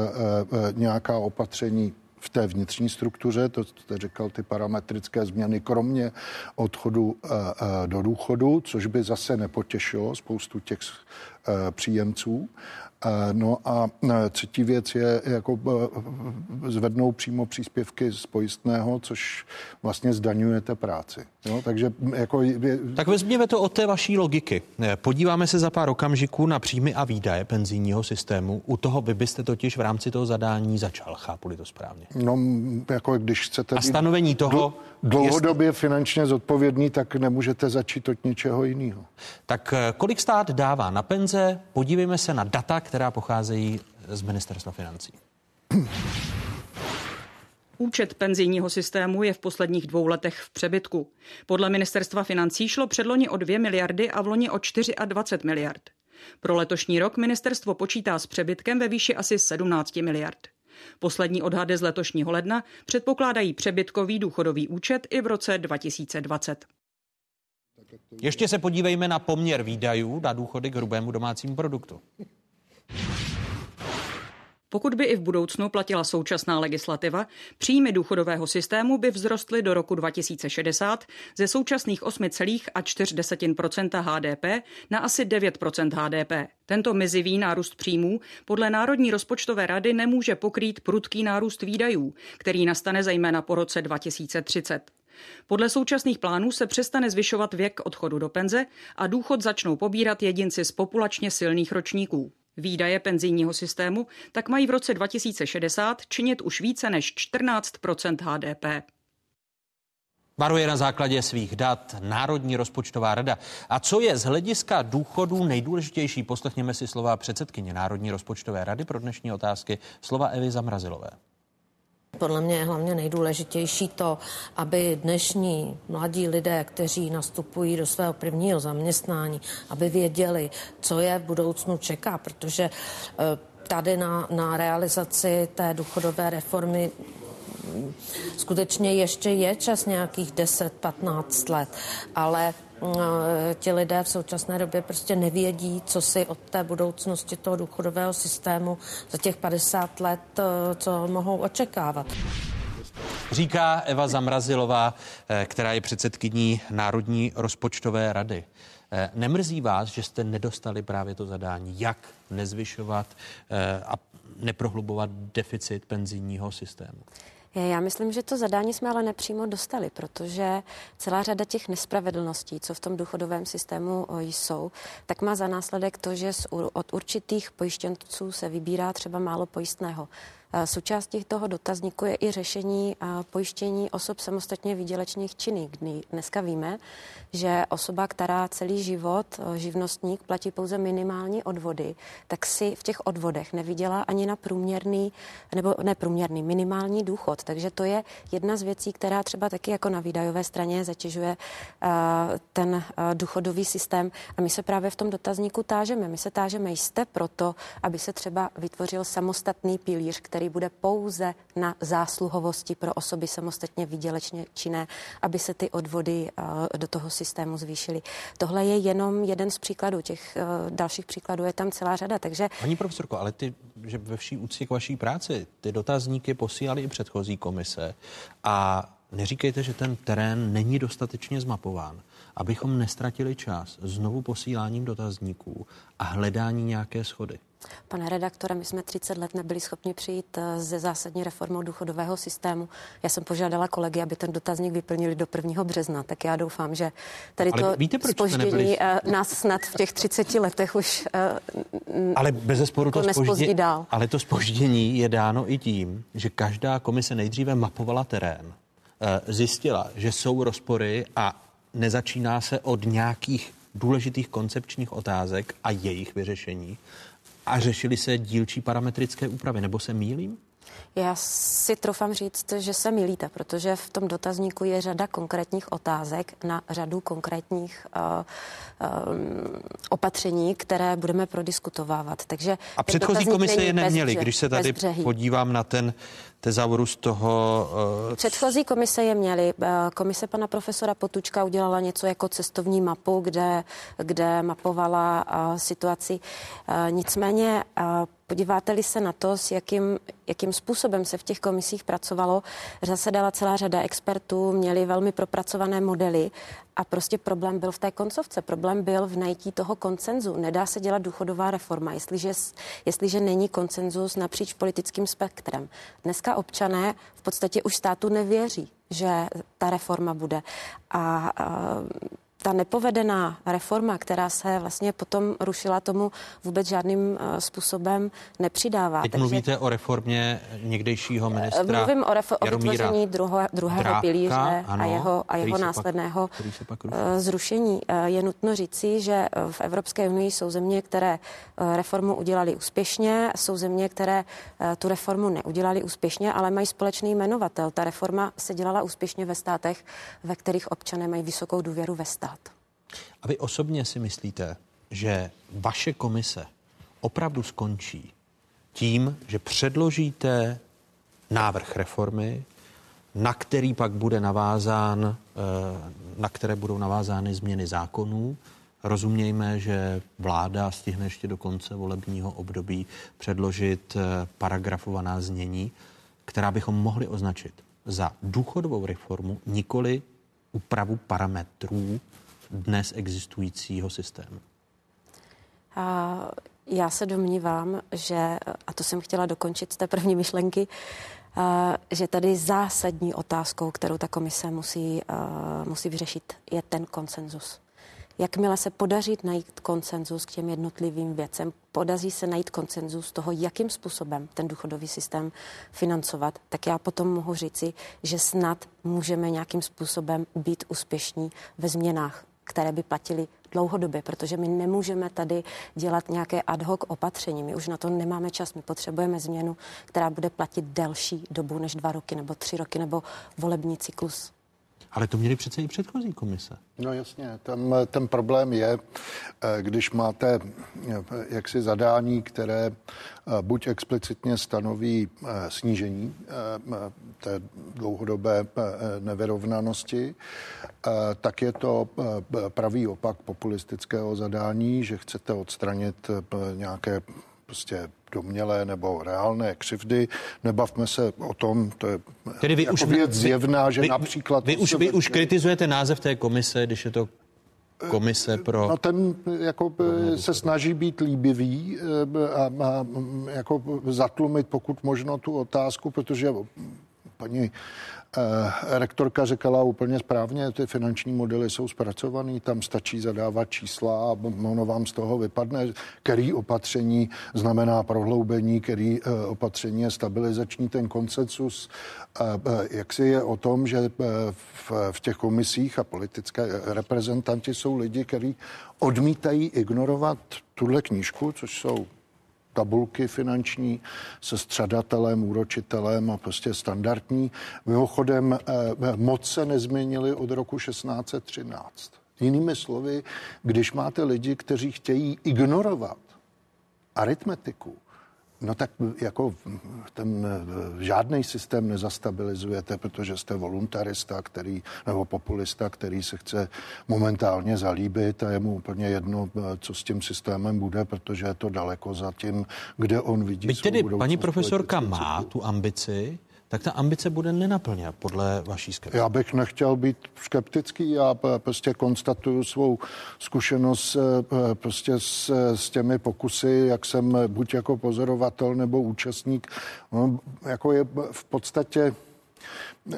nějaká opatření v té vnitřní struktuře, to jste říkal, ty parametrické změny, kromě odchodu eh, eh, do důchodu, což by zase nepotěšilo spoustu těch eh, příjemců. No a třetí věc je jako zvednou přímo příspěvky z pojistného, což vlastně zdaňujete práci. Jo, takže jako... Tak vezměme to od té vaší logiky. Podíváme se za pár okamžiků na příjmy a výdaje penzijního systému. U toho vy byste totiž v rámci toho zadání začal, chápu to správně. No, jako když chcete... A stanovení toho... Dlouhodobě jest... finančně zodpovědný, tak nemůžete začít od něčeho jiného. Tak eh, kolik stát dává na penze? Podívejme se na data, která pocházejí z ministerstva financí. Účet penzijního systému je v posledních dvou letech v přebytku. Podle ministerstva financí šlo předloni o 2 miliardy a v loni o 24 miliard. Pro letošní rok ministerstvo počítá s přebytkem ve výši asi 17 miliard. Poslední odhady z letošního ledna předpokládají přebytkový důchodový účet i v roce 2020. Ještě se podívejme na poměr výdajů na důchody k hrubému domácímu produktu. Pokud by i v budoucnu platila současná legislativa, příjmy důchodového systému by vzrostly do roku 2060 ze současných 8,4% HDP na asi 9 HDP. Tento mizivý nárůst příjmů podle Národní rozpočtové rady nemůže pokrýt prudký nárůst výdajů, který nastane zejména po roce 2030. Podle současných plánů se přestane zvyšovat věk odchodu do penze a důchod začnou pobírat jedinci z populačně silných ročníků. Výdaje penzijního systému tak mají v roce 2060 činit už více než 14 HDP. Varuje na základě svých dat Národní rozpočtová rada. A co je z hlediska důchodů nejdůležitější? Poslechněme si slova předsedkyně Národní rozpočtové rady pro dnešní otázky, slova Evy Zamrazilové. Podle mě je hlavně nejdůležitější to, aby dnešní mladí lidé, kteří nastupují do svého prvního zaměstnání, aby věděli, co je v budoucnu čeká, protože eh, tady na, na realizaci té důchodové reformy mm, skutečně ještě je čas nějakých 10-15 let, ale ti lidé v současné době prostě nevědí, co si od té budoucnosti toho důchodového systému za těch 50 let, eh, co mohou očekávat. Říká Eva Zamrazilová, eh, která je předsedkyní Národní rozpočtové rady. Nemrzí vás, že jste nedostali právě to zadání, jak nezvyšovat a neprohlubovat deficit penzijního systému? Já myslím, že to zadání jsme ale nepřímo dostali, protože celá řada těch nespravedlností, co v tom důchodovém systému jsou, tak má za následek to, že od určitých pojištěnců se vybírá třeba málo pojistného. Součástí toho dotazníku je i řešení pojištění osob samostatně výdělečných činných. Dneska víme, že osoba, která celý život, živnostník, platí pouze minimální odvody, tak si v těch odvodech nevydělá ani na průměrný, nebo neprůměrný, minimální důchod. Takže to je jedna z věcí, která třeba taky jako na výdajové straně zatěžuje ten důchodový systém. A my se právě v tom dotazníku tážeme. My se tážeme, jste proto, aby se třeba vytvořil samostatný pilíř, který bude pouze na zásluhovosti pro osoby samostatně výdělečně činné, aby se ty odvody do toho systému zvýšily. Tohle je jenom jeden z příkladů. Těch dalších příkladů je tam celá řada. Takže... Paní profesorko, ale ty, že ve vší úctě k vaší práci, ty dotazníky posílali i předchozí komise a neříkejte, že ten terén není dostatečně zmapován abychom nestratili čas znovu posíláním dotazníků a hledání nějaké schody. Pane redaktore, my jsme 30 let nebyli schopni přijít eh, ze zásadní reformou důchodového systému. Já jsem požádala kolegy, aby ten dotazník vyplnili do 1. března, tak já doufám, že tady Ale to víte, proč spoždění nebyli... Eh, nás snad v těch 30 letech už uh, Ale bez zesporu to spoždění, dál. Ale to spoždění je dáno i tím, že každá komise nejdříve mapovala terén, zjistila, že jsou rozpory a nezačíná se od nějakých důležitých koncepčních otázek a jejich vyřešení a řešili se dílčí parametrické úpravy, nebo se mýlím? Já si trofám říct, že se milíte, protože v tom dotazníku je řada konkrétních otázek na řadu konkrétních uh, uh, opatření, které budeme prodiskutovávat. Takže a předchozí komise je neměly, když se tady podívám na ten tezaurus toho... Uh... Předchozí komise je měly. Komise pana profesora Potučka udělala něco jako cestovní mapu, kde, kde mapovala uh, situaci. Uh, nicméně uh, Podíváte-li se na to, s jakým, jakým způsobem se v těch komisích pracovalo, zasedala celá řada expertů, měli velmi propracované modely a prostě problém byl v té koncovce. Problém byl v najítí toho koncenzu. Nedá se dělat důchodová reforma, jestliže, jestliže není koncenzus napříč politickým spektrem. Dneska občané v podstatě už státu nevěří, že ta reforma bude. A, a ta nepovedená reforma, která se vlastně potom rušila, tomu vůbec žádným eh, způsobem nepřidává. Teď Takže, mluvíte o reformě někdejšího eh, ministra Mluvím o, ref- o vytvoření druho, druhého Dráka, pilíře ano, a jeho, a jeho následného pak, pak eh, zrušení. Je nutno říci, že v Evropské unii jsou země, které reformu udělali úspěšně, jsou země, které tu reformu neudělali úspěšně, ale mají společný jmenovatel. Ta reforma se dělala úspěšně ve státech, ve kterých občané mají vysokou důvěru ve stát. A vy osobně si myslíte, že vaše komise opravdu skončí tím, že předložíte návrh reformy, na který pak bude navázán, eh, na které budou navázány změny zákonů. Rozumějme, že vláda stihne ještě do konce volebního období předložit eh, paragrafovaná znění, která bychom mohli označit za důchodovou reformu, nikoli úpravu parametrů dnes existujícího systému? A já se domnívám, že, a to jsem chtěla dokončit z té první myšlenky, že tady zásadní otázkou, kterou ta komise musí, musí vyřešit, je ten konsenzus. Jakmile se podaří najít konsenzus k těm jednotlivým věcem, podaří se najít konsenzus toho, jakým způsobem ten důchodový systém financovat, tak já potom mohu říci, že snad můžeme nějakým způsobem být úspěšní ve změnách které by platily dlouhodobě, protože my nemůžeme tady dělat nějaké ad hoc opatření. My už na to nemáme čas. My potřebujeme změnu, která bude platit delší dobu než dva roky nebo tři roky nebo volební cyklus. Ale to měli přece i předchozí komise. No jasně, ten, ten problém je, eh, když máte eh, jaksi zadání, které eh, buď explicitně stanoví snížení té dlouhodobé nevyrovnanosti, tak je to pravý opak populistického zadání, že chcete odstranit nějaké prostě domělé nebo reálné křivdy. Nebavme se o tom, to je Tedy vy jako už, věc zjevná, že vy, například... Vy, už, vy už kritizujete název té komise, když je to komise pro... No ten jako se snaží být líbivý a, a jako zatlumit pokud možno tu otázku, protože paní Eh, rektorka řekla úplně správně, ty finanční modely jsou zpracované, tam stačí zadávat čísla a ono vám z toho vypadne, který opatření znamená prohloubení, který eh, opatření je stabilizační, ten koncensus, eh, jak si je o tom, že v, v těch komisích a politické reprezentanti jsou lidi, kteří odmítají ignorovat tuhle knížku, což jsou tabulky finanční se střadatelem, úročitelem a prostě standardní. Mimochodem, eh, moc se nezměnily od roku 1613. Jinými slovy, když máte lidi, kteří chtějí ignorovat aritmetiku, No tak jako ten žádný systém nezastabilizujete, protože jste voluntarista, který, nebo populista, který se chce momentálně zalíbit a je mu úplně jedno, co s tím systémem bude, protože je to daleko za tím, kde on vidí Byť tedy paní profesorka má tu ambici, tak ta ambice bude nenaplněna podle vaší skeptiky. Já bych nechtěl být skeptický, já prostě konstatuju svou zkušenost eh, prostě s, s těmi pokusy, jak jsem buď jako pozorovatel nebo účastník, no, jako je v podstatě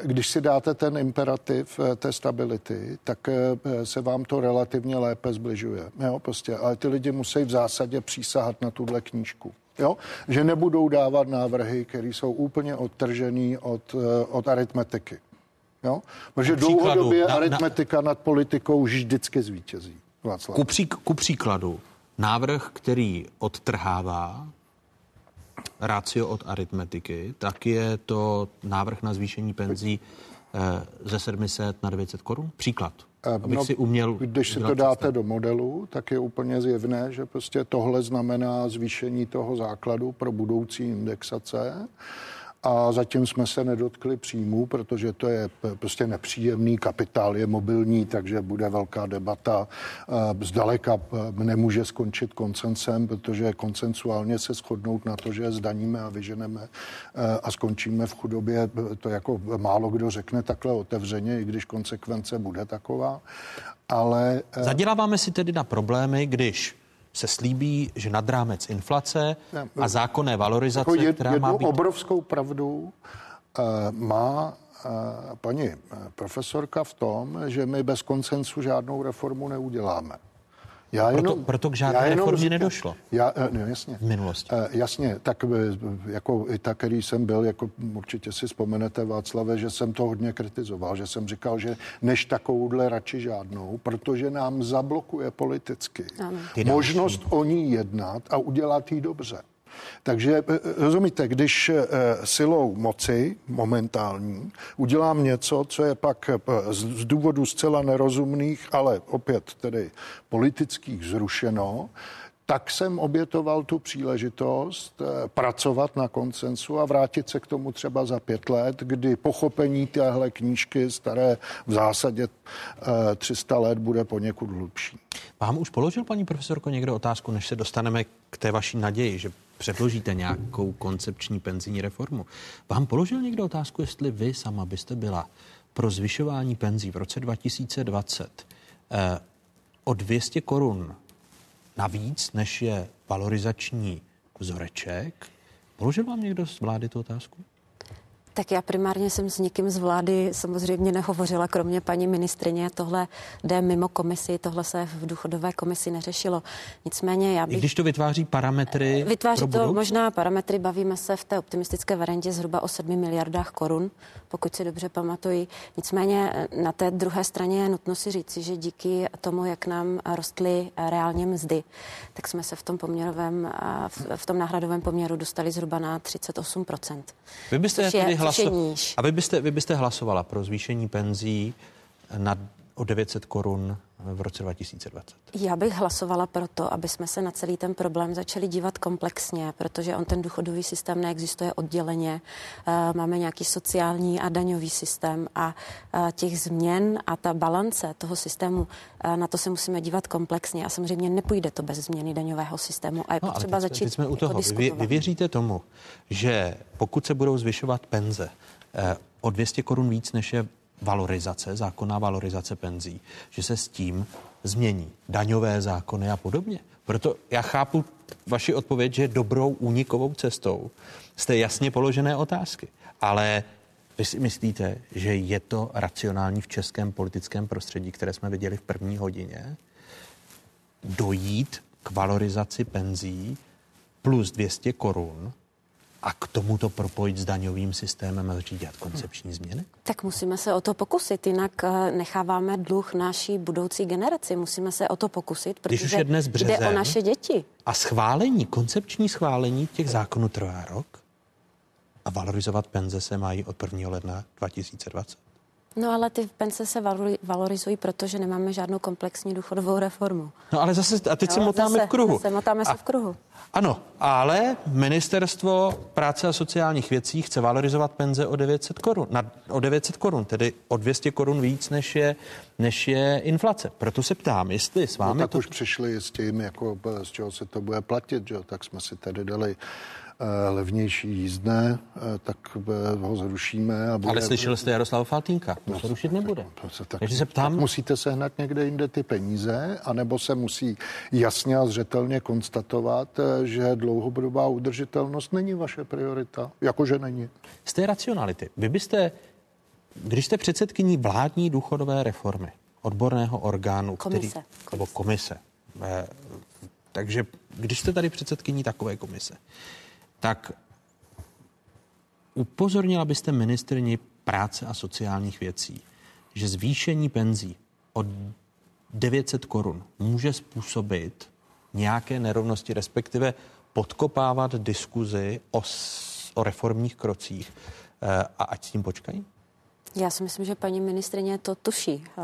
když si dáte ten imperativ eh, té stability, tak eh, se vám to relativně lépe zbližuje. Jo, prostě, ale ty lidi musí v zásadě přísahat na tuhle knížku. Jo? Že nebudou dávat návrhy, které jsou úplně odtržený od, eh, od aritmetiky. Jo? Protože dlouhodobě na, aritmetika na... nad politikou vždycky zvítězí. Václav. Ku, pří, ku příkladu, návrh, který odtrhává rácio od aritmetiky, tak je to návrh na zvýšení penzí eh, ze 700 na 900 korun? Příklad. Eh, abych no, si uměl když si to dáte do modelu, tak je úplně zjevné, že prostě tohle znamená zvýšení toho základu pro budoucí indexace a zatím jsme se nedotkli příjmů, protože to je prostě nepříjemný, kapitál je mobilní, takže bude velká debata. Zdaleka nemůže skončit koncensem, protože koncensuálně se shodnout na to, že zdaníme a vyženeme a skončíme v chudobě, to jako málo kdo řekne takhle otevřeně, i když konsekvence bude taková. Ale... Zaděláváme si tedy na problémy, když se slíbí, že nad rámec inflace a zákonné valorizace, jako jed, která má být... obrovskou pravdu uh, má uh, paní uh, profesorka v tom, že my bez koncensu žádnou reformu neuděláme. Já proto, jenom, proto k žádné jenom reformě říkám, nedošlo. Já, no, jasně. V minulosti. Uh, jasně, tak eh, jako i ta, který jsem byl, jako určitě si vzpomenete Václave, že jsem to hodně kritizoval, že jsem říkal, že než takovouhle radši žádnou, protože nám zablokuje politicky ano. možnost o ní jednat a udělat jí dobře. Takže eh, eh, rozumíte, když eh, silou moci momentální udělám něco, co je pak z důvodu zcela nerozumných, ale opět tedy politických zrušeno, tak jsem obětoval tu příležitost pracovat na koncensu a vrátit se k tomu třeba za pět let, kdy pochopení téhle knížky staré v zásadě 300 let bude poněkud hlubší. Vám už položil, paní profesorko, někdo otázku, než se dostaneme k té vaší naději, že předložíte nějakou koncepční penzijní reformu. Vám položil někdo otázku, jestli vy sama byste byla pro zvyšování penzí v roce 2020 eh, o 200 korun navíc, než je valorizační vzoreček. Položil vám někdo z vlády tu otázku? Tak já primárně jsem s nikým z vlády samozřejmě nehovořila, kromě paní ministrině. Tohle jde mimo komisi, tohle se v důchodové komisi neřešilo. Nicméně já bych... I když to vytváří parametry Vytváří pro to možná parametry, bavíme se v té optimistické variantě zhruba o 7 miliardách korun, pokud si dobře pamatuji. Nicméně eh, na té druhé straně je nutno si říci, že díky tomu, jak nám rostly reálně mzdy, tak jsme se v tom poměrovém, v tom náhradovém poměru dostali zhruba na 38%. Vy byste tedy hlaso- a vy byste, vy byste hlasovala pro zvýšení penzí na o 900 korun v roce 2020? Já bych hlasovala pro to, aby jsme se na celý ten problém začali dívat komplexně, protože on ten důchodový systém neexistuje odděleně. Eh, máme nějaký sociální a daňový systém a eh, těch změn a ta balance toho systému, eh, na to se musíme dívat komplexně a samozřejmě nepůjde to bez změny daňového systému a je no, potřeba teď, začít teď jsme u toho. Vy, vy věříte tomu, že pokud se budou zvyšovat penze o 200 korun víc, než je valorizace, zákonná valorizace penzí, že se s tím změní daňové zákony a podobně. Proto já chápu vaši odpověď, že dobrou únikovou cestou jste jasně položené otázky. Ale Vy si myslíte, že je to racionální v českém politickém prostředí, které jsme viděli v první hodině, dojít k valorizaci penzí plus 200 korun a k tomuto propojit s daňovým systémem a začít dělat koncepční změny? Tak musíme se o to pokusit, jinak eh, necháváme dluh naší budoucí generaci. Musíme se o to pokusit, Když už protože je dnes březen, jde o naše děti. A schválení, koncepční schválení těch zákonů trvá rok a valorizovat penze se mají od 1. ledna 2020. No ale ty penze se valori- valorizují, protože nemáme žádnou komplexní důchodovou reformu. No ale zase, a teď Jo, se motáme zase, v kruhu. Zase motáme se v kruhu. Ano, ale ministerstvo práce a sociálních věcí chce valorizovat penze o 900 korun, na, o 900 korun, tedy o 200 korun víc, než je, než je inflace. Proto se ptám, jestli s vámi no, tak to... už přišli s tím, jako, z čeho se to bude platit, že? jo? tak jsme si tady dali levnější jízdné, eh, tak eh, ho zrušíme. A bude, Ale slyšel jste Jaroslava Faltínka, to se rušit nebude. tak, Takže se ptám... tak musíte sehnat někde jinde ty peníze, anebo se musí jasně a zřetelně konstatovat, eh, že dlouhodobá udržitelnost není vaše priorita. Jakože není. Z té racionality. Vy byste, když jste předsedkyní vládní důchodové reformy, odborného orgánu, který, Komise. nebo komise, eh, takže když jste tady předsedkyní takové komise, tak upozornila byste ministrni práce a sociálních věcí, že zvýšení penzí o 900 korun může způsobit nějaké nerovnosti, respektive podkopávat diskuzi o, o reformních krocích eh, a ať s tím počkají? Já si myslím, že paní ministrině to tuší. Uh,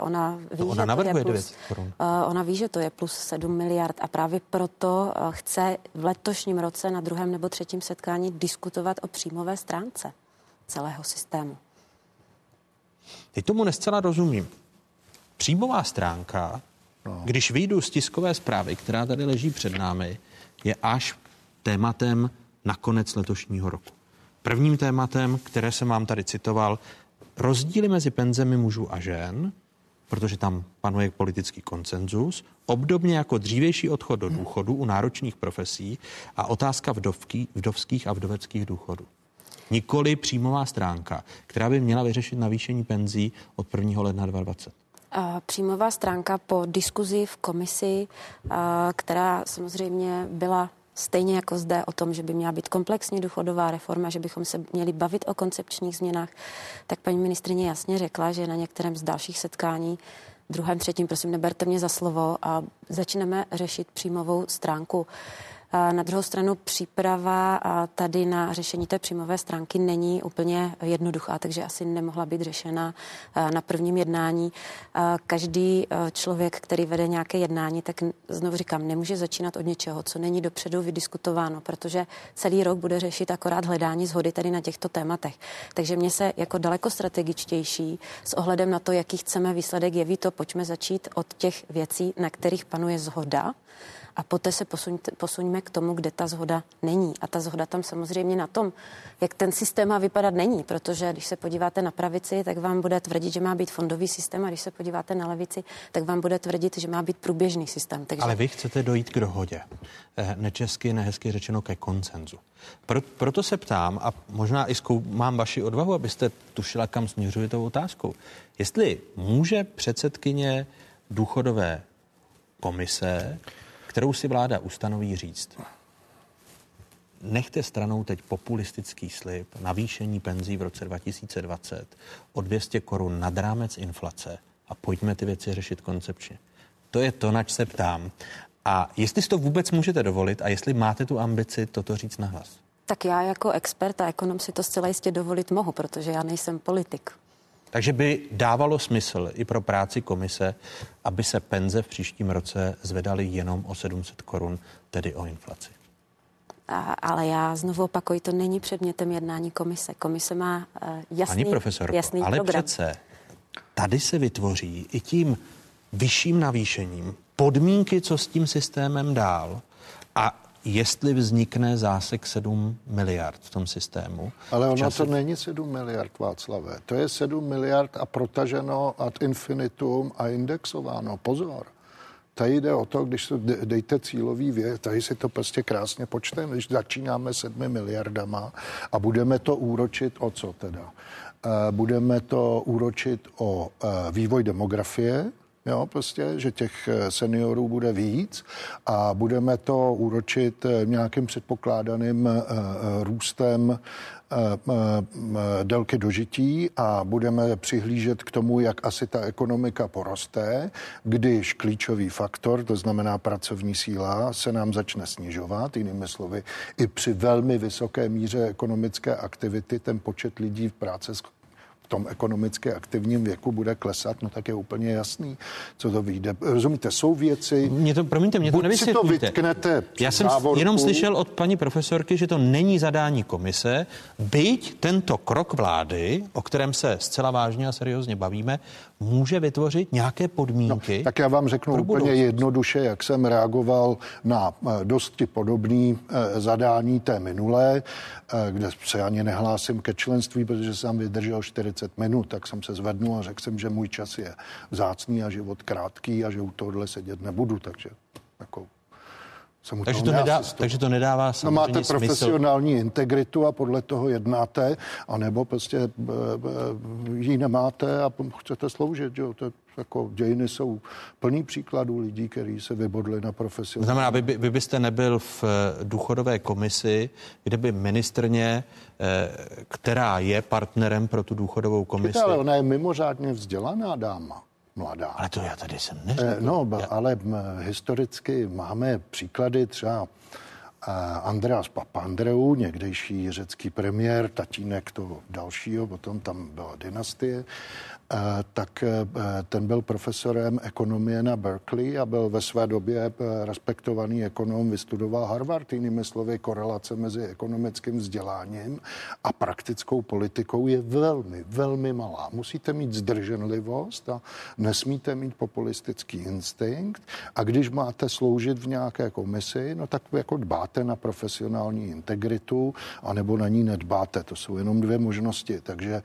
ona ví, No, ona že to navrhuje je plus, 900 korun. Uh, ona ví, že to je plus 7 miliard a právě proto uh, chce v letošním roce na druhém nebo třetím setkání diskutovat o příjmové stránce celého systému. Teď tomu nescela rozumím. Příjmová stránka, no. když vyjdu z tiskové zprávy, která tady leží před námi, je až tématem na konec letošního roku. Prvním tématem, které jsem vám tady citoval, rozdíly mezi penzemi mužů a žen, protože tam panuje politický konsenzus, obdobně jako dřívější odchod do důchodu u náročných profesí a otázka vdovky, vdovských a vdoveckých důchodů. Nikoli příjmová stránka, která by měla vyřešit navýšení penzí od 1. ledna 2020. A Příjmová stránka po diskuzi v komisi, která samozřejmě byla stejně jako zde o tom, že by měla být komplexní důchodová reforma, že bychom se měli bavit o koncepčních změnách, tak paní ministrině jasně řekla, že na některém z dalších setkání, druhém, třetím, prosím, neberte mě za slovo, a začneme řešit příjmovou stránku. A Na druhou stranu příprava a tady na řešení té příjmové stránky není úplně jednoduchá, takže asi nemohla být řešena a, na prvním jednání. Každý člověk, který vede nějaké jednání, tak znovu říkám, nemůže začínat od něčeho, co není dopředu vydiskutováno, protože celý rok bude řešit akorát hledání zhody tady na těchto tématech. Takže mně se jako daleko strategičtější s ohledem na to, jaký chceme výsledek jeví to, pojďme začít od těch věcí, na kterých panuje zhoda a poté se posuňte, posuňme k tomu, kde ta zhoda není. A ta zhoda tam samozřejmě na tom, jak ten systém má vypadat, není, protože když se podíváte na pravici, tak vám bude tvrdit, že má být fondový systém, a když se podíváte na levici, tak vám bude tvrdit, že má být průběžný systém. Takže Ale vy chcete dojít k dohodě. Eh, Nečesky, nehezky řečeno ke koncenzu. Pro, proto se ptám, a možná i zkoumám vaši odvahu, abyste tušila, kam směřuje tou otázkou. Jestli může předsedkyně důchodové komise, kterou si vláda ustanoví říct, nechte stranou teď populistický slib navýšení penzí v roce 2020 o 200 korun nad rámec inflace a pojďme ty věci řešit koncepčně. To je to, nač se ptám. A jestli si to vůbec můžete dovolit a jestli máte tu ambici toto říct nahlas. tak já jako expert a ekonom si to zcela jistě dovolit mohu, protože já nejsem politik. Takže by dávalo smysl i pro práci komise, aby se penze v příštím roce zvedaly jenom o 700 korun, tedy o inflaci. A, ale já znovu opakuji, to není předmětem jednání komise. Komise má uh, jasný, Pani profesorko, jasný ale program. přece tady se vytvoří i tím vyšším navýšením podmínky, co s tím systémem dál a jestli vznikne zásek 7 miliard v tom systému. Ale ono Časy- to není 7 miliard, Václavé. To je 7 miliard a protaženo ad infinitum a indexováno. Pozor. tady jde o to, když to dejte cílový věk, tady si to prostě krásně počteme, když začínáme sedmi miliardama a budeme to úročit o co teda? Eh, budeme to úročit o eh, vývoj demografie, Jo, prostě, že těch eh, seniorů bude víc a budeme to úročit nějakým předpokládaným růstem délky dožití a budeme přihlížet k tomu, jak asi ta ekonomika poroste, když klíčový faktor, to znamená pracovní síla, se nám začne snižovat. Jinými slovy, i při velmi vysoké míře ekonomické aktivity ten počet lidí v práci tom ekonomicky aktivním věku bude klesat, no tak je úplně jasný, co to vyjde. Rozumíte, jsou věci... Mě to, promiňte, mě to nevysvětlíte. si to vytknete Já jsem závorku. jenom slyšel od paní profesorky, že to není zadání komise, byť tento krok vlády, o kterém se zcela vážně a seriózně bavíme, může vytvořit nějaké podmínky. No, tak já vám řeknu úplně jednoduše, jak jsem reagoval na eh, dosti podobný eh, zadání té minulé, eh, kde se ani nehlásím ke členství, protože jsem vydržel 40 minut, tak jsem se zvednul a řekl jsem, že můj čas je vzácný a život krátký a že u tohohle sedět nebudu, takže jsem takže, to nedá, takže to nedává No máte smysl. profesionální integritu a podle toho jednáte, anebo prostě ji nemáte a chcete sloužit. Jo? To jako dějiny jsou plný příkladů lidí, kteří se vybodli na profesionální. Znamená, vy, vy byste nebyl v eh, důchodové komisi, kde by ministrně, eh, která je partnerem pro tu důchodovou komisi... Víte, ale ona je mimořádně vzdělaná dáma mladá. Ale to já tady jsem neřekl. Eh, no, já... ale historicky máme příklady třeba eh, Andreas Papandreou, někdejší řecký premiér, tatínek toho dalšího, potom tam byla dynastie, tak eh, ten byl profesorem ekonomie na Berkeley a byl ve své době eh, respektovaný ekonom, vystudoval Harvard, jinými slovy korelace mezi ekonomickým vzděláním a praktickou politikou je velmi, velmi malá. Musíte mít zdrženlivost a nesmíte mít populistický instinkt a když máte sloužit v nějaké komisi, no tak jako dbáte na profesionální integritu, anebo na ní nedbáte. To jsou jenom dvě možnosti. Takže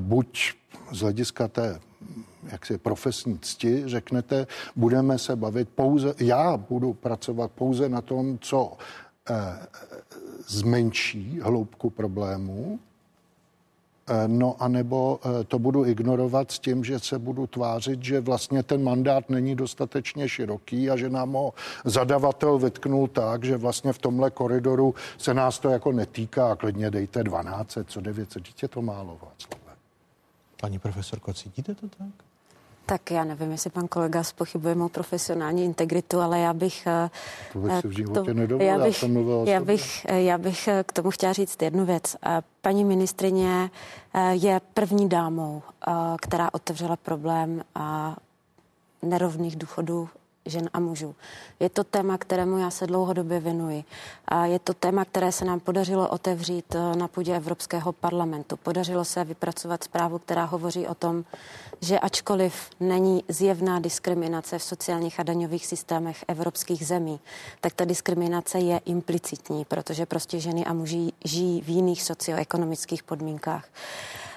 buď z hlediska té jaksi profesní cti řeknete, budeme se bavit pouze, já budu pracovat pouze na tom, co eh, zmenší hloubku problému, eh, No a nebo eh, to budu ignorovat s tím, že se budu tvářit, že vlastně ten mandát není dostatečně široký a že nám ho zadavatel vytknul tak, že vlastně v tomhle koridoru se nás to jako netýká a klidně dejte 12, co 900, dítě to málo, Václav. Paní profesorko, cítíte to tak? Tak já nevím, jestli pan kolega spochybuje mou profesionální integritu, ale já bych... Eh, to bych si v životě já bych, já, bych, eh, já bych eh, k tomu chtěla říct jednu věc. Paní ministrině je první dámou, která otevřela problém nerovných důchodů žen a mužů. Je to téma, kterému já se dlouhodobě věnuji. A je to téma, které se nám podařilo otevřít eh, na půdě Evropského parlamentu. Podařilo se vypracovat zprávu, která hovoří o tom, že ačkoliv není zjevná diskriminace v sociálních a daňových systémech evropských zemí, tak ta diskriminace je implicitní, protože prostě ženy a muži žijí v jiných socioekonomických podmínkách.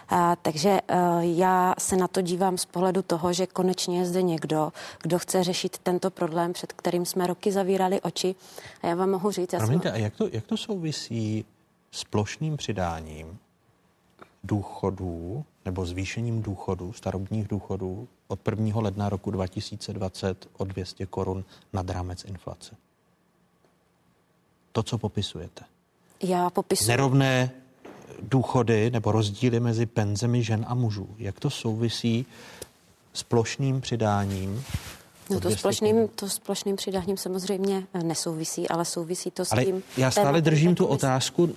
A, takže a, e, já se na to dívám z pohledu toho, že konečně je zde někdo, kdo chce řešit tento problém, před kterým jsme roky zavírali oči. A já vám mohu říct... Já Promiňte, jsem... a jak to, jak to souvisí s plošným přidáním důchodů nebo zvýšením důchodů, starobních důchodů od 1. ledna roku 2020 o 200 korun nad rámec inflace? To, co popisujete. Já popisuji. Nerovné důchody nebo rozdíly mezi penzemi žen a mužů. Jak to souvisí s plošným přidáním? No to společným, to společným přidáním samozřejmě nesouvisí, ale souvisí to s ale tím... Já stále držím tu otázku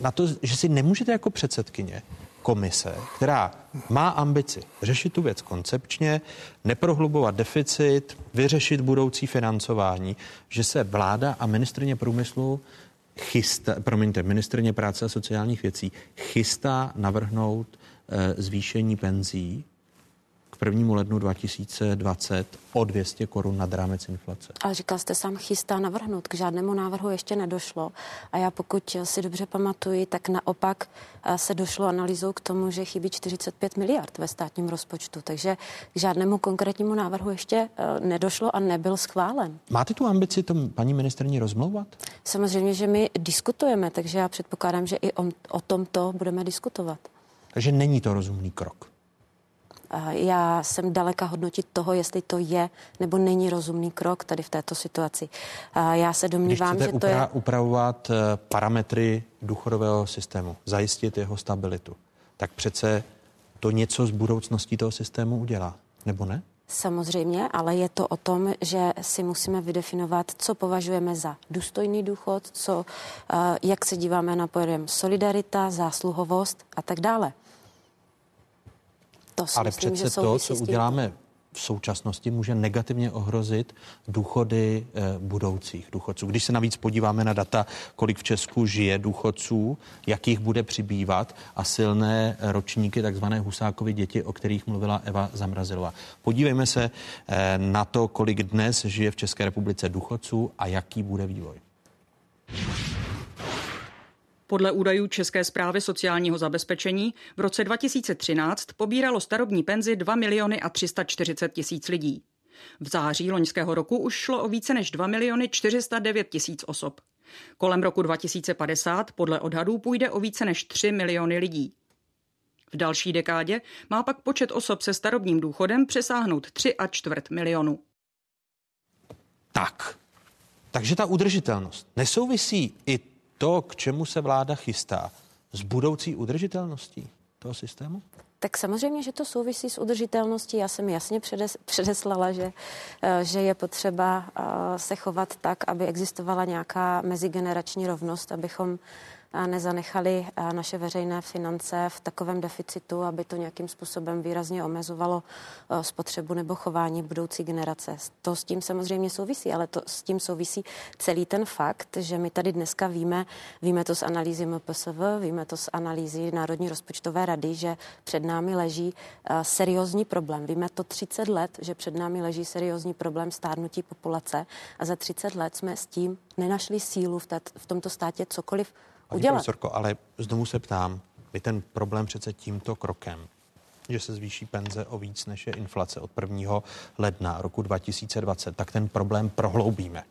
na to, že si nemůžete jako předsedkyně komise, která má ambici řešit tu věc koncepčně, neprohlubovat deficit, vyřešit budoucí financování, že se vláda a ministrně průmyslu chystá, promiňte, ministrně práce a sociálních věcí chystá navrhnout e, zvýšení penzí k 1. lednu 2020 o 200 korun nad rámec inflace. Ale říkal jste sám chystá navrhnout, k žádnému návrhu ještě nedošlo. A já pokud si dobře pamatuji, tak naopak eh, se došlo analýzou k tomu, že chybí 45 miliard ve státním rozpočtu. Takže k žádnému konkrétnímu návrhu ještě eh, nedošlo a nebyl schválen. Máte tu ambici to paní ministrní rozmlouvat? Samozřejmě, že my diskutujeme, takže já předpokládám, že i o, o tomto budeme diskutovat. Takže není to rozumný krok. Já jsem daleka hodnotit toho, jestli to je nebo není rozumný krok tady v této situaci. Já se domnívám, že to je... upravovat eh, parametry důchodového systému, zajistit jeho stabilitu, tak přece to něco z budoucností toho systému udělá, nebo ne? Samozřejmě, ale je to o tom, že si musíme vydefinovat, co považujeme za důstojný důchod, co, eh, jak se díváme na pojem solidarita, zásluhovost a tak dále. To si Ale myslím, přece že to, co uděláme v současnosti, může negativně ohrozit důchody e, budoucích důchodců. Když se navíc podíváme na data, kolik v Česku žije důchodců, jakých bude přibývat a silné ročníky, takzvané Husákovy děti, o kterých mluvila Eva Zamrazilová. Podívejme se e, na to, kolik dnes žije v České republice důchodců a jaký bude vývoj. Podle údajů České zprávy sociálního zabezpečení v roce 2013 pobíralo starobní penzi 2 miliony a 340 tisíc lidí. V září loňského roku už šlo o více než 2 miliony 409 tisíc osob. Kolem roku 2050 podle odhadů půjde o více než 3 miliony lidí. V další dekádě má pak počet osob se starobním důchodem přesáhnout 3 a čtvrt milionu. Tak, takže ta udržitelnost nesouvisí i to, k čemu se vláda chystá, s budoucí udržitelností toho systému? Tak samozřejmě, že to souvisí s udržitelností. Já jsem jasně předes, předeslala, že, eh, že je potřeba eh, se chovat tak, aby existovala nějaká mezigenerační rovnost, abychom nezanechali naše veřejné finance v takovém deficitu, aby to nějakým způsobem výrazně omezovalo e, spotřebu nebo chování budoucí generace. To s tím samozřejmě souvisí, ale to s tím souvisí celý ten fakt, že my tady dneska víme, víme to z analýzy MPSV, víme to z analýzy Národní rozpočtové rady, že před námi leží e, seriózní problém. Víme to 30 let, že před námi leží seriózní problém stárnutí populace a za 30 let jsme s tím nenašli sílu v, tát, v tomto státě cokoliv udělat. Profesorko, ale znovu se ptám, vy ten problém přece tímto krokem, že se zvýší penze o víc než je inflace od 1. ledna roku 2020, tak ten problém prohloubíme.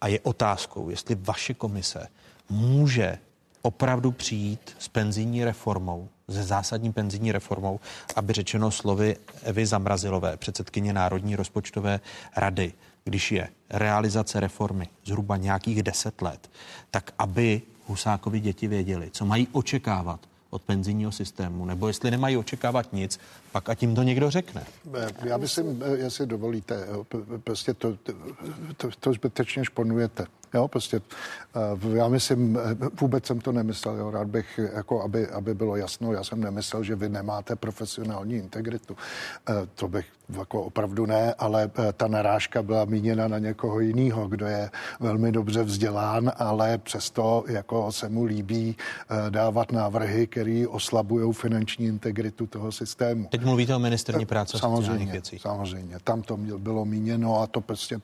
A je otázkou, jestli vaše komise může opravdu přijít s penzijní reformou, se zásadní penzijní reformou, aby řečeno slovy Evy Zamrazilové, předsedkyně Národní rozpočtové rady, když je realizace reformy zhruba nějakých deset let, tak aby Husákovi děti věděli, co mají očekávat od penzijního systému, nebo jestli nemají očekávat nic, pak a tím to někdo řekne. Já myslím, jestli dovolíte, prostě to, to, to zbytečně šponujete. Jo, prostě eh, já myslím, eh, vůbec jsem to nemyslel, jo, rád bych, jako aby, aby bylo jasno, já jsem nemyslel, že vy nemáte profesionální integritu. Eh, to bych jako opravdu ne, ale ta narážka byla míněna na někoho jiného, kdo je velmi dobře vzdělán, ale přesto jako se mu líbí dávat návrhy, které oslabují finanční integritu toho systému. Teď mluvíte o ministerní práce samozřejmě, věcí. Samozřejmě, tam to bylo míněno a to prostě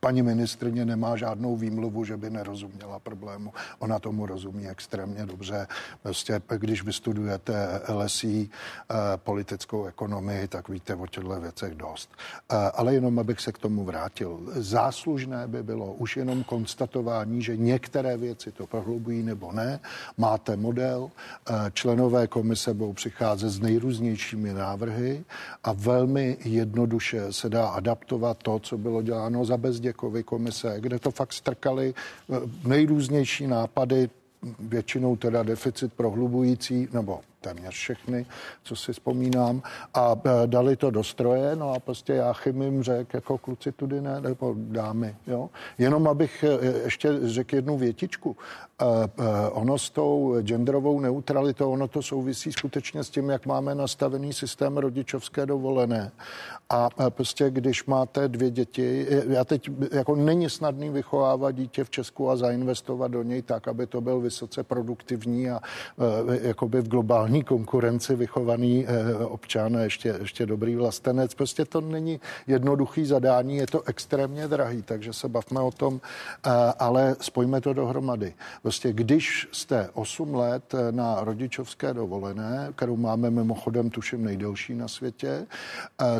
paní ministrně nemá žádnou výmluvu, že by nerozuměla problému. Ona tomu rozumí extrémně dobře. Prostě, když vystudujete LSI, eh, politickou ekonomii, tak víte o těchto věcech dost. Eh, ale jenom, abych se k tomu vrátil. Záslužné by bylo už jenom konstatování, že některé věci to prohlubují nebo ne. Máte model, eh, členové komise budou přicházet s nejrůznějšími návrhy a velmi jednoduše se dá adaptovat to, co bylo děláno za Bezděkovy komise, kde to fakt strká čekali eh, nejrůznější nápady, většinou teda deficit prohlubující, nebo téměř všechny, co si vzpomínám, a e, dali to do stroje, no a prostě já chymím řekl, jako kluci tudy ne, nebo dámy, jo. Jenom abych e, ještě řekl jednu větičku. E, ono s tou genderovou neutralitou, ono to souvisí skutečně s tím, jak máme nastavený systém rodičovské dovolené. A prostě, když máte dvě děti, já teď, jako není snadný vychovávat dítě v Česku a zainvestovat do něj tak, aby to byl vysoce produktivní a jakoby v globální konkurenci vychovaný eh, občan a ještě, ještě dobrý vlastenec. Prostě to není jednoduchý zadání, je to extrémně drahý, takže se bavme o tom, eh, ale spojme to dohromady. Prostě když jste 8 let eh, na rodičovské dovolené, kterou máme mimochodem tuším nejdelší na světě,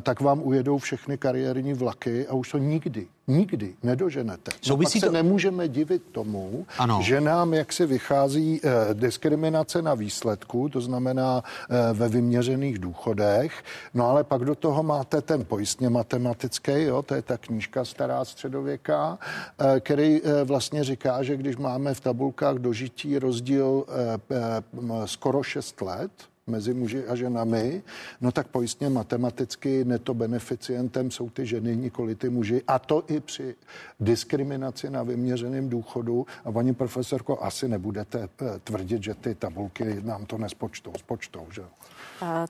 tak vám ujedou všechny kariérní vlaky a už to nikdy nikdy nedoženete. No pak se to... nemůžeme divit tomu, ano. že nám jaksi vychází eh, diskriminace na výsledku, to znamená eh, ve vyměřených důchodech, no ale pak do toho máte ten pojistně matematický, jo, to je ta knížka stará středověká, eh, který eh, vlastně říká, že když máme v tabulkách dožití rozdíl eh, eh, skoro 6 let, mezi muži a ženami, no tak pojistně matematicky neto beneficientem jsou ty ženy, nikoli ty muži. A to i při diskriminaci na vyměřeném důchodu. A paní profesorko, asi nebudete eh, tvrdit, že ty tabulky nám to nespočtou, spočtou, že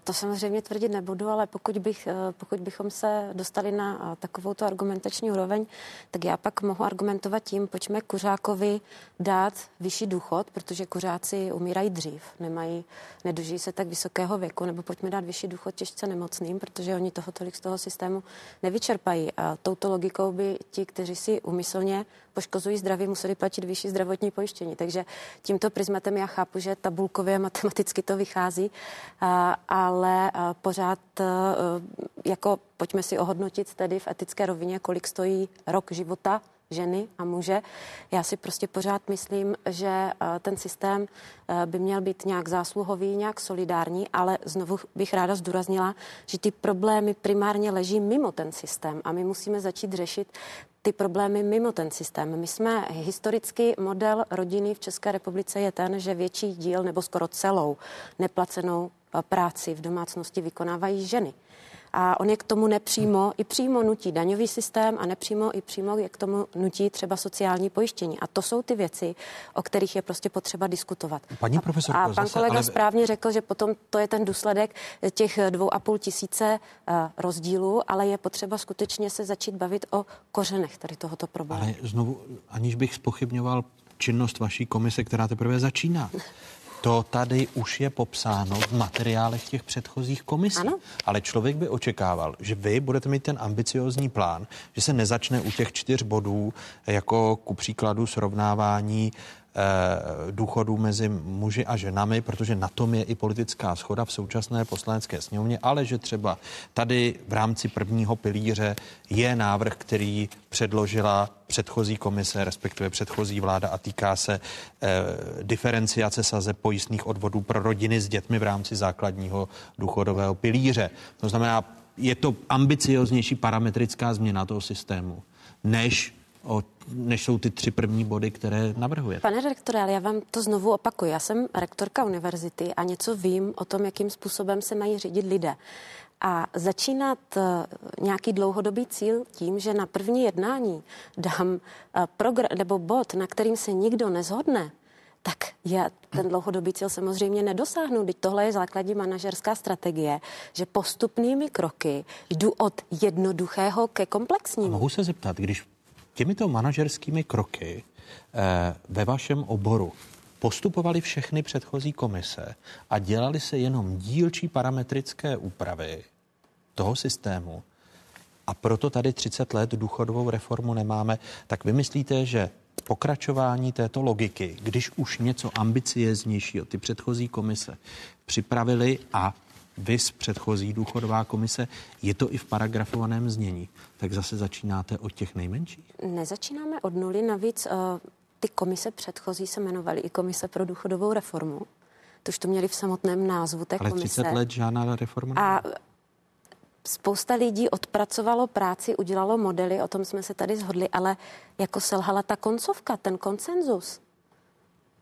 to samozřejmě tvrdit nebudu, ale pokud, bych, eh, pokud bychom se dostali na eh, takovou tu argumentační úroveň, tak já pak mohu argumentovat tím, pojďme kuřákovi dát vyšší důchod, protože kuřáci umírají dřív, nemají, nedožijí se tak vysokého věku, nebo pojďme dát vyšší důchod těžce nemocným, protože oni toho tolik z toho systému nevyčerpají. A touto logikou by ti, kteří si umyslně poškozují zdraví, museli platit vyšší zdravotní pojištění. Takže tímto prismatem já chápu, že tabulkově matematicky to vychází, ale pořád jako pojďme si ohodnotit tedy v etické rovině, kolik stojí rok života ženy a muže. Já si prostě pořád myslím, že ten systém by měl být nějak zásluhový, nějak solidární, ale znovu bych ráda zdůraznila, že ty problémy primárně leží mimo ten systém a my musíme začít řešit ty problémy mimo ten systém. My jsme historicky model rodiny v České republice je ten, že větší díl nebo skoro celou neplacenou práci v domácnosti vykonávají ženy. A on je k tomu nepřímo i přímo nutí daňový systém a nepřímo i přímo je k tomu nutí třeba sociální pojištění. A to jsou ty věci, o kterých je prostě potřeba diskutovat. Paní profesorko, a pan zase, kolega ale... správně řekl, že potom to je ten důsledek těch dvou a půl tisíce uh, rozdílů, ale je potřeba skutečně se začít bavit o kořenech tady tohoto problému. Ale znovu, aniž bych spochybňoval činnost vaší komise, která teprve začíná. To tady už je popsáno v materiálech těch předchozích komisí. Ano. Ale člověk by očekával, že vy budete mít ten ambiciozní plán, že se nezačne u těch čtyř bodů, jako ku příkladu srovnávání Eh, důchodů mezi muži a ženami, protože na tom je i politická schoda v současné poslanecké sněmovně, ale že třeba tady v rámci prvního pilíře je návrh, který předložila předchozí komise, respektive předchozí vláda a týká se eh, diferenciace saze pojistných odvodů pro rodiny s dětmi v rámci základního důchodového pilíře. To znamená, je to ambicioznější parametrická změna toho systému, než o, než jsou ty tři první body, které navrhujete. Pane rektore, ale já vám to znovu opakuju. Já jsem rektorka univerzity a něco vím o tom, jakým způsobem se mají řídit lidé. A začínat uh, nějaký dlouhodobý cíl tím, že na první jednání dám uh, progr- nebo bod, na kterým se nikdo nezhodne, tak já ten dlouhodobý cíl samozřejmě nedosáhnu. Teď tohle je základní manažerská strategie, že postupnými kroky jdu od jednoduchého ke komplexnímu. A mohu se zeptat, když těmito manažerskými kroky eh, ve vašem oboru postupovaly všechny předchozí komise a dělali se jenom dílčí parametrické úpravy toho systému, a proto tady 30 let důchodovou reformu nemáme, tak vy myslíte, že pokračování této logiky, když už něco ambicieznějšího ty předchozí komise připravili a vys předchozí důchodová komise, je to i v paragrafovaném znění, tak zase začínáte od těch nejmenších? Nezačínáme od nuly, navíc uh, ty komise předchozí se jmenovaly i komise pro důchodovou reformu. To už to měli v samotném názvu té Ale komise. 30 let žádná reforma A spousta lidí odpracovalo práci, udělalo modely, o tom jsme se tady zhodli, ale jako selhala ta koncovka, ten konsenzus.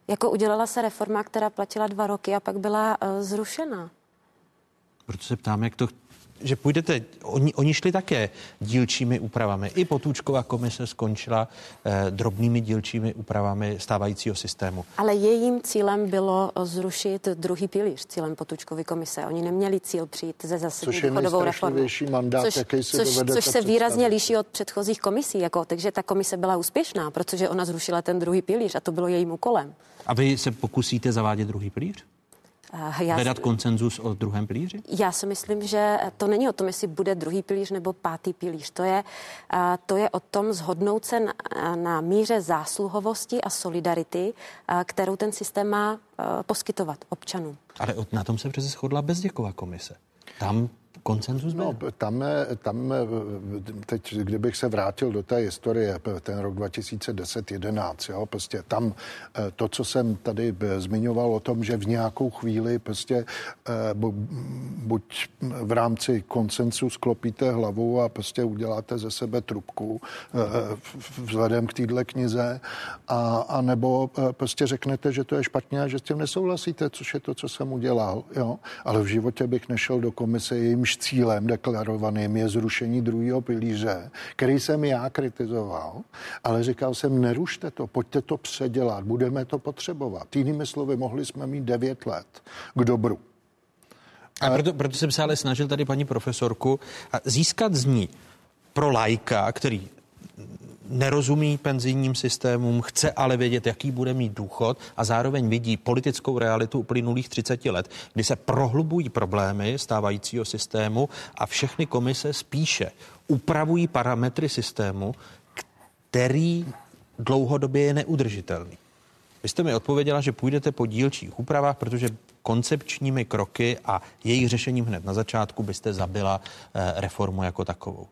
Jako udělala se reforma, která platila dva roky a pak byla uh, zrušena. Proto se ptám, jak to že půjdete, oni, oni šli také dílčími úpravami. I Potůčková komise skončila eh, drobnými dílčími úpravami stávajícího systému. Ale jejím cílem bylo zrušit druhý pilíř, cílem Potůčkovy komise. Oni neměli cíl přijít ze zásadní důchodovou reformou. mandát, což, jaký si což, což se představit. výrazně liší od předchozích komisí. Jako, takže ta komise byla úspěšná, protože ona zrušila ten druhý pilíř a to bylo jejím úkolem. A vy se pokusíte zavádět druhý pilíř? Já, hledat koncenzus o druhém pilíři? Já si myslím, že to není o tom, jestli bude druhý pilíř nebo pátý pilíř. To je, to je o tom zhodnout se na, na míře zásluhovosti a solidarity, kterou ten systém má poskytovat občanům. Ale na tom se přece shodla Bezděková komise. Tam koncenzus byl? No, tam, tam teď, kdybych se vrátil do té historie, ten rok 2010-11, jo, prostě tam to, co jsem tady zmiňoval o tom, že v nějakou chvíli prostě buď v rámci koncensu sklopíte hlavu a prostě uděláte ze sebe trubku vzhledem k téhle knize, a, a nebo prostě řeknete, že to je špatně a že s tím nesouhlasíte, což je to, co jsem udělal, jo. Ale v životě bych nešel do komise, jejímž cílem deklarovaným je zrušení druhého pilíře, který jsem já kritizoval, ale říkal jsem, nerušte to, pojďte to předělat, budeme to potřebovat. Jinými slovy, mohli jsme mít devět let k dobru. A proto, proto jsem se ale snažil tady paní profesorku získat z ní pro lajka, který nerozumí penzijním systémům, chce ale vědět, jaký bude mít důchod a zároveň vidí politickou realitu uplynulých 30 let, kdy se prohlubují problémy stávajícího systému a všechny komise spíše upravují parametry systému, který dlouhodobě je neudržitelný. Vy jste mi odpověděla, že půjdete po dílčích úpravách, protože koncepčními kroky a jejich řešením hned na začátku byste zabila eh, reformu jako takovou.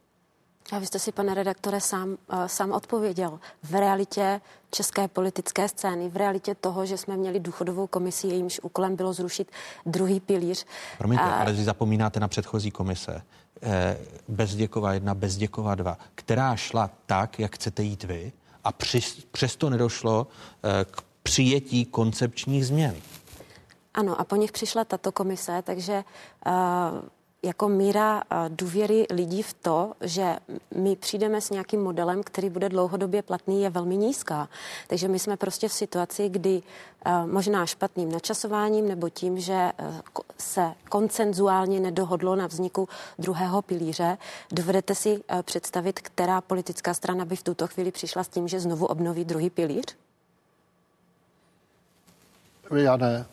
A vy jste si, pane redaktore, sám, uh, sám odpověděl. V realitě české politické scény, v realitě toho, že jsme měli důchodovou komisi, jejímž úkolem bylo zrušit druhý pilíř. Promiňte, a... ale vy zapomínáte na předchozí komise. Eh, Bezděková jedna, Bezděková dva, která šla tak, jak chcete jít vy a při, přesto nedošlo eh, k přijetí koncepčních změn. Ano, a po nich přišla tato komise, takže uh, jako míra důvěry lidí v to, že my přijdeme s nějakým modelem, který bude dlouhodobě platný, je velmi nízká. Takže my jsme prostě v situaci, kdy možná špatným načasováním nebo tím, že se koncenzuálně nedohodlo na vzniku druhého pilíře, dovedete si představit, která politická strana by v tuto chvíli přišla s tím, že znovu obnoví druhý pilíř? Já ne.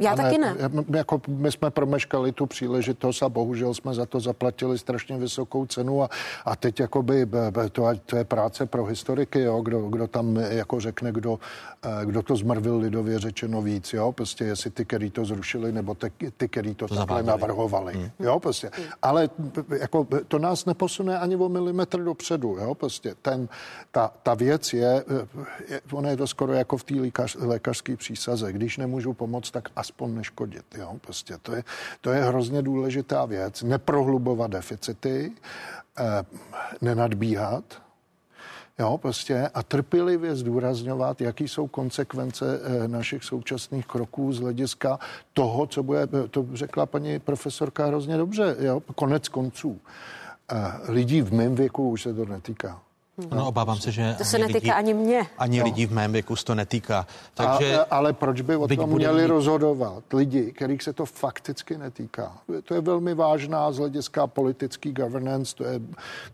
Já taky ne. Jako my jsme promeškali tu příležitost a bohužel jsme za to zaplatili strašně vysokou cenu a, a teď jakoby to, to je práce pro historiky, jo, kdo, kdo tam jako řekne, kdo, eh, kdo to zmrvil lidově řečeno víc, jo, prostě jestli ty, který to zrušili, nebo ty, ty který to, takhle navrhovali, hmm. jo, prostě. Hmm. Ale jako to nás neposune ani o milimetr dopředu, jo, prostě. Ten, ta, ta věc je, je, ono je to skoro jako v té lékař, lékařské přísaze, když nemůžu pomoct, tak aspoň aspoň neškodit. Jo? Prostě to, je, to je hrozně důležitá věc. Neprohlubovat deficity, eh, nenadbíhat, Jo, prostě a trpělivě zdůrazňovat, jaký jsou konsekvence eh, našich současných kroků z hlediska toho, co bude, to řekla paní profesorka hrozně dobře, jo, konec konců. Eh, lidí v mém věku už se to netýká. No, obávám se, že to se netýká lidí, ani mě. Ani no. lidí v mém věku to netýká. Takže, a, ale proč by o tom měli mít... rozhodovat lidi, kterých se to fakticky netýká? To je velmi vážná z hlediska politický governance, to je,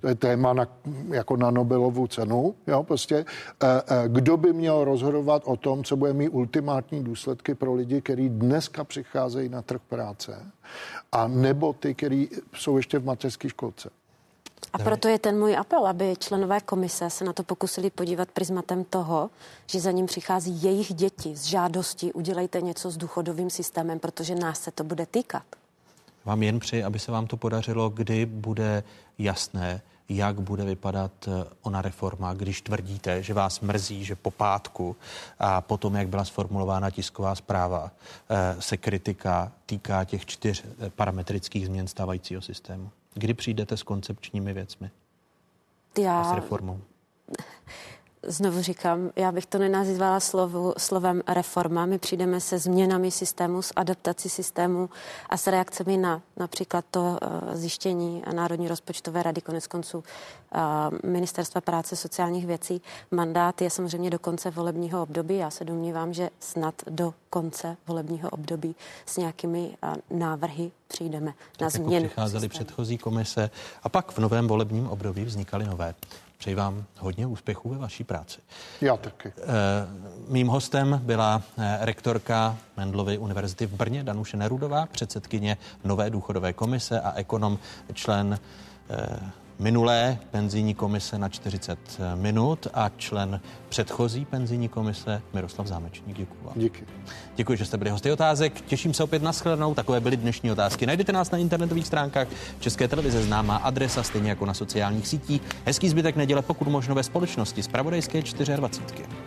to je téma na, jako na Nobelovu cenu. Jo, prostě, eh, eh, kdo by měl rozhodovat o tom, co bude mít ultimátní důsledky pro lidi, kteří dneska přicházejí na trh práce, a nebo ty, kteří jsou ještě v mateřské školce? A proto je ten můj apel, aby členové komise se na to pokusili podívat prismatem toho, že za ním přichází jejich děti z žádosti, udělejte něco s důchodovým systémem, protože nás se to bude týkat. Vám jen přeji, aby se vám to podařilo, kdy bude jasné, jak bude vypadat eh, ona reforma, když tvrdíte, že vás mrzí, že po pátku a potom, jak byla sformulována tisková zpráva, eh, se kritika týká těch čtyř eh, parametrických změn stávajícího systému. Kdy přijdete s koncepčními věcmi? Já... A s reformou? Znovu říkám, já bych to nenazývala slovu, slovem reforma. My přijdeme se změnami systému, s adaptací systému a s reakcemi na například to uh, zjištění Národní rozpočtové rady, konec konců uh, Ministerstva práce sociálních věcí. Mandát je samozřejmě do konce volebního období. Já se domnívám, že snad do konce volebního období s nějakými uh, návrhy přijdeme tak na jako změnu. Přicházely předchozí komise a pak v novém volebním období vznikaly nové. Přeji vám hodně úspěchů ve vaší práci. Já taky. Mým hostem byla rektorka Mendlovy univerzity v Brně Danuše Nerudová, předsedkyně nové důchodové komise a ekonom, člen minulé penzijní komise na 40 minut a člen předchozí penzijní komise Miroslav Zámečník. Děkuji vám. Díky. Děkuji, že jste byli hosty otázek. Těším se opět na shledanou. Takové byly dnešní otázky. Najdete nás na internetových stránkách České televize známá adresa, stejně jako na sociálních sítích. Hezký zbytek neděle, pokud možno ve společnosti z Pravodejské 24.